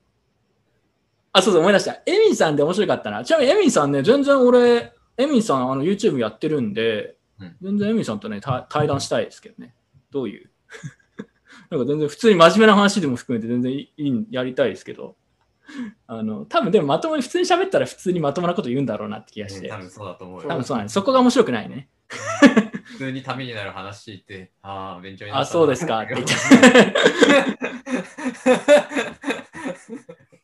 あ、そうそう、思い出した。エミンさんで面白かったな。ちなみにエミンさんね、全然俺、エミンさん、あの、YouTube やってるんで、うん全然エミンさんとね、た対談したいですけどね。どういう？なんか全然普通に真面目な話でも含めて全然いいいやりたいですけど、あの、多分でもまともに普通に喋ったら普通にまともなこと言うんだろうなって気がして、多分そうだと思うよ。多分そうなんです。そこが面白くないね。普通にためになる話聞いて、ああ、勉強になったな。あ、そうですかって言って。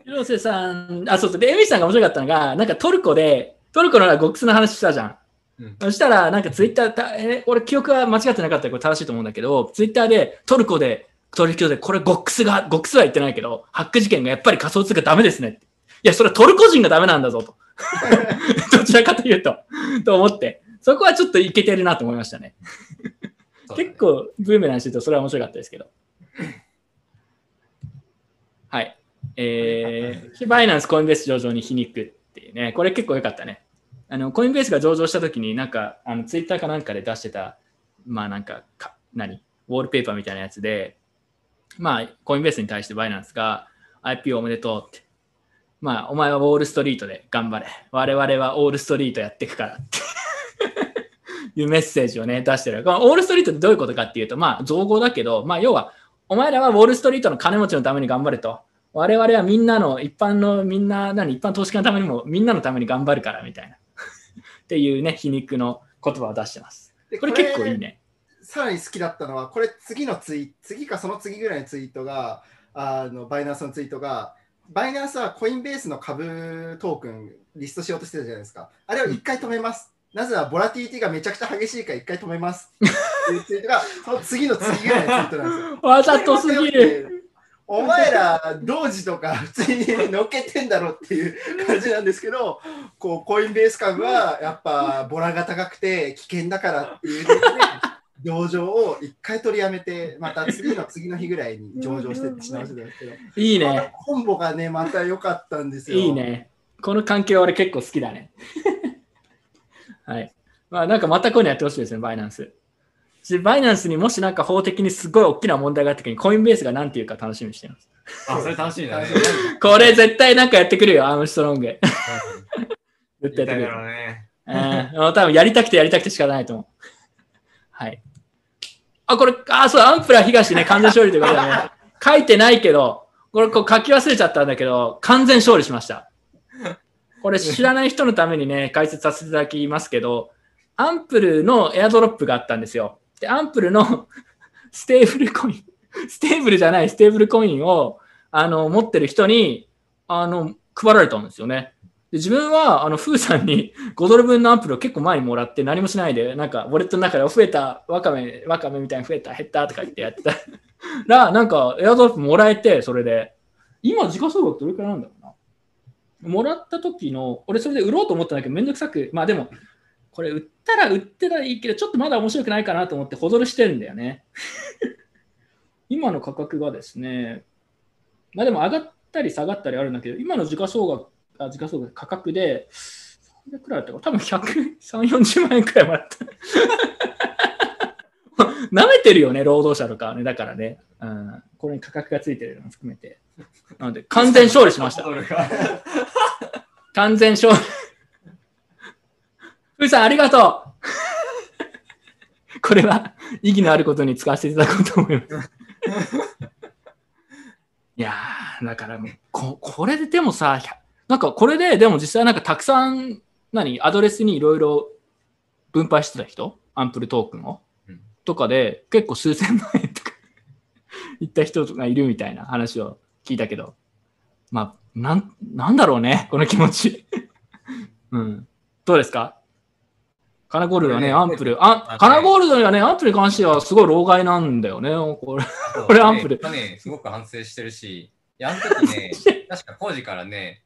広瀬さん、あ、そうそう。で、エミさんが面白かったのが、なんかトルコで、トルコのゴックスの話したじゃん。うんそしたら、なんかツイッターた、え、俺記憶は間違ってなかったらこれ正しいと思うんだけど、ツイッターでトルコで取引所で、これゴックスが、ゴックスは言ってないけど、ハック事件がやっぱり仮想通貨ダメですねって。いや、それはトルコ人がダメなんだぞと。どちらかというと、と思って。そこはちょっといけてるなと思いましたね結構ブーメランしてるとそれは面白かったですけど。はい。えー、バイナンスコインベース上場に皮肉っていうね、これ結構良かったね。あの、コインベースが上場した時になんか、あの、ツイッターかなんかで出してた、まあなんかか、何？ウォールペーパーみたいなやつで、まあ、コインベースに対してバイナンスが IPO おめでとうって。まあ、お前はウォールストリートで頑張れ。我々はオールストリートやっていくからって。いうメッセージをね、出してる。このオールストリートってどういうことかっていうと、まあ、造語だけど、まあ、要は、お前らはウォールストリートの金持ちのために頑張れと。我々はみんなの、一般のみんな、何、一般投資家のためにも、みんなのために頑張るから、みたいな。っていうね、皮肉の言葉を出してます。でこれ結構いいね。さらに好きだったのは、これ次のツイ次かその次ぐらいのツイートが、あのバイナンスのツイートが、バイナンスはコインベースの株トークンリストしようとしてたじゃないですか。あれを一回止めます。なぜならボラティリティがめちゃくちゃ激しいから一回止めます。っていうツイートが、その次の次ぐらいのツイートなんですよ。わざとすぎる。お前ら、同時とか普通に乗っけてんだろっていう感じなんですけど、こうコインベース株はやっぱボラが高くて危険だからっていうので、上場を一回取りやめて、また次の次の日ぐらいに上場してってしましてたんですけど、いいね。コンボがね、また良かったんですよ。いい。ね。この関係は俺結構好きだね。はい。まあなんかまたこういうのやってほしいですね、バイナンス。しバイナンスにもしなんか法的にすごい大きな問題があった時にコインベースが何て言うか楽しみにしてます。あ、それ楽しいね。これ絶対なんかやってくるよ、アームストロング。絶対やってくるうね。うん、多分やりたくてやりたくて仕方ないと思う。はい。あ、これ、あ、そう、アンプラ東ね、完全勝利ということでね、書いてないけど、これこう書き忘れちゃったんだけど、完全勝利しました。これ知らない人のためにね、解説させていただきますけど、アンプルのエアドロップがあったんですよ。で、アンプルのステーブルコイン、ステーブルじゃないステーブルコインを、あの、持ってる人に、あの、配られたんですよね。で自分は、あの、フーさんに 5ドル分のアンプルを結構前にもらって何もしないで、なんか、ウォレットの中で増えた、ワカメ、ワカメみたいに増えた、減ったとか言ってやってた ら、なんか、エアドロップもらえて、それで、今、時価総額どれくらいなんだろうな？もらった時の、俺それで売ろうと思ったんだけど、めんどくさく、まあでも、これ売ったら売ってたらいいけど、ちょっとまだ面白くないかなと思って、ほどるしてるんだよね。今の価格がですね、まあでも上がったり下がったりあるんだけど、今の時価総額、あ時価総額価格で、300くらいだったかな？多分130、40万円くらいもらった。舐めてるよね、労働者とかはね。だからね、うん、これに価格がついてるのも含めて。なので、完全勝利しました。完全勝利。ふうさん、ありがとう これは意義のあることに使わせていただこうと思います。いやー、だからこ、これででもさ、なんかこれででも実際なんかたくさん、何、アドレスにいろいろ分配してた人？アンプルトークンを、うんとかで結構数千万円とか 言った人がいるみたいな話を聞いたけど、まあ、なん、なんだろうね、この気持ち。うん。どうですか？カナゴールドはね、アンプル。あ、カナゴールドにはね、アンプルに関してはすごい老害なんだよね、これ。これアンプルねね、すごく反省してるし、いや、あの時ね、確か工事からね、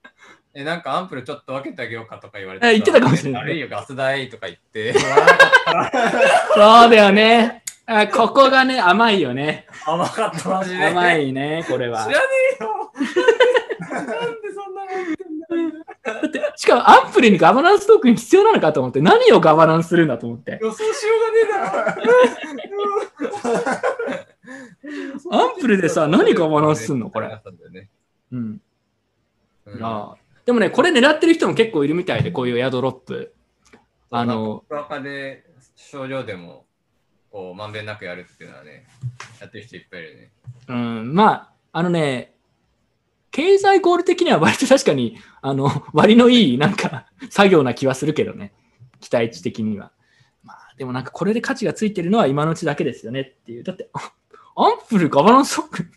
え、なんかアンプルちょっと分けてあげようかとか言われてさ。え言ってたかもしれない悪いよ、ガス代とか言って。そうだよね。あここがね、甘いよね。甘かった、マジで。甘いね、これは知。らねえよ。なんでそんなの言ってんだだって、しかもアンプルにガバナンストークン必要なのかと思って、何をガバナンスするんだと思って。予想しようがねえだろ。アンプルでさ何ガバナンスすんの？これうん。うんああでもね、これ狙ってる人も結構いるみたいで、こういうエアドロップ。あの、プロアカで少量でもこうまんべんなくやるっていうのはね、やってる人いっぱいいるよね。うん、まあ、あのね、経済ゴール的には割と確かに、あの、割のいい、なんか、作業な気はするけどね。期待値的には。まあ、でもなんかこれで価値がついてるのは今のうちだけですよねっていう。だって、アンプルガバナンスソック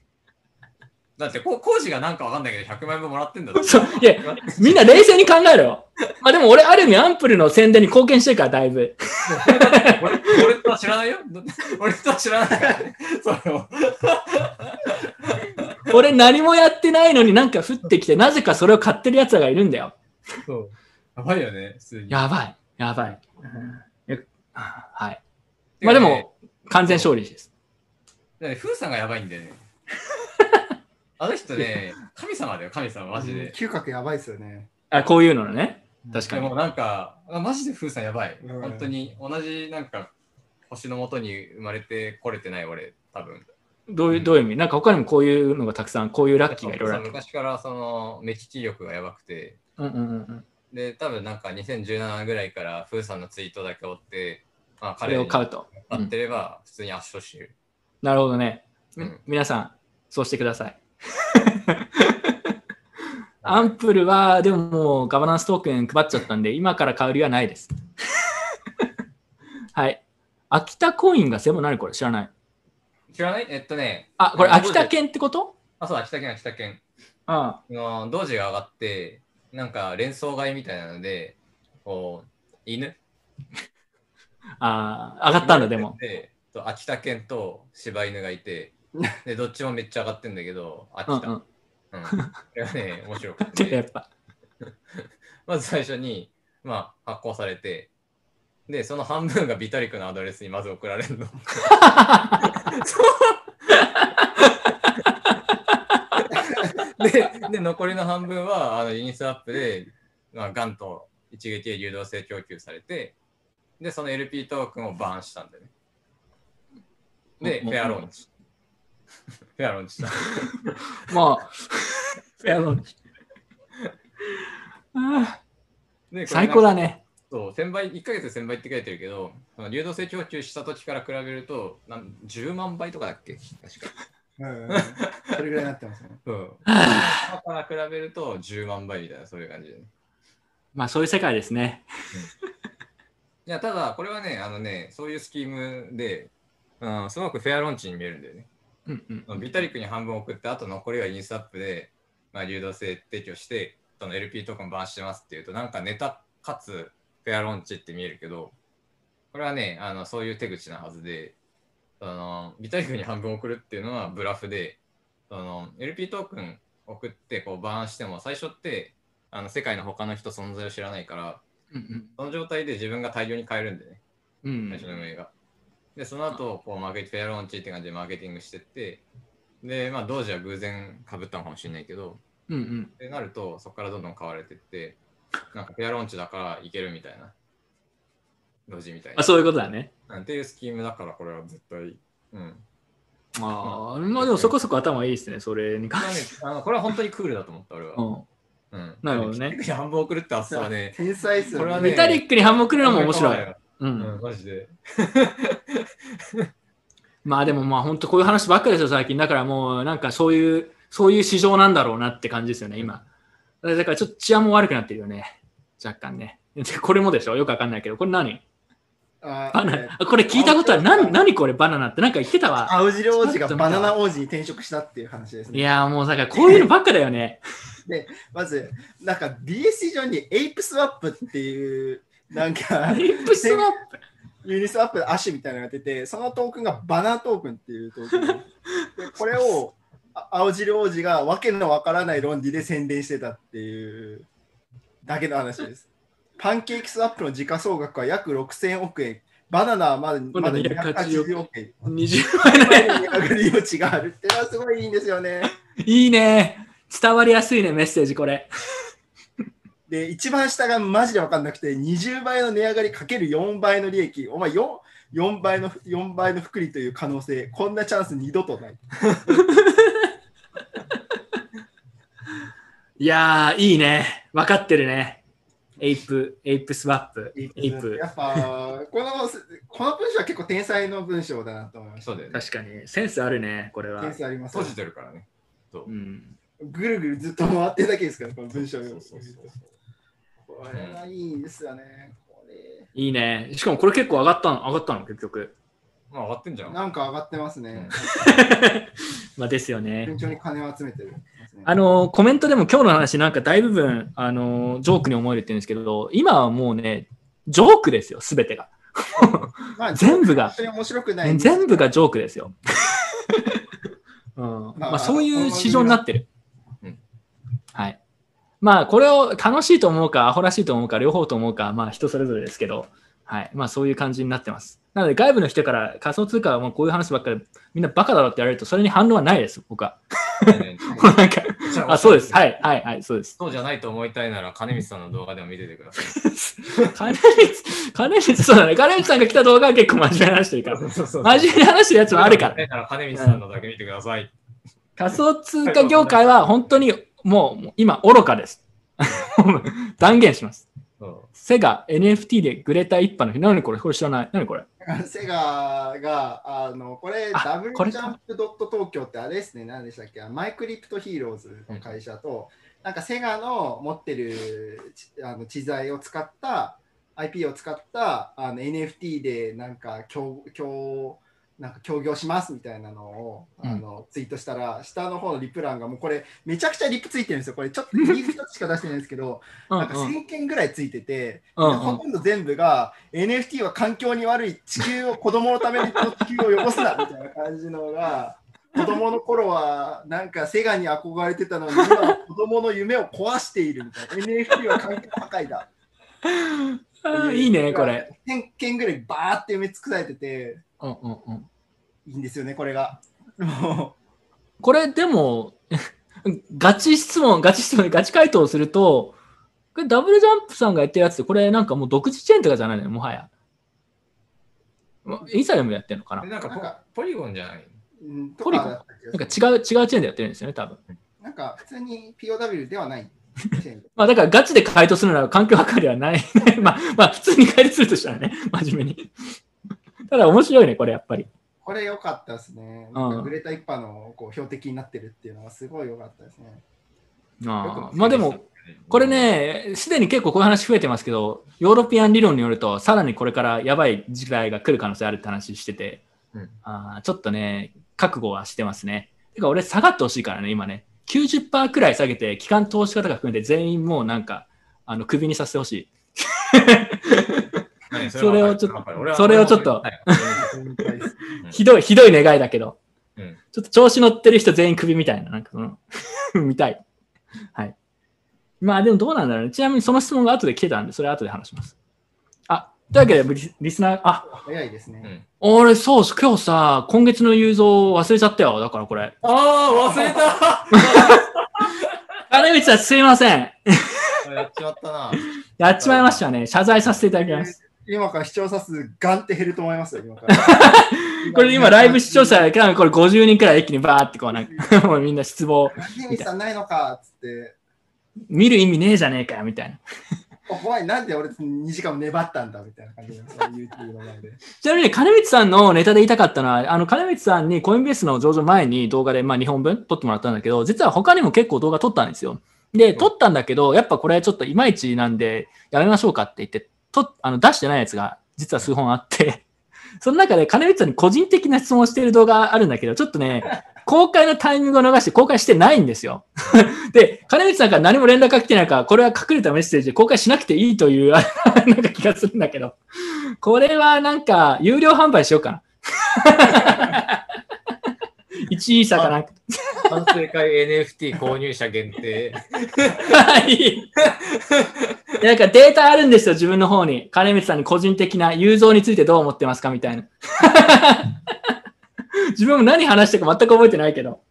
だってこう工事がなんかわかんないけど100万円分もらってんだぞ。そういや、みんな冷静に考えろよ。ま あでも俺、ある意味アンプルの宣伝に貢献してるから、だいぶ。俺俺とは知らないよ。俺とは知らないからね。それを。俺何もやってないのになんか降ってきて、なぜかそれを買ってる奴らがいるんだよ。そう。やばいよね、普通に。やばい、やばい。うんよはい。まあでも、完全勝利です。だって、フーさんがやばいんだよね。あの人ね、神様だよ、神様、マジで。嗅覚やばいっすよね。あこういうののね。確かにでも。なんか、あマジでフーさんやばい。うん本当に、同じなんか、星のもとに生まれてこれてない俺、多分。どういう、どういう意味？なんか他にもこういうのがたくさん、こういうラッキーがいろいろある。昔からその目利き力がやばくて、うんうんうんうん。で、多分なんか2017ぐらいからフーさんのツイートだけ追って、まあ彼にを買うと。買ってれば普通に圧勝してる。なるほどね。みうん皆さん、そうしてください。アンプルは、でももうガバナンストークン配っちゃったんで、今から買う理由はないです。はい。秋田コインが専門何これ知らない。知らない？えっとね。あ、これの秋田県ってこと？あ、そう、秋田県、秋田県。あの同時が上がって、なんか連想買いみたいなので、こう、犬？ああー、上がったんだ、でも。秋田犬と柴犬がいて、で、どっちもめっちゃ上がってんだけど、秋田。うんうん。うん。これはね、面白くて、ちょっとやっぱ。まず最初に、まあ、発行されて、で、その半分がビタリクのアドレスにまず送られるの。でで、残りの半分はあのユニスワップで、まあ、ガンと一撃で流動性供給されて、で、その LP トークンをバーンしたんだよね。で、うんフェアローンチ。フェアローンチした。まあ、フェアロンチ。あーで最高だ。ね。そう、1000倍、1ヶ月で1000倍って書いてるけど、その流動性供給した時から比べると、なん10万倍とかだっけ？確か。うんそれぐらいになってますね。うん。はあから比べると10万倍みたいな、そういう感じでね。まあ、そういう世界ですね。いや、ただ、これはね、あのね、そういうスキームで、うん、すごくフェアローンチに見えるんだよね。うんうん。ビタリックに半分送って、あと残りはインスタップで、まあ、流動性提供して、その LP トークンバーンしてますっていうと、なんかネタかつフェアローンチって見えるけど、これはね、あのそういう手口なはずで、そのビタリックに半分送るっていうのはブラフで、その LP トークン送ってこうバーンしても、最初ってあの世界の他の人存在を知らないから、うんその状態で自分が大量に買えるんでね。うん。うん最初の運営が。で、その後、こう、マーケティフェアローンチって感じでマーケティングしてって、で、まあ、同時は偶然被ったのかもしれないけど、うんうん。ってなると、そこからどんどん買われてって、なんかフェアローンチだからいけるみたいな。同時みたいな。あそういうことだね。なんていうスキームだから、これは絶対。うん。ああ、まあでもそこそこ頭いいですね、それに関これはねして。あのこれは本当にクールだと思った、俺は。うんうん。なるほどね。半分送るって発想はね、天才っすよね。これはねメタリックに反目くるのも面白い。ううん。ん、マジで。まあでもまあ本当こういう話ばっかりですよ、最近。だからもうなんかそういう、そういう市場なんだろうなって感じですよね、今。だからちょっと治安も悪くなってるよね。若干ね。で これもでしょ？よくわかんないけど、これ何？あバナえナ。あこれ聞いたことある。何何これバナナってなんか言ってたわ。青汁王子がバナナ王子に転職したっていう話ですね。いやーもうだからこういうのばっかだよね。まず、なんか BSC 上にエイプスワップっていう、なんか、リップスワップ。ユニスワップの亜種みたいなのが出て、そのトークンがバナナトークンっていうトークンで。でこれをあ青汁王子がわけのわからない論理で宣伝してたっていうだけの話です。パンケーキスワップの時価総額は約6000億円。バナナはまだまだ280億円。20倍のね。値上がり余地があるってのはすごいいいんですよね。いいね。伝わりやすいね、メッセージこれ。で、一番下がマジで分かんなくて、20倍の値上がりかける4倍の利益。お前 4, 4倍の4倍の複利という可能性、こんなチャンス二度とない。いやー、いいね。分かってるね。エイプ、エイプスワップ。エイプや。っぱこの、この文章は結構天才の文章だなと思いました。そうだよね。確かに、センスあるね、これは天。才あります、閉じてるからね。そうう。ん。ぐるぐるずっと回ってるだけですから、この文章そうそうそうこれはいいんですよね。これいいね。しかもこれ結構上がったの、上がったの、結局。まあ上がってんじゃん。なんか上がってますね。まあですよね。順調に金を集めてる。あのコメントでも今日の話なんか大部分あのジョークに思えるって言うんですけど今はもうねジョークですよすべてがまあ 全部が本当に面白くない。全部がジョークですよ、うんまあ、そういう市場になってる、まあこれを楽しいと思うかアホらしいと思うか両方と思うかまあ人それぞれですけどはいまあそういう感じになってますなので外部の人から仮想通貨はもうこういう話ばっかりみんなバカだろって言われるとそれに反応はないです僕は なんかあそうですはいはいはいそうですそうじゃないと思いたいなら、金光さんの動画でも見ててください。金光、金光、そうだね。金光さんが来た動画は結構真面目な話してるから。真面目な話してるやつもあるから。だから金光さんのだけ見てください。仮想通貨業界は本当にもう今愚かです。断言します。そセガ NFT でグレタ一派の日。何これこれ知らない？何これ？セガが、あの、これ、あダブルジャンプドット東京ってあれですね、何でしたっけ？マイクリプトヒーローズの会社と、なんかセガの持ってるちあの知財を使った、IP を使ったあの NFT でなんか協協なんか協業しますみたいなのを、あのツイートしたら、下の方のリプ欄がもうこれ、めちゃくちゃリプついてるんですよ。これ、ちょっとリーフ1つしか出してないんですけど、うんなんか1000件ぐらいついてて、うんうん。ほとんど全部が NFT は環境に悪い地球を子供のために地球を汚すなみたいな感じのが 子供の頃はなんかセガに憧れてたのに今は子供の夢を壊しているみたいな。NFT は環境破壊だ。いいね、これ。1000件ぐらいバーって埋め尽くされててうんうんうんいいんですよねこれがも これでも、ガチ質問、ガチ質問、ガチ回答をすると、これダブルジャンプさんがやってるやつって、これなんかもう独自チェーンとかじゃないの？よ、もはや。まイーサリアムでやってるのかな？なんかなんかポポリゴンじゃない。ポリゴン？なんか違う、違うチェーンでやってるんですよね、多分。なんか普通に POW ではないチェーンまあだからガチで回答するなら環境破壊ではない。まあ、まあ普通に回答するとしたらね、真面目に。ただ面白いね、これやっぱり。これ良かったですね。なんかグレタ一派のこう標的になってるっていうのはすごい良かったですね。ああまあでも、これ、ね、すでに結構こういう話増えてますけど、ヨーロピアン理論によると、さらにこれからやばい時代が来る可能性あるって話してて、うんあーちょっとね、覚悟はしてますね。てか俺下がってほしいからね、今ね。90%くらい下げて、機関投資家とか含めて全員もうなんか、あの、クビにさせてほしい。何それをちょっとそれをちょっとはい ひどい、ひどい願いだけど、うんちょっと調子乗ってる人全員クビみたいな、なんかその、見たい。はい。まあでもどうなんだろうね。ちなみにその質問が後で来てたんで、それ後で話します。あ、というわけでリ、リスナー、あ、早いですね。俺、そう、今日さ、今月の雄三忘れちゃったよ。だからこれ。ああ、忘れた 金光さん、すいません。やっちまったな。やっちまいましたね。謝罪させていただきます。今から視聴者数ガンって減ると思いますよ、今から。これ今、ライブ視聴者、これ50人くらい一気にバーってこう、なんか、もうみんな失望。金光さんないのかっつって。見る意味ねえじゃねえかよみたいな。お前なんで俺2時間も粘ったんだみたいな感じ YouTube の前で。ちなみに金光さんのネタで言いたかったのは、あの金光さんにコインベースの上場前に動画で、まあ、2本分撮ってもらったんだけど、実は他にも結構動画撮ったんですよ。で、撮ったんだけど、やっぱこれちょっといまいちなんで、やめましょうかって言って、とあの出してないやつが実は数本あって、その中で金光さんに個人的な質問をしている動画あるんだけど、ちょっとね、公開のタイミングを逃して公開してないんですよ。で、金光さんから何も連絡が来てないから、これは隠れたメッセージで公開しなくていいという、あなんか気がするんだけど、これはなんか有料販売しようかな。1位差かなんか。反省会 NFT 購入者限定。はい。なんかデータあるんですよ、自分の方に。金光さんに個人的な雄三についてどう思ってますかみたいな。自分も何話したか全く覚えてないけど。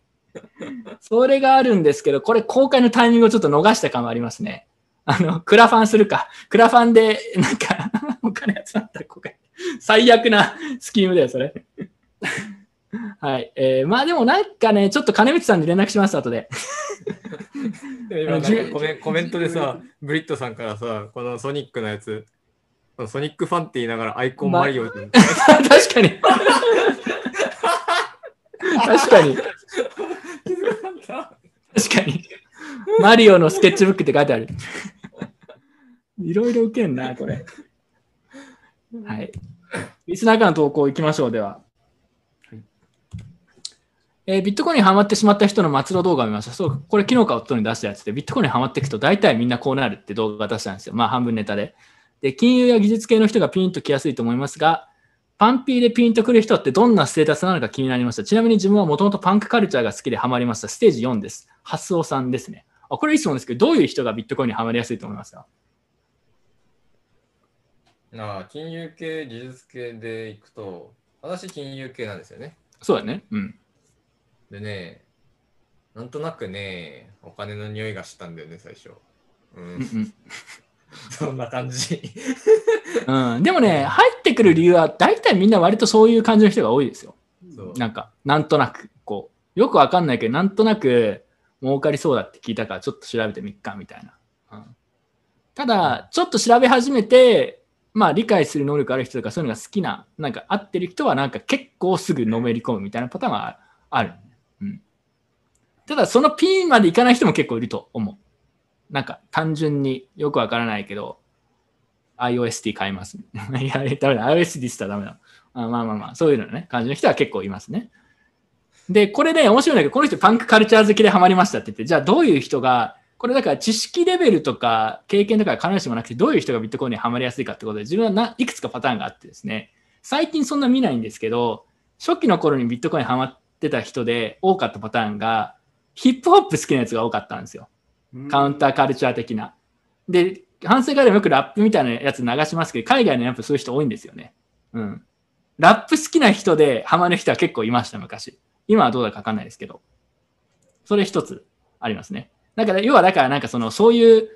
それがあるんですけど、これ公開のタイミングをちょっと逃した感はありますね。あの、クラファンするか。クラファンで、なんか、お金集まったら公開。最悪なスキームだよ、それ。はい。えー、まあでもなんかね、ちょっと金光さんに連絡します、後で。今 コメコメントでさ、ブリットさんからさ、このソニックのやつ、ソニックファンって言いながらアイコンまマリオって、確かに。確かに。確かに。マリオのスケッチブックって書いてある。いろいろ受けんな、これ。はい。リスナーからの投稿行きましょう、では。えービットコインにハマってしまった人の末路動画を見ました。そう、これ昨日か夫に出したやつで、ビットコインにハマっていくと大体みんなこうなるって動画出したんですよ。まあ半分ネタで。で、金融や技術系の人がピンと来やすいと思いますが、パンピーでピンとくる人ってどんなステータスなのか気になりました。ちなみに自分はもともとパンクカルチャーが好きでハマりました。ステージ4です。ハスオさんですね。あ、これいい質問ですけど、どういう人がビットコインにハマりやすいと思いますか？なあ金融系、技術系でいくと、私金融系なんですよね。そうだね。うん。でね、なんとなくね、お金の匂いがしたんだよね、最初。ううんん。そんな感じ。うん。うん、でもね、入ってくる理由は大体みんな割とそういう感じの人が多いですよ。なんか、なんとなく、こう、よくわかんないけど、なんとなく儲かりそうだって聞いたから、ちょっと調べてみっか、みたいな。うん、ただ、ちょっと調べ始めて、まあ、理解する能力ある人とか、そういうのが好きな、なんか合ってる人は、なんか結構すぐのめり込むみたいなパターンはある。うん。ただ、そのピンまでいかない人も結構いると思う。なんか、単純によくわからないけど、iOST 買います。いや、ダメだ。iOST って言ったらダメだ。あまあまあまあ、そういうのね、感じの人は結構いますね。で、これね、面白いんだけど、この人パンクカルチャー好きでハマりましたって言って、じゃあどういう人が、これだから知識レベルとか経験とか必ずしもなくて、どういう人がビットコインにハマりやすいかってことで、自分はいくつかパターンがあってですね、最近そんな見ないんですけど、初期の頃にビットコインハマってた人で多かったパターンが、ヒップホップ好きなやつが多かったんですよ。カウンターカルチャー的な。で、反省会でもよくラップみたいなやつ流しますけど、海外のやっぱそういう人多いんですよね。うん。ラップ好きな人でハマる人は結構いました、昔。今はどうだかわかんないですけど。それ一つありますね。だから、要はだからなんかその、そういう、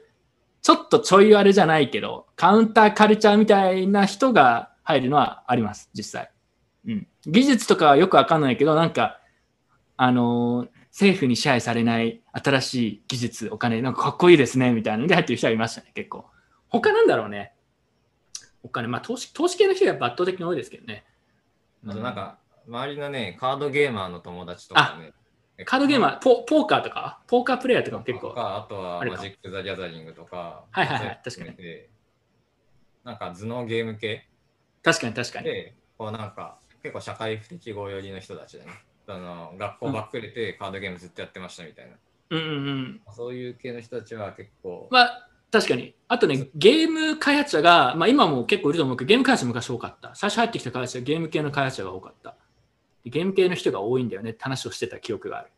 ちょっとちょいあれじゃないけど、カウンターカルチャーみたいな人が入るのはあります、実際。うん。技術とかはよくわかんないけど、なんか、あのー政府に支配されない新しい技術、お金、なんかかっこいいですね、みたいなので入ってる人はいましたね、結構。他なんだろうね。お金、まあ投資、投資系の人が圧倒的に多いですけどね。あとなんか、周りのね、カードゲーマーの友達とかね。カードゲーマー、ポポーカーとか、ポーカープレイヤーとかも結構。あとはマジック・ザ・ギャザリングとか。はいはいはいそううの含めてなんか頭脳ゲーム系確かに確かに。で、こうなんか、結構社会不適合寄りの人たちだね。あの学校ばっくれてカードゲームずっとやってましたみたいな。うんうんうん。そういう系の人たちは結構、まあ、確かに。あとね、ゲーム開発者が、まあ今も結構いると思うけど、ゲーム開発者昔多かった。最初入ってきた開発者はゲーム系の開発者が多かった。でゲーム系の人が多いんだよねって話をしてた記憶がある。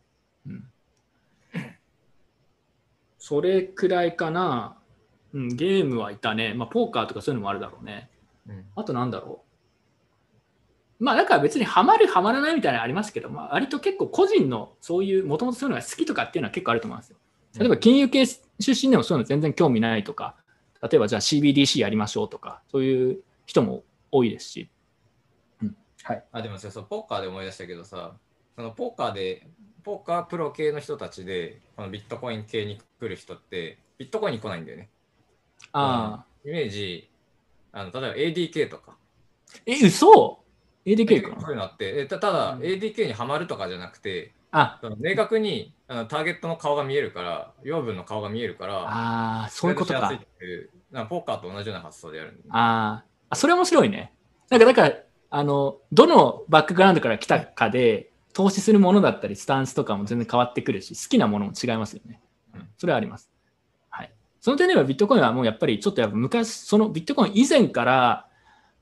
うん。それくらいかな。うん、ゲームはいたね。まあ、ポーカーとかそういうのもあるだろうね。うんあとなんだろう。まあ、だから別にハマる、ハマらないみたいなのありますけど、まあ、割と結構個人のそういう、もともとそういうのが好きとかっていうのは結構あると思いますよ。例えば金融系出身でもそういうの全然興味ないとか、例えばじゃあ CBDC やりましょうとか、そういう人も多いですし。あ、でもそうそう、ポーカーで思い出したけどさ、そのポーカーでポーカープロ系の人たちで、このビットコイン系に来る人って、ビットコインに来ないんだよね。ああ。イメージ、あの例えば ADK とか、え、嘘 ?ADK かなそういうのあって、えたただ ADK にはまるとかじゃなくて、あ、明確にあのターゲットの顔が見えるから、養分の顔が見えるから、ああ、そういうことかなんかポーカーと同じような発想でやるあーあ、それ面白いね。なんか、だから、あの、どのバックグラウンドから来たかで、投資するものだったり、スタンスとかも全然変わってくるし、好きなものも違いますよねうん。それはあります。はい。その点ではビットコインはもうやっぱりちょっとやっぱ昔、そのビットコイン以前から、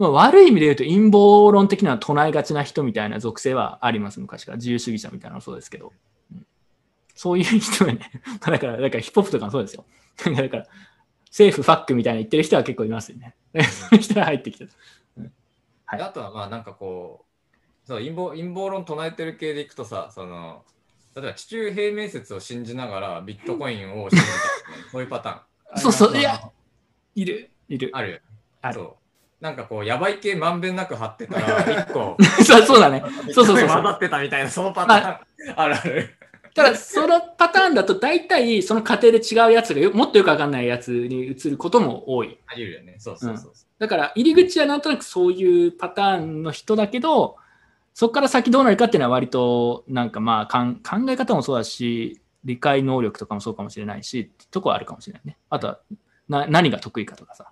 まあ、悪い意味で言うと陰謀論的な唱えがちな人みたいな属性はあります、昔から。自由主義者みたいなのもそうですけど。うんそういう人がね、だから、だからヒップホップとかもそうですよ。だから、政府ファックみたいな言ってる人は結構いますよね。そういう人が入ってきてる。はいであとはまあなんかこうそう陰謀陰謀論唱えてる系でいくとさその例えば地中平面説を信じながらビットコインを信じたそういうパターンそうそう、いや、いる、いる。あるあるそうなんかこうやばい系まんべんなく貼ってたら一個 そうそうだね。そうそうそう混ざってたみたいなそのパターンあるあるただ、そのパターンだと、大体、その過程で違うやつがよ、もっとよくわかんないやつに移ることも多い。あり得るよねそうそうそうそだから、入り口はなんとなくそういうパターンの人だけど、そこから先どうなるかっていうのは割と、なんかまあかん、考え方もそうだし、理解能力とかもそうかもしれないし、とこはあるかもしれないね。あとは、な何が得意かとかさ。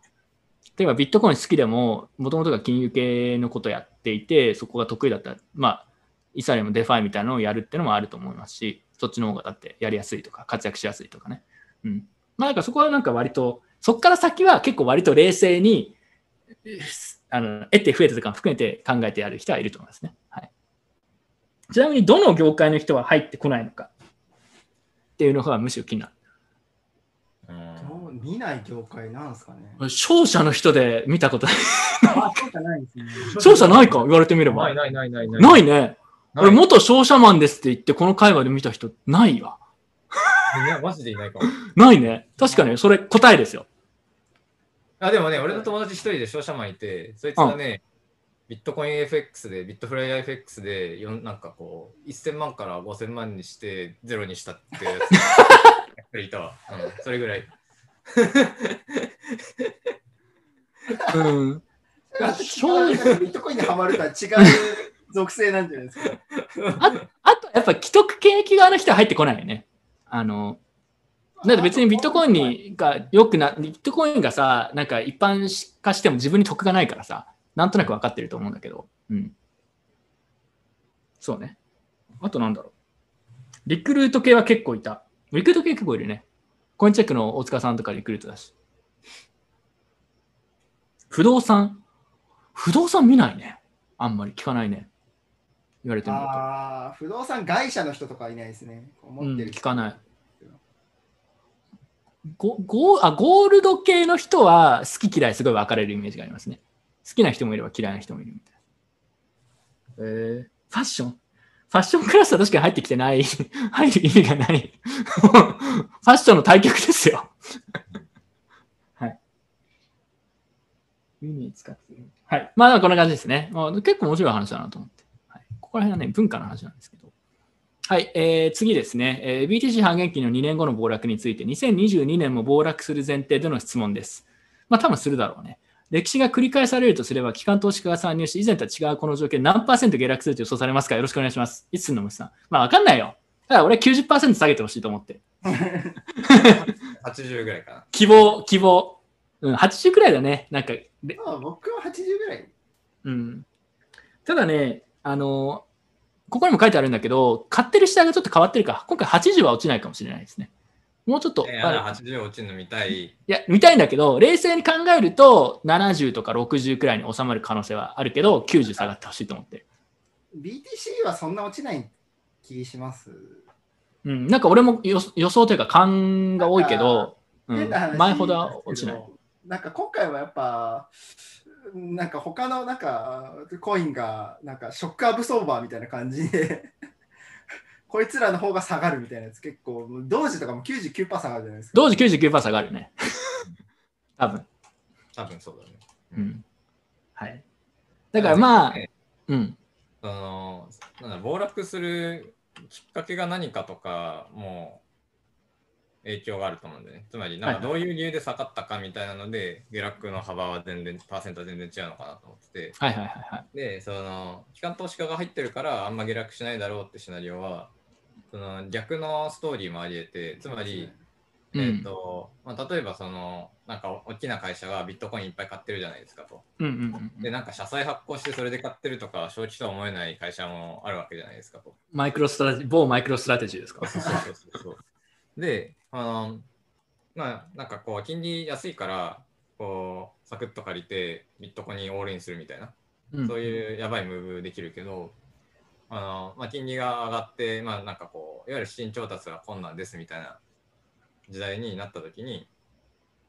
例えばビットコイン好きでも、もともとが金融系のことやっていて、そこが得意だったら、まあ、イーサリアム、 DeFi みたいなのをやるっていうのもあると思いますし、そっちの方がだってやりやすいとか、活躍しやすいとかね。うん。まあ、なんかそこはなんか割と、そこから先は結構割と冷静に、あの、得手不得手とか含めて考えてやる人はいると思いますね。はい。ちなみに、どの業界の人は入ってこないのかっていうのがむしろ気になる。見ない業界なんですかね。商社の人で見たことない。勝者ないか？言われてみれば。ないないないないないないね。ない俺、元商社マンですって言って、この会話で見た人、ないわ。いやマジでいないかもないね。確かに、それ答えですよ。あでもね、俺の友達一人で商社マンいて、そいつがね、ビットコイン FX で、ビットフライ FX で、よんなんかこう、1000万から5000万にして、ゼロにしたってやつ。やっぱりいたわ。うん、それぐらい。うん。そうビットコインにはまるとは違う属性なんじゃないですか。ああと、やっぱ既得権益側の人は入ってこないよね。あの、だって別にビットコインにがよくな、ビットコインがさ、なんか一般化しても自分に得がないからさ、なんとなく分かってると思うんだけど、うん。そうね。あとなんだろう。リクルート系は結構いた。リクルート系結構いるね。コインチェックの大塚さんとかリクルートだし。不動産？不動産見ないね。あんまり聞かないね。言われてみると。ああ、不動産会社の人とかいないですね。持ってるうん聞かない。ゴゴあゴールド系の人は好き嫌いすごい分かれるイメージがありますね。好きな人もいれば嫌いな人もいるみたいな。えー、ファッション？フファッションクラスは確かに入ってきてない。入る意味がない。ファッションの対極ですよ。はい。ユニ使ってるはい。まあ、こんな感じですね。まあ、結構面白い話だなと思って。はい、ここら辺はね、文化の話なんですけど。はい、えー次ですね、えー BTC 半減期の2年後の暴落について、2022年も暴落する前提での質問です。まあ、多分するだろうね。歴史が繰り返されるとすれば、機関投資家が参入し、以前とは違うこの状況で何パーセント下落すると予想されますか？よろしくお願いします。いつすんの虫さん？まあ、わかんないよ。ただ、俺は90%下げてほしいと思って。80ぐらいかな。希望、希望。うん、80くらいだね。なんか、でまあ、僕は80ぐらい。うん。ただね、あの、ここにも書いてあるんだけど、買ってる下がちょっと変わってるか。今回80は落ちないかもしれないですね。もうちょっと、えー、あれあら80落ちるの見たい。いや、見たいんだけど、冷静に考えると、70とか60くらいに収まる可能性はあるけど、90下がってほしいと思って。BTC はそんな落ちない気します？うん、なんか俺も予予想というか勘が多いけど、うん、前ほどは落ちない。なんか今回はやっぱ、なんか他のなんかコインがなんかショックアブソーバーみたいな感じで、こいつらの方が下がるみたいなやつ結構、同時とかも99%下がるじゃないですか。同時99%下がるね。多分。多分そうだね。うん。はい。だからまあ、ねうん。そのなんだ暴落するきっかけが何かとかも影響があると思うんでね。つまり、なんかどういう理由で下がったかみたいなので、下落の幅は全然、パーセントは全然違うのかなと思ってて。はいはいはいはい。で、その、機関投資家が入ってるから、あんま下落しないだろうってシナリオは、その逆のストーリーもあり得て、つまり、うんえっ、と、まあ、例えばその、なんか大きな会社がビットコインいっぱい買ってるじゃないですかと。うんうんうんで、なんか社債発行してそれで買ってるとか、正気とは思えない会社もあるわけじゃないですかと。マイクロストラテジー、某マイクロストラテジーですか？そうそうそうそう。で、あの、まあ、なんかこう、金利安いから、こう、サクッと借りて、ビットコインにオールインするみたいな、うんそういうやばいムーブできるけど、あの、まあ、金利が上がって、まあ、なんかこう、いわゆる資金調達が困難ですみたいな時代になった時に、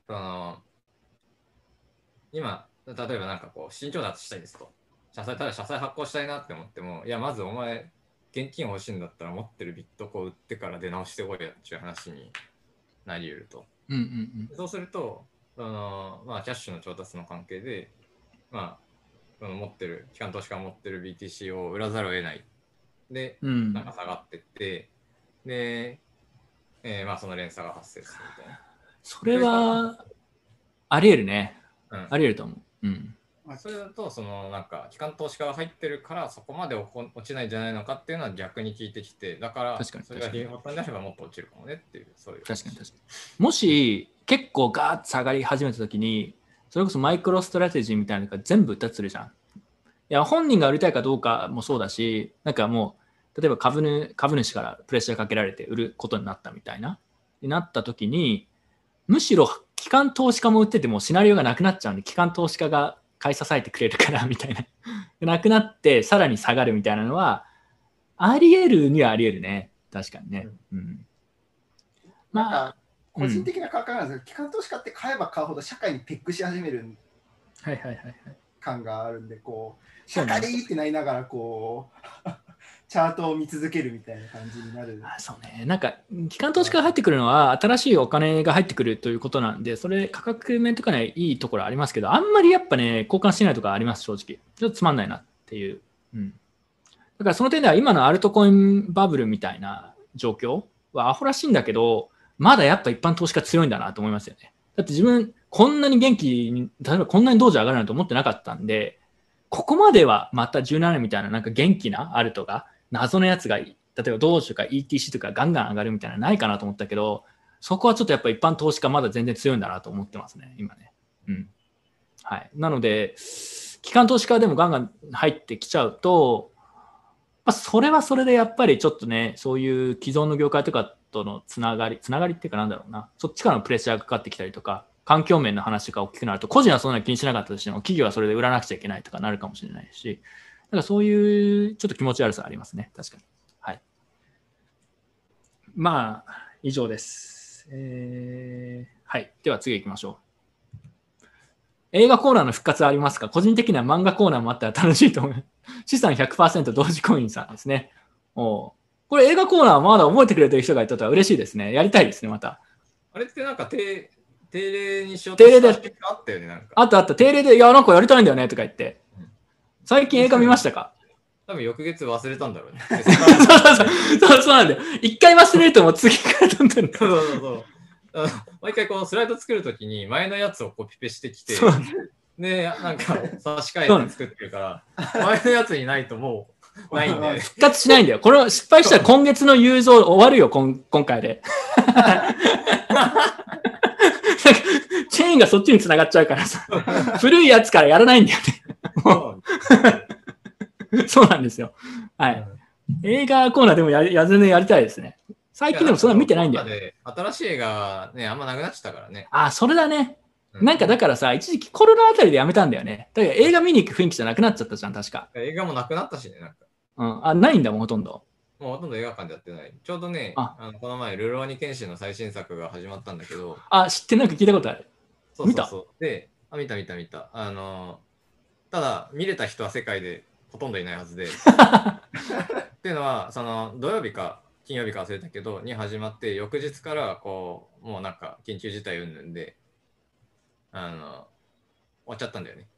その、今、例えばなんかこう、資金調達したいですと。社債、ただ社債発行したいなって思っても、いや、まずお前、現金欲しいんだったら持ってるビットコイン売ってから出直してこいやっていう話になり得ると。うんうんうん。そうすると、そのまあ、キャッシュの調達の関係で、まあ、その持ってる、機関投資家が持ってる BTC を売らざるを得ない。で、うんなんか下がってって、で、えーまあその連鎖が発生するみたいな。それは、あり得るね。うんあり得ると思う。うん。まあ、それだと、そのなんか、機関投資家が入ってるから、そこまで落ちないんじゃないのかっていうのは逆に聞いてきて、だから、確かにそれが理由であればもっと落ちるかもねっていう、そういう。確かに確かに。もし、結構ガーッと下がり始めたときに、それこそマイクロストラテジーみたいなのが全部売ったとするじゃん。いや、本人が売りたいかどうかもそうだし、なんかもう、例えば株主株主からプレッシャーかけられて売ることになったみたいな。になったときに、むしろ機関投資家も売っててもシナリオがなくなっちゃうんで、機関投資家が買い支えてくれるから みたいな。なくなって、さらに下がるみたいなのは、あり得るにはあり得るね。確かにね。うん。まあか、個人的な考えなんですけど、機関投資家って買えば買うほど社会にペックし始めるはいはいはいはい。感があるんで、こう、そうね社会ってなりながら、こう、チャートを見続けるみたいな感じになる。あそうね。なんか、機関投資家が入ってくるのは、新しいお金が入ってくるということなんで、それ、価格面とかね、いいところありますけど、あんまりやっぱね、交換してないとかあります、正直。ちょっとつまんないなっていう。うん。だから、その点では、今のアルトコインバブルみたいな状況はアホらしいんだけど、まだやっぱ一般投資家強いんだなと思いますよね。だって自分、こんなに元気に、例えばこんなに同時上がるなんて思ってなかったんで、ここまではまた17年みたいななんか元気なアルトが、謎のやつが、例えば同時とか ETC とかガンガン上がるみたいなないかなと思ったけど、そこはちょっとやっぱ一般投資家まだ全然強いんだなと思ってますね、今ね。うん。はい。なので、機関投資家でもガンガン入ってきちゃうと、まあ、それはそれでやっぱりちょっとね、そういう既存の業界とかとのつながり、つながりっていうかなんだろうな、そっちからのプレッシャーがかかってきたりとか、環境面の話が大きくなると、個人はそんなに気にしなかったとしても、企業はそれで売らなくちゃいけないとかなるかもしれないし、だからそういうちょっと気持ち悪さありますね、確かに。はい。まあ、以上です。えーはい。では次行きましょう。映画コーナーの復活はありますか？個人的には漫画コーナーもあったら楽しいと思います。資産100%同時コインさんですね。おうこれ映画コーナーまだ覚えてくれてる人がいたとは嬉しいですね。やりたいですね、また。あれってなんか定定例にしよう定例でしたあったよね、なんか。あったあった、定例で、いや、なんかやりたいんだよねとか言って。最近映画見ましたか？多分翌月忘れたんだろうね。そうそうそうそうなんだよ。一回忘れるともう次からどんどん。そうそうそう。あの毎回このスライド作るときに前のやつをコピペしてきて、で、なんか差し替えて作ってるから、前のやつにないともうないんだよね。復活しないんだよ。これを失敗したら今月の雄三終わるよ、今今回で。チェーンがそっちに繋がっちゃうからさ。古いやつからやらないんだよね。そうなんですよ。はい。映画コーナーでもやや全然やりたいですね。最近でもそんな見てないんだよ。で新しい映画ね、あんまなくなっちゃったからね。あ、それだね。うんなんかだからさ、一時期コロナあたりでやめたんだよね。だから映画見に行く雰囲気じゃなくなっちゃったじゃん、確か。映画もなくなったしね、なんか。うん。あ、ないんだもん、ほとんど。もうほとんど映画館でやってない。ちょうどね、ああのこの前、ルローニケンシンの最新作が始まったんだけど、あ、知ってなんか聞いたことある。そうそうそう。で、あ、見た見た見た。あの、ただ、見れた人は世界でほとんどいないはずで。っていうのは、その土曜日か金曜日か忘れたけど、に始まって、翌日からこう、もうなんか緊急事態云々で、あの、終わっちゃったんだよね。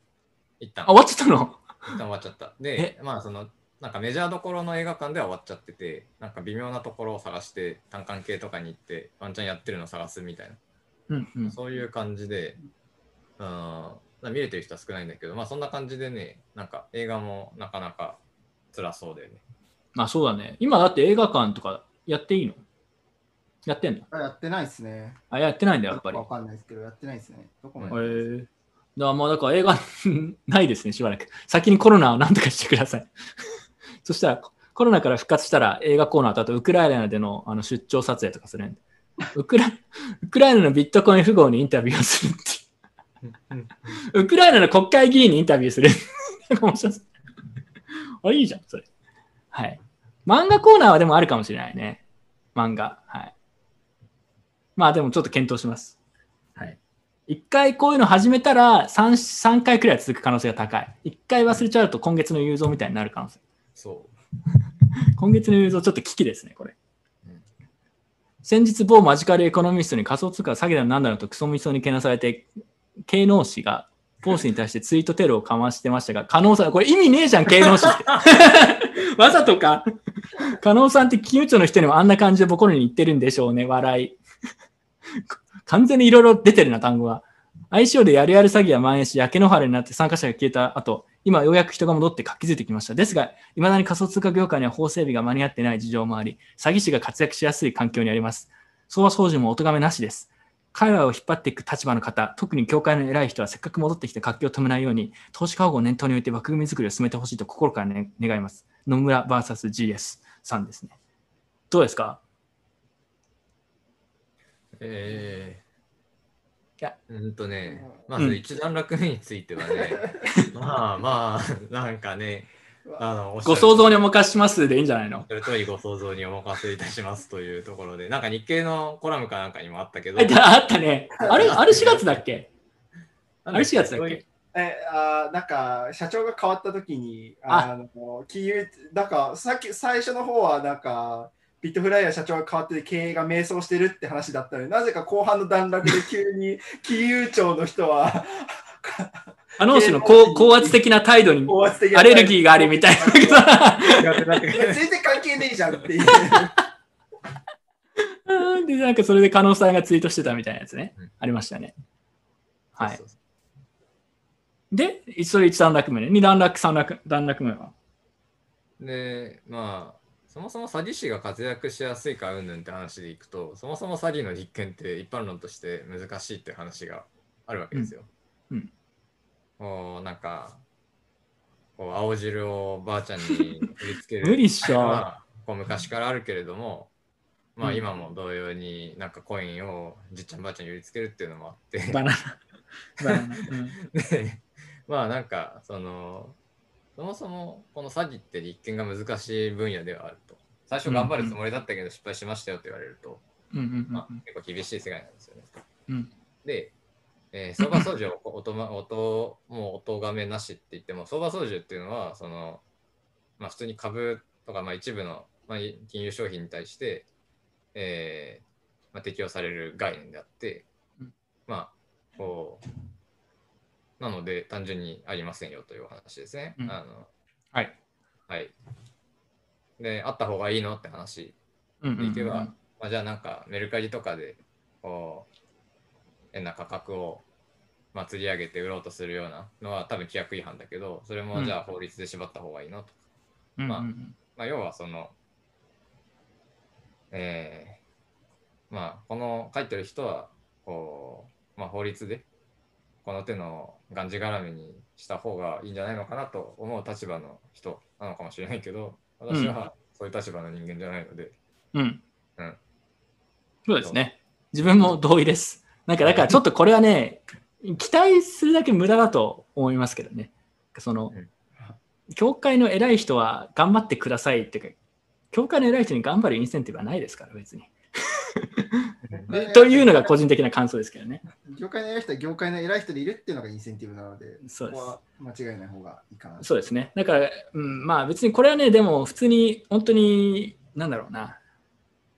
一旦。あ、終わっちゃったの？一旦終わっちゃった。で、まあその、なんかメジャーどころの映画館では終わっちゃってて、なんか微妙なところを探して、単館系とかに行って、ワンチャンやってるのを探すみたいな、うんうん。そういう感じで、うん、見れてる人は少ないんだけど、まあそんな感じでね、なんか映画もなかなか辛そうでね。まあそうだね。今だって映画館とかやっていいの？やってんの？あやってないですね。あ、やってないんだ、やっぱり。わかんないですけど、やってないですね。どこまへで。えだからまあだから映画 ないですね、しばらく。先にコロナをなんとかしてください。そしたらコロナから復活したら映画コーナーとあとウクライナでのあの出張撮影とかするんで。ウクラウクライナのビットコイン富豪にインタビューをするっていう。ウクライナの国会議員にインタビューする。なんか面白そうあ、いいじゃん、それ。はい。漫画コーナーはでもあるかもしれないね。漫画。はい。まあでもちょっと検討します。はい。一回こういうの始めたら3、3回くらい続く可能性が高い。一回忘れちゃうと今月の雄三みたいになる可能性。そ今月の雄三ちょっと危機ですね、これ。先日某マジカルエコノミストに仮想通貨は詐欺だなんだろうとクソみそにけなされて、経能氏がボスに対してツイートテロをかましてましたが、加納さん、これ意味ねえじゃん、経能氏って。わざとか。加納さんって金融庁の人にもあんな感じでボコルに言ってるんでしょうね、笑い。完全にいろいろ出てるな、単語が。ICO でやるやる詐欺は蔓延し、焼け野原になって参加者が消えた後、今ようやく人が戻って活気づいてきました。ですが、未だに仮想通貨業界には法整備が間に合ってない事情もあり、詐欺師が活躍しやすい環境にあります。相場操縦もお咎めなしです。界隈を引っ張っていく立場の方、特に業界の偉い人はせっかく戻ってきた活気を止めないように、投資家保護を念頭に置いて枠組み作りを進めてほしいと心から、ね、願います。野村 VSGS さんですね。どうですか？えいやー、うんとね、まうん。ず一段落目についてはね、まあまあ、なんかね、あの、ご想像にお任せしますでいいんじゃないの？それ通りご想像にお任せいたしますというところで、なんか日経のコラムかなんかにもあったけど、ああったね。あれ、あれ4月だっけ？あれ4月だっけ？えあーなんか社長が変わった時にあの金融なんかさっき最初の方はなんかビットフライヤー社長が変わって経営が迷走してるって話だったのになぜか後半の段落で急に 金融庁の人はあの氏の高高圧的な態度にアレルギーがありみたいな。全然関係ねえじゃんっていう。う んで、なんかそれで加納さんがツイートしてたみたいなやつね。うんありましたね。はいそう。そうで、それ1段落目ね。2段落、3段段落目は。で、まあ、そもそも詐欺師が活躍しやすいかうんぬんって話でいくと、そもそも詐欺の実験って一般論として難しいって話があるわけですよ。うん。うん。なんか、こう青汁をばあちゃんに売りつける 無理っしょ。こう昔からあるけれども、まあうん。今も同様になんかコインをじっちゃんばあちゃんに売りつけるっていうのもあって、バナナ。バナナ。うん。でまあなんかそのそもそもこの詐欺って立件が難しい分野ではある。と最初頑張るつもりだったけど失敗しましたよと言われると、まあ、結構厳しい世界なんですよね。うんで、えー相場操縦を音 ま音もう音がめなしって言っても相場操縦っていうのはその、まあ、普通に株とかまあ一部の、まあ、金融商品に対して、えーまあ、適用される概念であって、うんまあこうなので単純にありませんよというお話ですね。うんあのはい。はい。で、あった方がいいのって話。うんうんうんでいけば、まあ、じゃあなんかメルカリとかでこう変な価格を、まあ、釣り上げて売ろうとするようなのは多分規約違反だけどそれうん。もじゃあ法律で縛った方がいいのと。か、うんうん。まあまあ、要はそのえーまあこの書いてる人はこう、まあ、法律でこの手のがんじがらめにした方がいいんじゃないのかなと思う立場の人なのかもしれないけど私はそういう立場の人間じゃないので、うん。うんそうですね。自分も同意です。なんか、だからちょっとこれはね、期待するだけ無駄だと思いますけどね。そのうん、教会の偉い人は頑張ってくださいっていうか、教会の偉い人に頑張るインセンティブはないですから、別に。というのが個人的な感想ですけどね。業界の偉い人は業界の偉い人でいるっていうのがインセンティブなので、そうですここは間違いない方がいいかな。そうですね。だから、うん、まあ別にこれはね、でも普通に本当に、なんだろうな、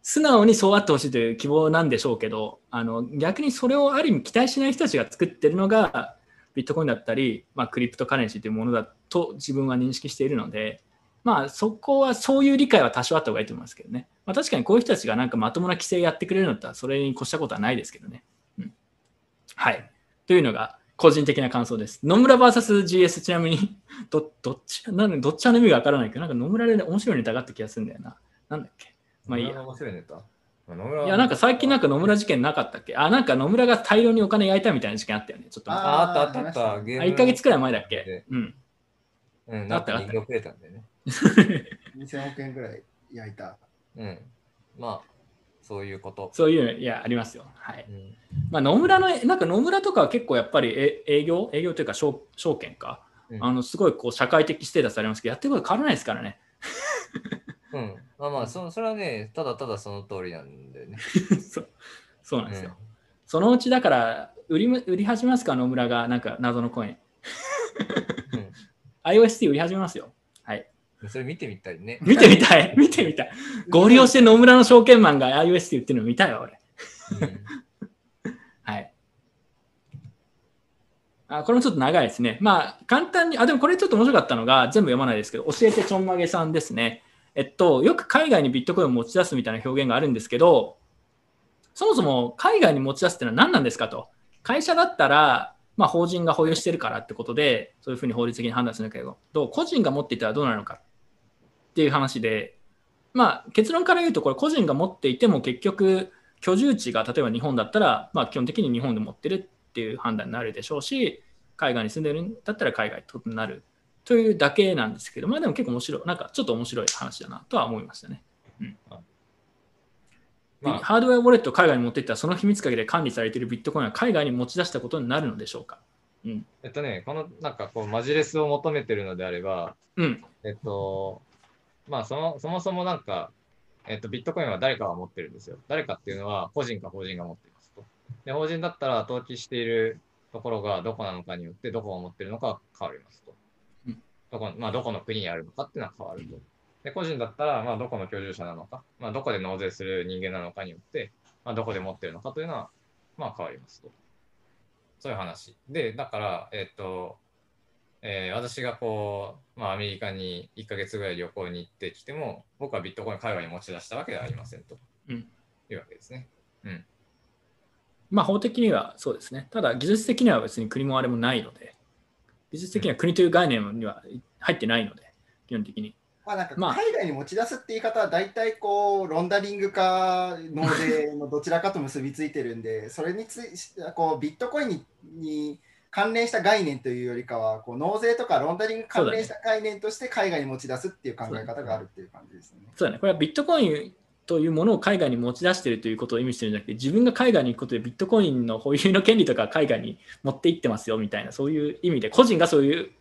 素直にそうあってほしいという希望なんでしょうけど、あの逆にそれをある意味期待しない人たちが作ってるのが、ビットコインだったり、まあ、クリプトカレンシーというものだと自分は認識しているので、まあそこはそういう理解は多少あった方がいいと思いますけどね。まあ、確かにこういう人たちがなんかまともな規制やってくれるんだったらそれに越したことはないですけどね。うん、はい。というのが個人的な感想です。野村 VSGS ちなみに どどっちなんでどっちの意味がわからないけど、なんか野村で面白いネタがあった気がするんだよな。なんだっけ？まあいいや。面白いネタ？いや、なんか最近なんか野村事件なかったっけ？あ、なんか野村が大量にお金焼いたみたいな事件あったよね。ちょっと待ってああったあったあった。あゲーム1ヶ月くらい前だっけ？うん。うん、なんか人形くれたんだよね。2000億円ぐらい焼いた。うん。まあ、そういうこと。そういうの、いや、ありますよ。はい。うんまあ、野村の、なんか野村とかは結構やっぱりえ営業、営業というか証証券か、うんあのすごいこう社会的ステータスありますけど、やってること変わらないですからね。うん。まあまあ、そそれはね、ただただその通りなんだよね。そうそうなんですよ。そのうちだから売りむ、売り始めますか、野村が、なんか謎のコイン。iOST 売り始めますよ。それ見てみたいね。見てみたい、見てみたい。合流して野村の証券マンが iOST 売ってるの見たいよ、俺。はい。あこれもちょっと長いですね。まあ、簡単に、あ、でもこれちょっと面白かったのが、全部読まないですけど、教えてちょんまげさんですね。えっと、よく海外にビットコインを持ち出すみたいな表現があるんですけど、そもそも海外に持ち出すってのは何なんですかと。会社だったら、まあ、法人が保有してるからってことで、そういうふうに法律的に判断するけど、どう個人が持っていたらどうなるのかっていう話で、まあ、結論から言うと、これ個人が持っていても結局、居住地が例えば日本だったら、まあ、基本的に日本で持ってるっていう判断になるでしょうし、海外に住んでるんだったら海外となるというだけなんですけど、まあでも結構面白い、なんかちょっと面白い話だなとは思いましたね。うんまあハードウェアウォレットを海外に持っていったら、その秘密鍵で管理されているビットコインは海外に持ち出したことになるのでしょうか。うん。えっとね、このなんかこうマジレスを求めてるのであれば、うん。えっと、まあそのそもそもなんか、えっと、ビットコインは誰かが持ってるんですよ。誰かっていうのは個人か法人が持っていますと。で、法人だったら登記しているところがどこなのかによってどこが持ってるのか変わりますと。うんどこまあ、どこの国にあるのかっていうのは変わると。で、個人だったら、まあ、どこの居住者なのか、まあ、どこで納税する人間なのかによって、まあ、どこで持ってるのかというのは、まあ、変わりますと。そういう話。で、だから、えっと、えー私がこう、まあ、アメリカに1ヶ月ぐらい旅行に行ってきても、僕はビットコイン海外に持ち出したわけではありませんとうんいうわけですね。うん。まあ法的にはそうですね。ただ技術的には別に国もあれもないので、技術的には国という概念には入ってないので、基本的に。まあなんかまあ海外に持ち出すって言い方は大体こうロンダリングか納税のどちらかと結びついてるんで、それについこうビットコインにに関連した概念というよりかは、こう納税とかロンダリング関連した概念として海外に持ち出すっていう考え方があるっていう感じですね。そうだね。これはビットコインというものを海外に持ち出しているということを意味してるんじゃなくて、自分が海外に行くことでビットコインの保有の権利とか海外に持って行ってますよみたいな、そういう意味で、個人がそういう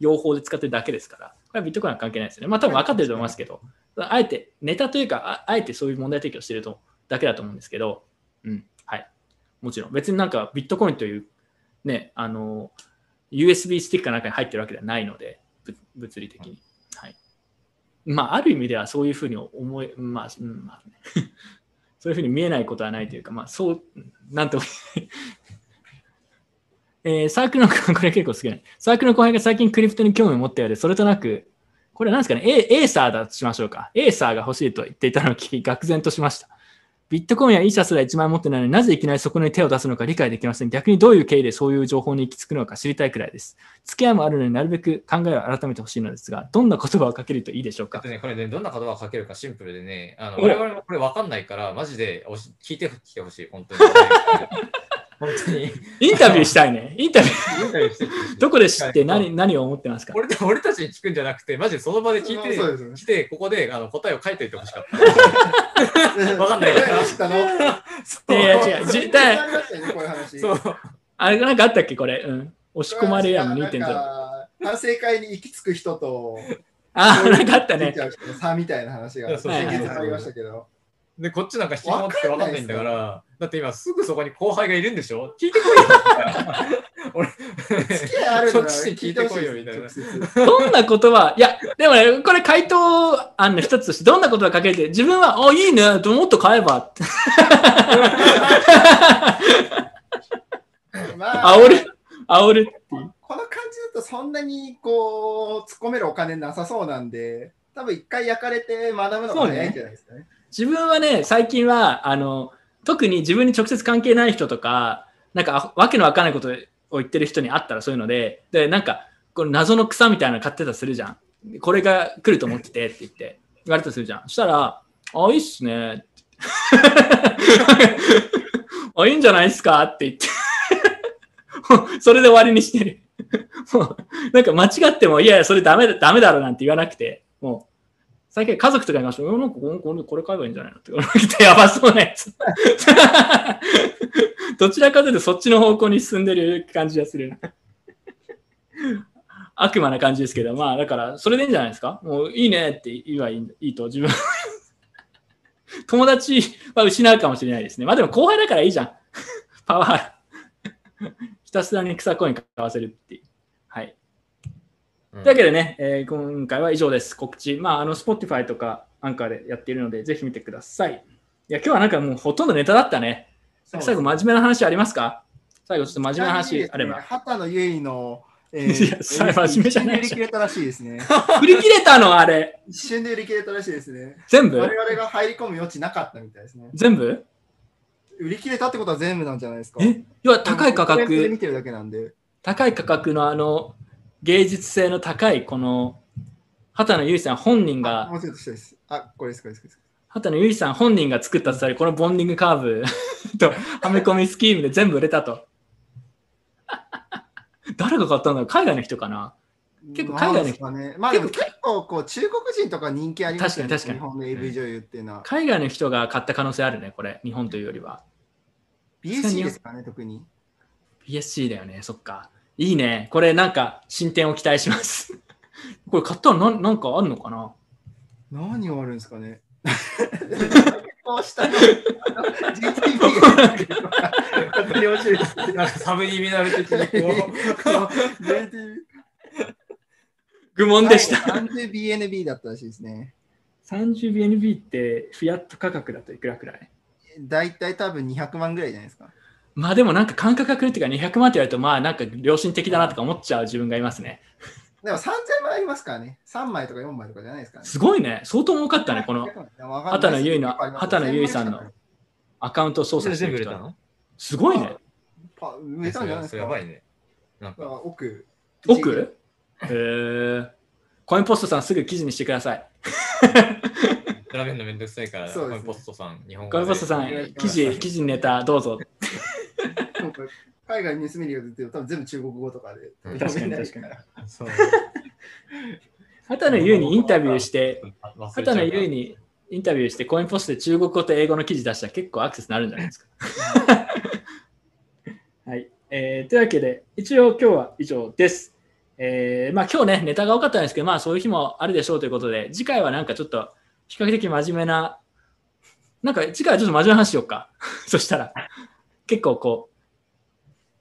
用法で使ってるだけですから、これはビットコインは関係ないですよね。まあ多分分かってると思いますけど、あえてネタというか、あえてそういう問題提起をしているとだけだと思うんですけど、うん、はい。もちろん、別になんかビットコインという、ね、あの、USB スティックかなんかに入ってるわけではないので、物理的に。はい。まあ、ある意味ではそういうふうに思え、まあ、うんまあね、そういうふうに見えないことはないというか、まあ、そう、なんとも えーサークルの、これ結構好きな。サークルの後輩が最近クリプトに興味を持ったようで、それとなく、これなんですかね、エエーサーだとしましょうか。エーサーが欲しいと言っていたのを聞き、愕然としました。ビットコインやイーサすら1万円持ってないのになぜいきなりそこに手を出すのか理解できません。逆にどういう経緯でそういう情報に行き着くのか知りたいくらいです。付き合いもあるのになるべく考えを改めてほしいのですが、どんな言葉をかけるといいでしょうかえっと。ね、これね、どんな言葉をかけるかシンプルでね、あのお我々もこれ分かんないから、マジでおし聞いてきてほしい、本当に。本当に。インタビューしたいね。インタビュインタビューしてどこで知って何何を思ってますか？俺俺たちに聞くんじゃなくて、マジでその場で聞いて、ね来て、ここであの答えを書いておいてほしかった。わかんないから。知ったの？いやいや違うじ絶対ありましたよね、こういう話。そう。あれなんかあったっけ？これ。うん。押し込まれやも2.0。なんか反省会に行き着く人と、ああ、なんかあったね差みたいな話が先月ありましたけど。で、こっちなんか引きって分かんないんだかわら、だって今すぐそこに後輩がいるんでしょ？聞いてこいよ。俺、付き合いある聞いてこいよみたいなどんな言葉、いや、でもね、これ回答案の一つとして、どんな言葉かけて、自分は、おいいね、もっと買えばって。まあ、煽る、煽るっていう。この感じだとそんなにこう突っ込めるお金なさそうなんで、多多分一回焼かれて学ぶのが早いんじゃないですかね。自分はね、最近は、あの、特に自分に直接関係ない人とか、なんか、わけのわかんないことを言ってる人に会ったらそういうので、で、なんか、この謎の草みたいなの買ってたするじゃん。これが来ると思っててって言って、言われたするじゃん。したら、あ、いいっすね。あ、いいんじゃないっすか？って言って。それで終わりにしてる。もう、なんか間違っても、いやいや、それダメだ、ダメだろなんて言わなくて、もう、最近家族とかにましたら、うなんかこれこれこれ買えばいいんじゃないのって言われて、やばそうなやつ。どちらかというとそっちの方向に進んでる感じがする。悪魔な感じですけど、まあだから、それでいいんじゃないですか？もういいねって言えばいいいいと、自分。友達は失うかもしれないですね。まあでも後輩だからいいじゃん。パワー。ひたすらに草コイン買わせるっていう。というわけでね、えー今回は以上です。告知。まあ、あの、Spotify とかアンカーでやっているので、ぜひ見てください。いや、今日はなんかもうほとんどネタだったね。最後、真面目な話ありますか？最後、ちょっと真面目な話あれば。畑野結衣の、え いやそれ真面目じゃない売り切れたらしいですね。売り切れたのあれ。一瞬で売り切れたらしいですね。全部？我々が入り込む余地なかったみたいですね。全部？売り切れたってことは全部なんじゃないですか。え？要は高い価格、てるだけなんで。高い価格のあの、芸術性の高い、この、畑野由衣さん本人あ、が、もうちょっと下です。あ、これです、これです。これです畑野由衣さん本人が作ったとされるこのボンディングカーブ とはめ込みスキームで全部売れたと。誰が買ったんだろう？海外の人かな？結構海外のなんですかね。まあ結構こう中国人とか人気ありますよね。確かに確かに日本の AV 女優っていうのは。海外の人が買った可能性あるね、これ。日本というよりは。BSC ですかね、特に。BSC だよね、そっか。いいね。これなんか進展を期待します。これ買ったのなんなんかあるのかな？何があるんですかね？サブリミナル的にこう GTV 愚問でした。30BNB だったらしいですね。30BNB ってフィアット価格だといくらくらい？だいたい多分200万ぐらいじゃないですか。まあでもなんか感覚が来るっていうか200万って言われるとまあなんか良心的だなとか思っちゃう自分がいますね。でも3000枚ありますからね。3枚とか4枚とかじゃないですかね。すごいね。相当儲かったね、この畑野由衣の畑畑野由衣さんのアカウントを操作してる人は。全部売れたの？すごいね。あ売れたんじゃないですか。やばいね。なんあか、奥？奥へえ。コインポストさんすぐ記事にしてください。調べるのめんどくさいから、そうですねコインポストさん、日本語でコインポストさん、記事、記事ネタどうぞ。なんか海外ニュースメディアが出てる多分全部中国語とかで。うん確かに確かに。そう。畑野由衣にインタビューして、畑野由衣にインタビューして、コインポストで中国語と英語の記事出したら結構アクセスになるんじゃないですか。はい。えーというわけで、一応今日は以上です。えーまあ今日ね、ネタが多かったんですけど、まあそういう日もあるでしょうということで、次回はなんかちょっと比較的真面目な、なんか次回はちょっと真面目な話しようか。そしたら、結構こ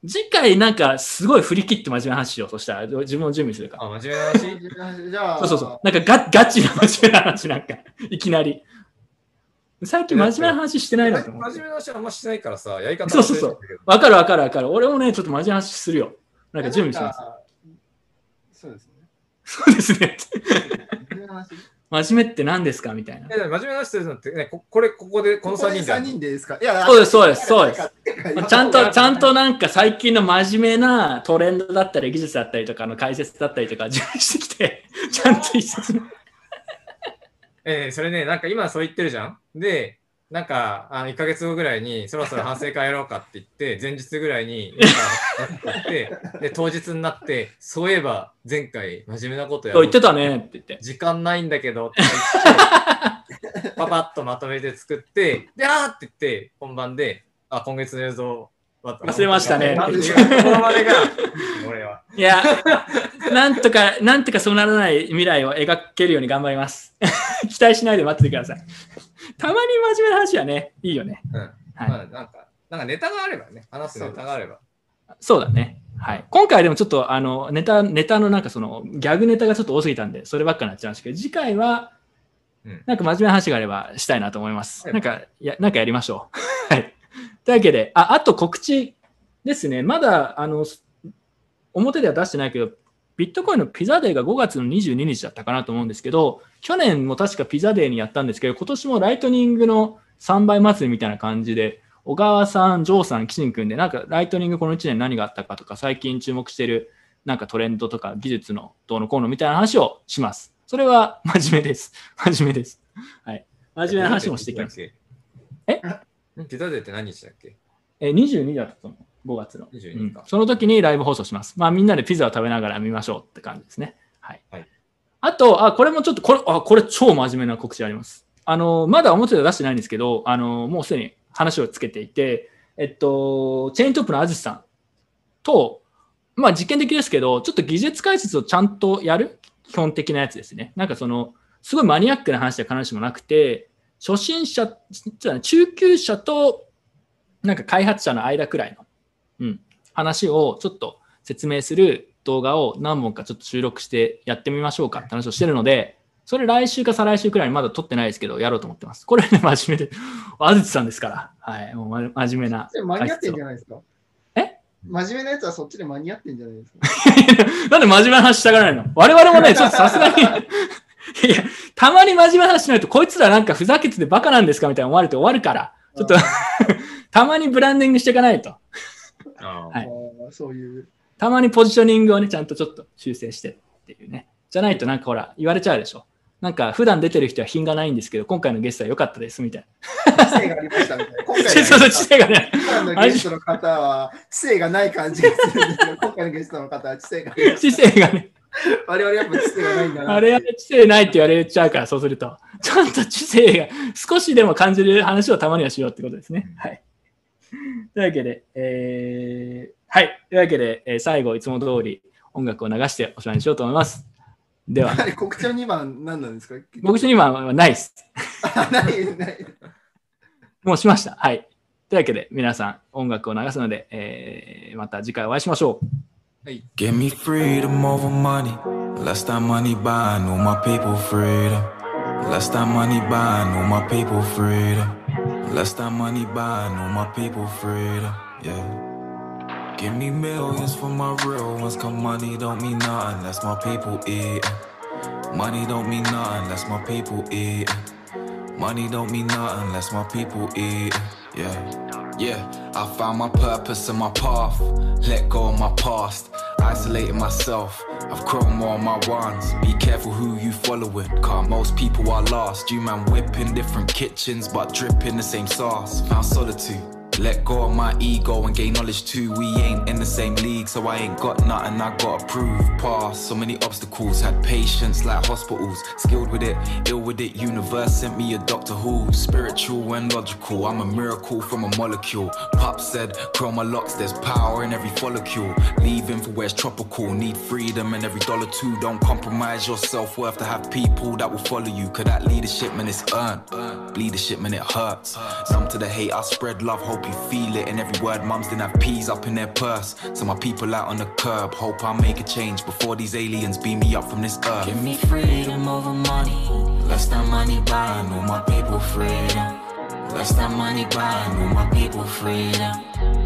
う、次回なんかすごい振り切って真面目な話しよう。そしたら自分も準備するから。あ、真面目な話？じゃあ、そうそうそう。なんかガガチな真面目な話なんか、いきなり。最近真面目な話してないなと思って。真面目な話あんましないからさ、やり方そうそうそうわかるわかるわかる。俺もね、ちょっと真面目な話するよ。なんか準備します。す。そうですね。そうですね。真面目って何ですかみたいなう。けど。え、真面目な話するのって、ね、ここれ、ここで、この3人でや3るの。人でですか？いや、そうですそうですそうですすちゃんと、ちゃんとなんか最近の真面目なトレンドだったり技術だったりとかの解説だったりとか準備してきて、ちゃんと一説明。えーそれね、なんか今そう言ってるじゃん。で、なんか、あの1ヶ月後ぐらいに、そろそろ反省会やろうかって言って、前日ぐらいに、なんかやって、で、当日になって、そういえば、前回、真面目なことやろう言ってたねって言って。時間ないんだけど、って言って、パパッとまとめて作って、で、あーって言って、本番で、あ、今月の映像、忘れましたねなんで違うこのまでが、俺は。いや、なんとか、なんとかそうならない未来を描けるように頑張ります。期待しないで待っててください。たまに真面目な話はね、いいよね。うん。はいまあ、なんか、なんかネタがあればね、話すネタがあれば。そうだね。はい。今回でもちょっと、あの、ネタ、ネタのなんかその、ギャグネタがちょっと多すぎたんで、そればっかになっちゃうんですけど、次回はうん、なんか真面目な話があればしたいなと思います。はいなんか、や、なんかやりましょう。はい。というわけで、あ、あと告知ですね。まだ、あの、表では出してないけど、ビットコインのピザデーが5月の22日だったかなと思うんですけど、去年も確かピザデーにやったんですけど、今年もライトニングの3倍祭りみたいな感じで、小川さん、ジョーさん、キシン君で、なんかライトニングこの1年何があったかとか、最近注目してるなんかトレンドとか技術のどうのこうのみたいな話をします。それは真面目です。真面目です。はい。真面目な話もしていきます。え？えピザデーって何日だっけ？えー、22だったと思う。5月の。22うんかその時にライブ放送します。まあみんなでピザを食べながら見ましょうって感じですね。はい。はいあと、あ、これもちょっと、これ、あ、これ超真面目な告知あります。あの、まだ表では出してないんですけど、あの、もうすでに話をつけていて、えっと、チェーントップのあずしさんと、まあ実験的ですけど、ちょっと技術解説をちゃんとやる？基本的なやつですね。なんかその、すごいマニアックな話では必ずしもなくて、初心者、中級者と、なんか開発者の間くらいの、うん、話をちょっと説明する動画を何本かちょっと収録してやってみましょうかって話をしてるので、それ来週か再来週くらいにまだ撮ってないですけど、やろうと思ってます。これね、真面目で、あずちさんですから、はい、もうま真面目な間に合ってんじゃないですか？え？真面目なやつはそっちで間に合ってんじゃないですか？なんで真面目な話したがらないの？我々もね、ちょっとさすがに、いや、たまに真面目な話しないと、こいつらなんかふざけててバカなんですかみたいな思われて終わるから、ちょっと、たまにブランディングしていかないと。あはいそういう。たまにポジショニングをね、ちゃんとちょっと修正してっていうね。じゃないとなんかほら、言われちゃうでしょ。なんか普段出てる人は品がないんですけど、今回のゲストは良かったですみたい知性がありましたみたいな。今な。回そうそう、知性がね。今回のゲストの方は知性がない感じがするんですけど、今回のゲストの方は知性があります知性がね。我々やっぱ知性がないんだな。あれは知性ないって言われちゃうから、そうすると。ちゃんと知性が少しでも感じる話をたまにはしようってことですね。はい。というわけで、えー、はい。というわけで、えー最後、いつも通り音楽を流しておしまいにしようと思います。では、告知の2番何なんですか？僕にはないです。あないない。もうしました。はい。というわけで、皆さん、音楽を流すので、えーまた次回お会いしましょう。Give me freedom over money. Less that money buying all my people freedom. Less that money buying all my people freedom. Less that money buying all my people freedom. Yeah. Give me millions for my real ones. Cause money don't mean nothing. That's my people eating. Money don't mean nothing. That's my people eating. Money don't mean nothing unless my people eat. Yeah. Yeah, I found my purpose and my path. Let go of my past. Isolating myself. I've grown more on my ones. Be careful who you following. Cause most people are lost. You man whipping different kitchens, but dripping the same sauce. Found solitude. Let go of my ego and gain knowledge too. We ain't in the same league, so I ain't got nothing I gotta prove. Past so many obstacles, had patience like hospitals. Skilled with it, ill with it. Universe sent me a Doctor Who. Spiritual and logical, I'm a miracle from a molecule. Pop said, chroma locks, there's power in every follicle. Leaving for where it's tropical, need freedom and every dollar too. Don't compromise your self worth to have people that will follow you. Cause that leadership, man, it's earned. Leadership, man, it hurts. Some to the hate, I spread love, hope you feel it. And every word, mums didn't have peas up in their purse. So my people out on the curb, hope I make a change before these aliens beam me up from this earth. Give me freedom over money. Less that money buying all my people freedom. Less that money buying all my people freedom.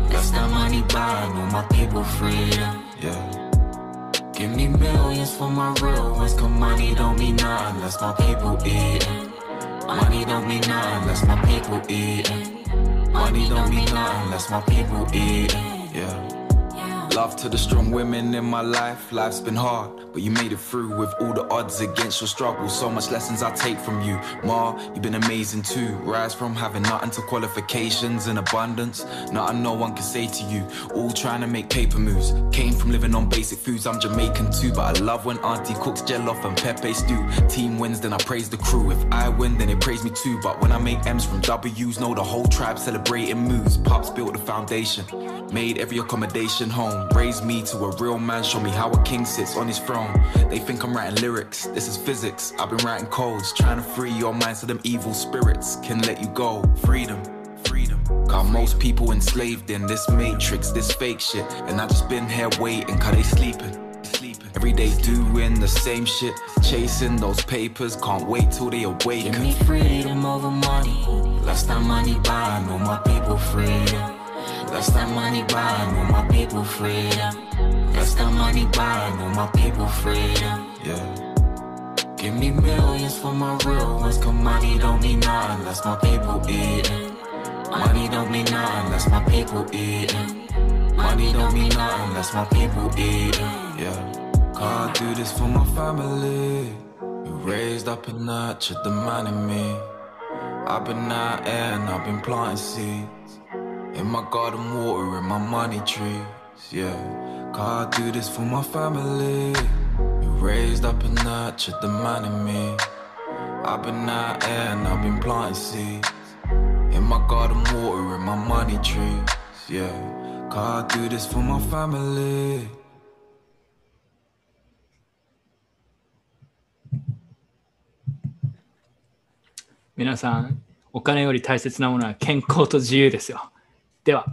Less that money buying all my people freedom. Yeah. Give me millions for my real ones, cause money don't mean nothing unless my people eating. Money don't mean nothing unless my people eating. Money don't mean nothing unless my people eating. Yeah. Love to the strong women in my life. Life's been hard, but you made it through with all the odds against your struggle. So much lessons I take from you. Ma, you've been amazing too. Rise from having nothing to qualifications and abundance. Nothing no one can say to you. All trying to make paper moves. Came from living on basic foods. I'm Jamaican too, but I love when Auntie cooks jollof and pepe stew. Team wins, then I praise the crew. If I win, then they praise me too. But when I make M's from W's, know the whole tribe celebrating moves. Pops built the foundation, made every accommodation home. Raised me to a real man, show me how a king sits on his throne. They think I'm writing lyrics, this is physics. I've been writing codes, trying to free your mind so them evil spirits can let you go. Freedom, freedom. Got most people enslaved in this matrix, this fake shit. And I just been here waiting, cause they sleeping. sleeping. Every day doing the same shit, chasing those papers. Can't wait till they awaken. Give me freedom over money. Less that money buying all my people freedom. Less that money buying all my people freedom. Less than money buying all my people freedom. Yeah. Give me millions for my real ones, cause money don't mean nothing unless my people eating. Money don't mean nothing unless my people eating. Money don't mean nothing unless my people eating. Yeah. Cause I do this for my family. Raised up and nurtured the man in me. I've been out and I've been planting seeds. In my garden water, in my money trees. Yeah. Cause I do this for my family. Who raised up and nurtured the man in me. I've been out here and I've been planting seeds. In my garden water, in my money trees. Yeah. Cause I do this for my family. 皆さん、お金より大切なものは健康と自由ですよ。 では。